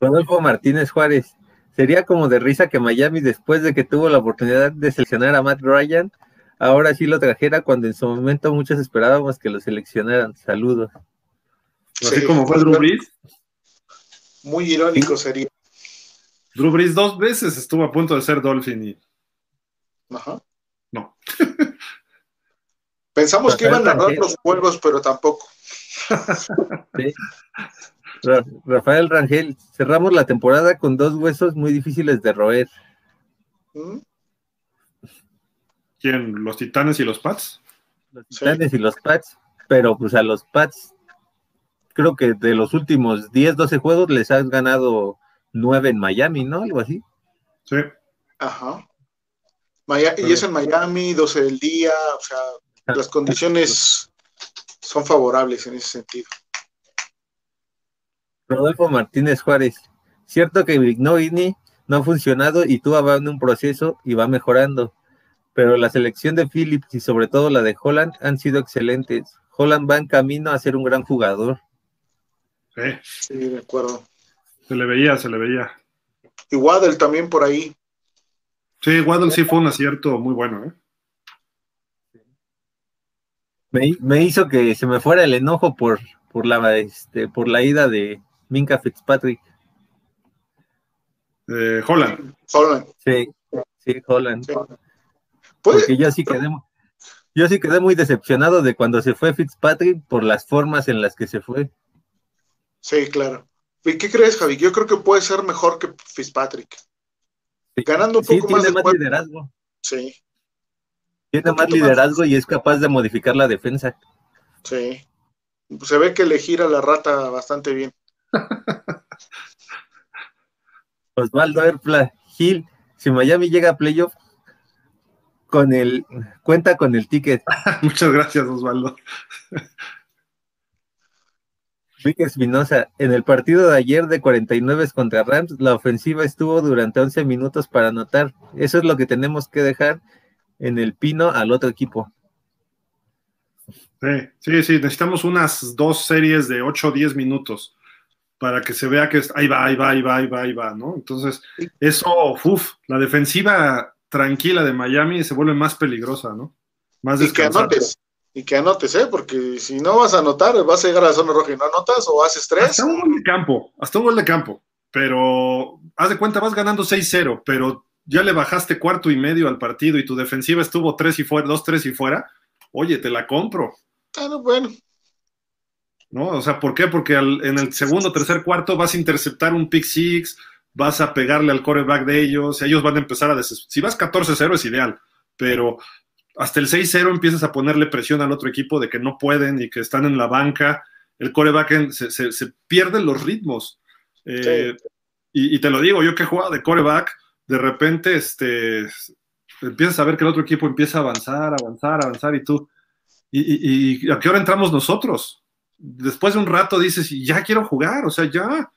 Rodolfo Martínez Juárez. Sería como de risa que Miami, después de que tuvo la oportunidad de seleccionar a Matt Ryan, ahora sí lo trajera cuando en su momento muchos esperábamos que lo seleccionaran. Saludos. Así sí, como fue Drew Brees. Muy irónico sería. Drew Brees dos veces estuvo a punto de ser Dolphin y Ajá. no. Pensamos que iban a Rangel. los juegos, pero tampoco. Sí. Rafael Rangel, cerramos la temporada con dos huesos muy difíciles de roer. ¿Mm? ¿Quién? ¿Los Titanes y los Pats? Los Sí. Titanes y los Pats, pero pues a los Pats, creo que de los últimos 10, 12 juegos les has ganado 9 en Miami, ¿no? Algo así. Sí. Ajá. Maya- y es en Miami, 12 del día, o sea, las condiciones son favorables en ese sentido. Rodolfo Martínez Juárez, cierto que Vignogini no ha funcionado y tú va en un proceso y va mejorando, pero la selección de Phillips y sobre todo la de Holland han sido excelentes. Holland va en camino a ser un gran jugador. Sí. Sí, de acuerdo. Se le veía, se le veía. Y Waddle también por ahí. Sí, Waddle sí fue un acierto muy bueno, ¿eh? Me, me hizo que se me fuera el enojo por, por, la, este, por la ida de Minka Fitzpatrick. Eh, Holland. Holland. Sí, sí, Holland. Sí. Porque yo sí quedé, yo sí quedé muy decepcionado de cuando se fue Fitzpatrick por las formas en las que se fue. Sí, claro. ¿Y qué crees, Javi? Yo creo que puede ser mejor que Fitzpatrick. Ganando un sí, poco más tiene de más liderazgo. Sí, Tiene más. liderazgo y es capaz de modificar la defensa. sí. Se ve que le gira la rata bastante bien. [laughs] Osvaldo Erpla Gil, si Miami llega a playoff, con el, cuenta con el ticket. [laughs] Muchas gracias, Osvaldo. Vic Espinosa, en el partido de ayer de 49 contra Rams, la ofensiva estuvo durante 11 minutos para anotar. Eso es lo que tenemos que dejar en el pino al otro equipo. Sí, sí, sí, necesitamos unas dos series de 8 o 10 minutos para que se vea que es- ahí va, ahí va, ahí va, ahí va, ahí va, ¿no? Entonces, eso, uff, la defensiva tranquila de Miami se vuelve más peligrosa, ¿no? Más Y que anotes. Y que anotes, ¿eh? Porque si no vas a anotar, vas a llegar a la zona roja y no anotas o haces tres. Hasta un gol de campo, hasta un gol de campo. Pero haz de cuenta, vas ganando 6-0, pero ya le bajaste cuarto y medio al partido y tu defensiva estuvo 3 y fuera, 2-3 y fuera. Oye, te la compro, Ah, no, bueno, ¿no? O sea, ¿por qué? Porque al- en el segundo, tercer, cuarto vas a interceptar un pick six, vas a pegarle al coreback de ellos, ellos van a empezar a des... Si vas 14-0 es ideal, pero hasta el 6-0 empiezas a ponerle presión al otro equipo de que no pueden y que están en la banca, el coreback se- se pierden los ritmos. Eh, y, y te lo digo, yo que he jugado de coreback, de repente este, empiezas a ver que el otro equipo empieza a avanzar, avanzar, avanzar y tú, ¿y, a qué hora entramos nosotros? Después de un rato dices, "Y ya quiero jugar, o sea, ya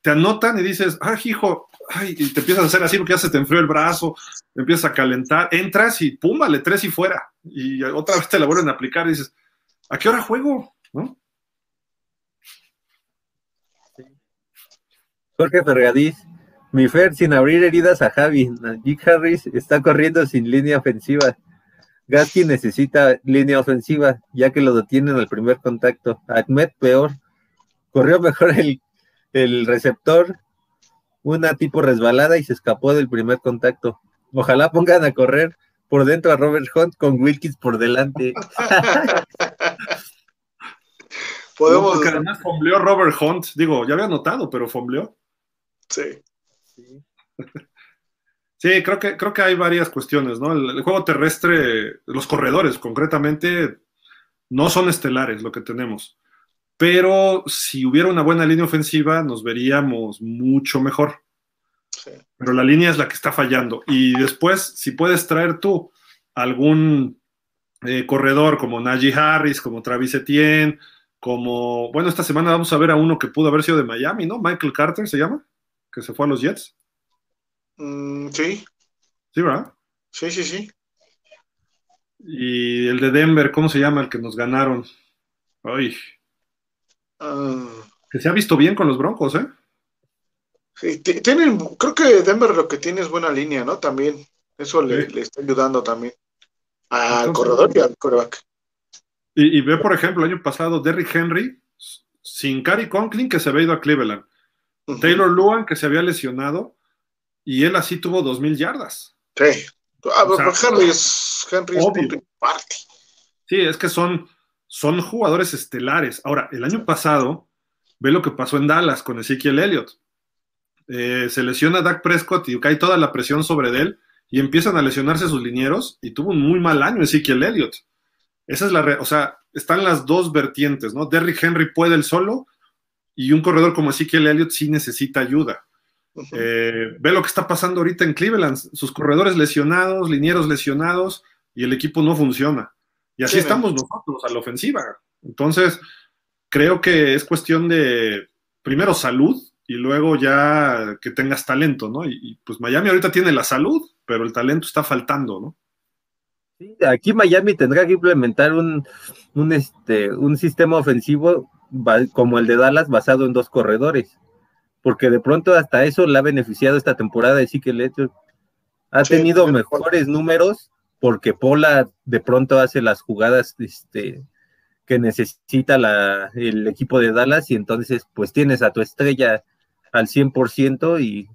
te anotan y dices, ah, hijo, ay, y te empiezas a hacer así porque ya se te enfrió el brazo, empiezas a calentar, entras y pum, vale, tres y fuera, y otra vez te la vuelven a aplicar y dices, ¿a qué hora juego? ¿No? Jorge Fergadís, mi Fer, sin abrir heridas a Javi. Najee Harris está corriendo sin línea ofensiva. Gaskin necesita línea ofensiva, ya que lo detienen al primer contacto. Ahmed peor. Corrió mejor el, el receptor, una tipo resbalada y se escapó del primer contacto. Ojalá pongan a correr por dentro a Robert Hunt con Wilkins por delante. podemos. Porque además fombleó Robert Hunt, digo, ya había notado, pero fombleó. Sí. Sí, creo que, creo que hay varias cuestiones, ¿no? El, el juego terrestre, los corredores concretamente, no son estelares lo que tenemos. Pero si hubiera una buena línea ofensiva, nos veríamos mucho mejor. sí. Pero la línea es la que está fallando. Y después, si puedes traer tú algún eh, corredor como Najee Harris, como Travis Etienne, como, bueno, esta semana vamos a ver a uno que pudo haber sido de Miami, ¿no? Michael Carter se llama, que se fue a los Jets. Mm, sí, Sí, ¿verdad? sí, sí, sí. Y el de Denver, ¿cómo se llama el que nos ganaron? Ay, Ah, que se ha visto bien con los Broncos, ¿eh? sí, tienen, creo que Denver lo que tiene es buena línea, ¿no? También. Eso le, Sí. le está ayudando también al Entonces- corredor y al coreback. Y, y ve, por ejemplo, el año pasado Derrick Henry, sin Cary Conklin, que se había ido a Cleveland. Taylor Luan, que se había lesionado, y él así tuvo dos mil yardas. Sí. Ah, Henry es, Henry es parte. Sí, es que son, son jugadores estelares. Ahora, el año pasado, ve lo que pasó en Dallas con Ezekiel Elliott. Eh, se lesiona Dak Prescott y cae toda la presión sobre él y empiezan a lesionarse sus linieros y tuvo un muy mal año Ezekiel Elliott. Esa es la, o sea, están las dos vertientes, ¿no? Derrick Henry puede el solo y un corredor como Ezekiel Elliott sí necesita ayuda. Eh, ve lo que está pasando ahorita en Cleveland, sus corredores lesionados, linieros lesionados y el equipo no funciona. Y así estamos nosotros a la ofensiva. Entonces, creo que es cuestión de, primero, salud y luego ya que tengas talento, ¿no? Y, pues Miami ahorita tiene la salud, pero el talento está faltando, ¿no? Sí, aquí Miami tendrá que implementar un, un, este, un sistema ofensivo como el de Dallas basado en dos corredores, porque de pronto hasta eso le ha beneficiado esta temporada de sí que ha tenido mejores números porque Pola de pronto hace las jugadas este, que necesita la, el equipo de Dallas y entonces pues tienes a tu estrella al 100% y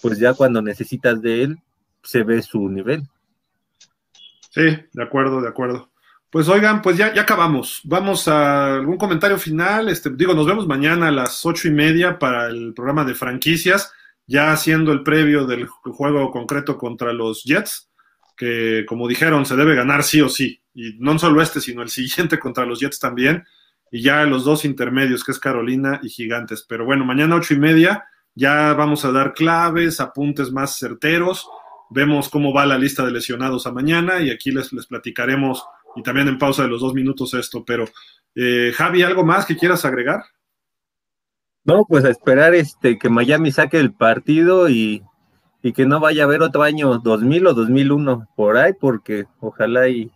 pues ya cuando necesitas de él se ve su nivel. Sí, de acuerdo, de acuerdo. Pues oigan, pues ya, ya acabamos. Vamos a algún comentario final. Este, digo, nos vemos mañana a las ocho y media para el programa de franquicias, ya haciendo el previo del juego concreto contra los Jets que como dijeron, se debe ganar sí o sí. Y no solo este, sino el siguiente contra los Jets también. Y ya los dos intermedios, que es Carolina y Gigantes. Pero bueno, mañana ocho y media ya vamos a dar claves, apuntes más certeros. Vemos cómo va la lista de lesionados a mañana y aquí les, les platicaremos y también en pausa de los dos minutos esto. Pero eh, Javi, ¿algo más que quieras agregar? No, pues a esperar este que Miami saque el partido y y que no vaya a haber otro año 2000 o 2001 por ahí, porque ojalá y,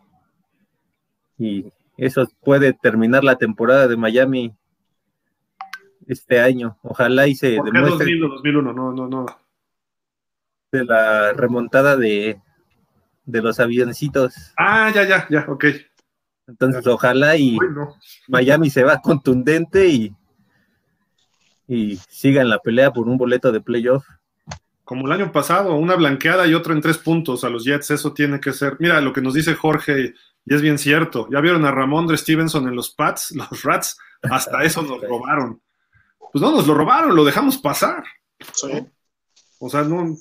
y eso puede terminar la temporada de Miami este año. Ojalá y se ¿Por qué 2000 o 2001? No, no, no. De la remontada de, de los avioncitos. Ah, ya, ya, ya, ok. Entonces, ojalá y Miami se va contundente y, y siga en la pelea por un boleto de playoff como el año pasado, una blanqueada y otra en tres puntos a los Jets, eso tiene que ser. Mira lo que nos dice Jorge, y es bien cierto. Ya vieron a Ramondre Stevenson en los Pats, [laughs] los Rats, hasta eso nos [laughs] robaron. Pues no nos lo robaron, lo dejamos pasar. O sea, no,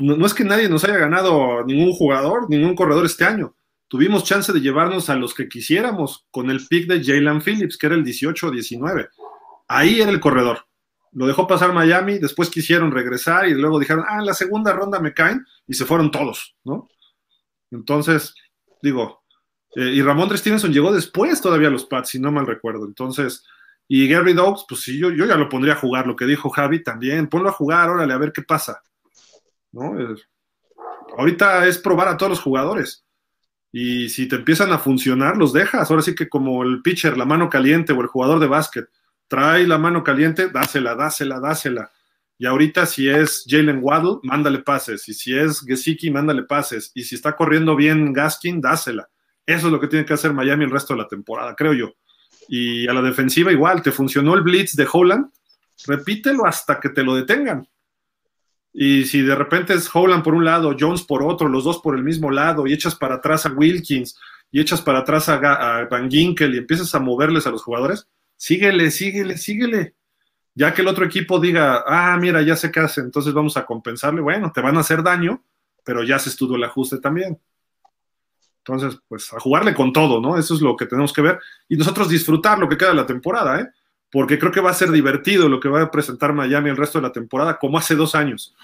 no, es que nadie nos haya ganado ningún jugador, ningún corredor este año. Tuvimos chance de llevarnos a los que quisiéramos con el pick de Jalen Phillips, que era el 18 19. Ahí era el corredor lo dejó pasar Miami, después quisieron regresar y luego dijeron, ah, en la segunda ronda me caen y se fueron todos, ¿no? Entonces, digo, eh, y Ramón Stevenson llegó después todavía a los Pats, si no mal recuerdo. Entonces, y Gary Dobbs, pues sí, yo, yo ya lo pondría a jugar, lo que dijo Javi también, ponlo a jugar, órale, a ver qué pasa, ¿no? ahorita es probar a todos los jugadores. Y si te empiezan a funcionar, los dejas. Ahora sí que como el pitcher, la mano caliente o el jugador de básquet, trae la mano caliente, dásela, dásela, dásela. Y ahorita si es Jalen Waddle, mándale pases. Y si es Gesicki, mándale pases. Y si está corriendo bien Gaskin, dásela. Eso es lo que tiene que hacer Miami el resto de la temporada, creo yo. Y a la defensiva igual, te funcionó el blitz de Holland, repítelo hasta que te lo detengan. Y si de repente es Holland por un lado, Jones por otro, los dos por el mismo lado, y echas para atrás a Wilkins, y echas para atrás a, Van Ginkel, y empiezas a moverles a los jugadores, síguele, síguele, síguele. Ya que el otro equipo diga, ah, mira, ya se qué hace, entonces vamos a compensarle. Bueno, te van a hacer daño, pero ya se estudió el ajuste también. Entonces, pues a jugarle con todo, ¿no? Eso es lo que tenemos que ver. Y nosotros disfrutar lo que queda de la temporada, ¿eh? Porque creo que va a ser divertido lo que va a presentar Miami el resto de la temporada, como hace dos años.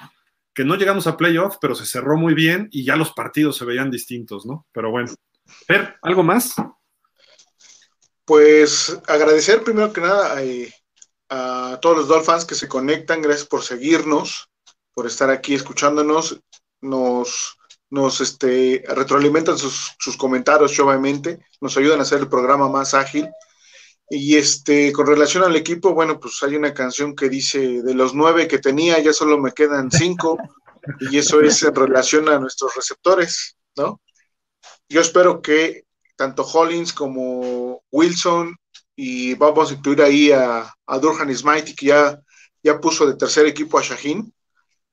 Que no llegamos a playoff, pero se cerró muy bien y ya los partidos se veían distintos, ¿no? Pero bueno. Fer, ¿algo más? Pues agradecer primero que nada eh, a, todos los Dolphins que se conectan, gracias por seguirnos, por estar aquí escuchándonos, nos, nos este, retroalimentan sus, sus comentarios, obviamente, nos ayudan a hacer el programa más ágil. Y este, con relación al equipo, bueno, pues hay una canción que dice, de los nueve que tenía, ya solo me quedan cinco, y eso es en relación a nuestros receptores, ¿no? Yo espero que tanto Hollins como Wilson y vamos a incluir ahí a, a Durhan Smite, que ya, ya puso de tercer equipo a Shaheen.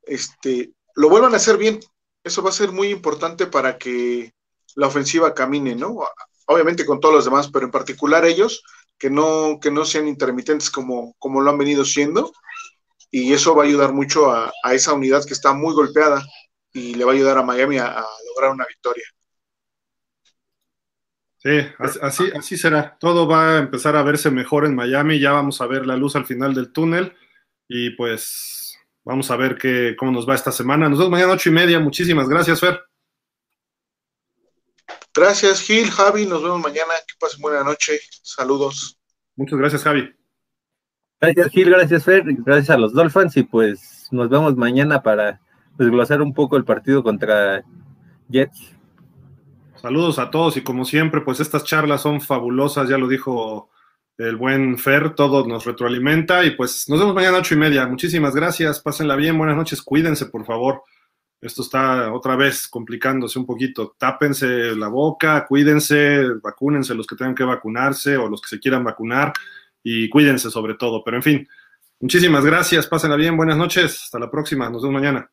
este, lo vuelvan a hacer bien. Eso va a ser muy importante para que la ofensiva camine, ¿no? Obviamente con todos los demás, pero en particular ellos, que no, que no sean intermitentes como, como lo han venido siendo. Y eso va a ayudar mucho a, esa unidad que está muy golpeada y le va a ayudar a Miami a, lograr una victoria. Sí, así, así será. Todo va a empezar a verse mejor en Miami. Ya vamos a ver la luz al final del túnel. Y pues vamos a ver qué, cómo nos va esta semana. Nos vemos mañana ocho y media. Muchísimas gracias, Fer. Gracias, Gil, Javi. Nos vemos mañana. Que pasen buena noche. Saludos. Muchas gracias, Javi. Gracias, Gil. Gracias, Fer. Gracias a los Dolphins. Y pues nos vemos mañana para desglosar un poco el partido contra Jets. Saludos a todos y como siempre, pues estas charlas son fabulosas, ya lo dijo el buen Fer, todo nos retroalimenta y pues nos vemos mañana a ocho y media. Muchísimas gracias, pásenla bien, buenas noches, cuídense por favor. Esto está otra vez complicándose un poquito. Tápense la boca, cuídense, vacúnense los que tengan que vacunarse o los que se quieran vacunar y cuídense sobre todo. Pero en fin, muchísimas gracias, pásenla bien, buenas noches, hasta la próxima, nos vemos mañana.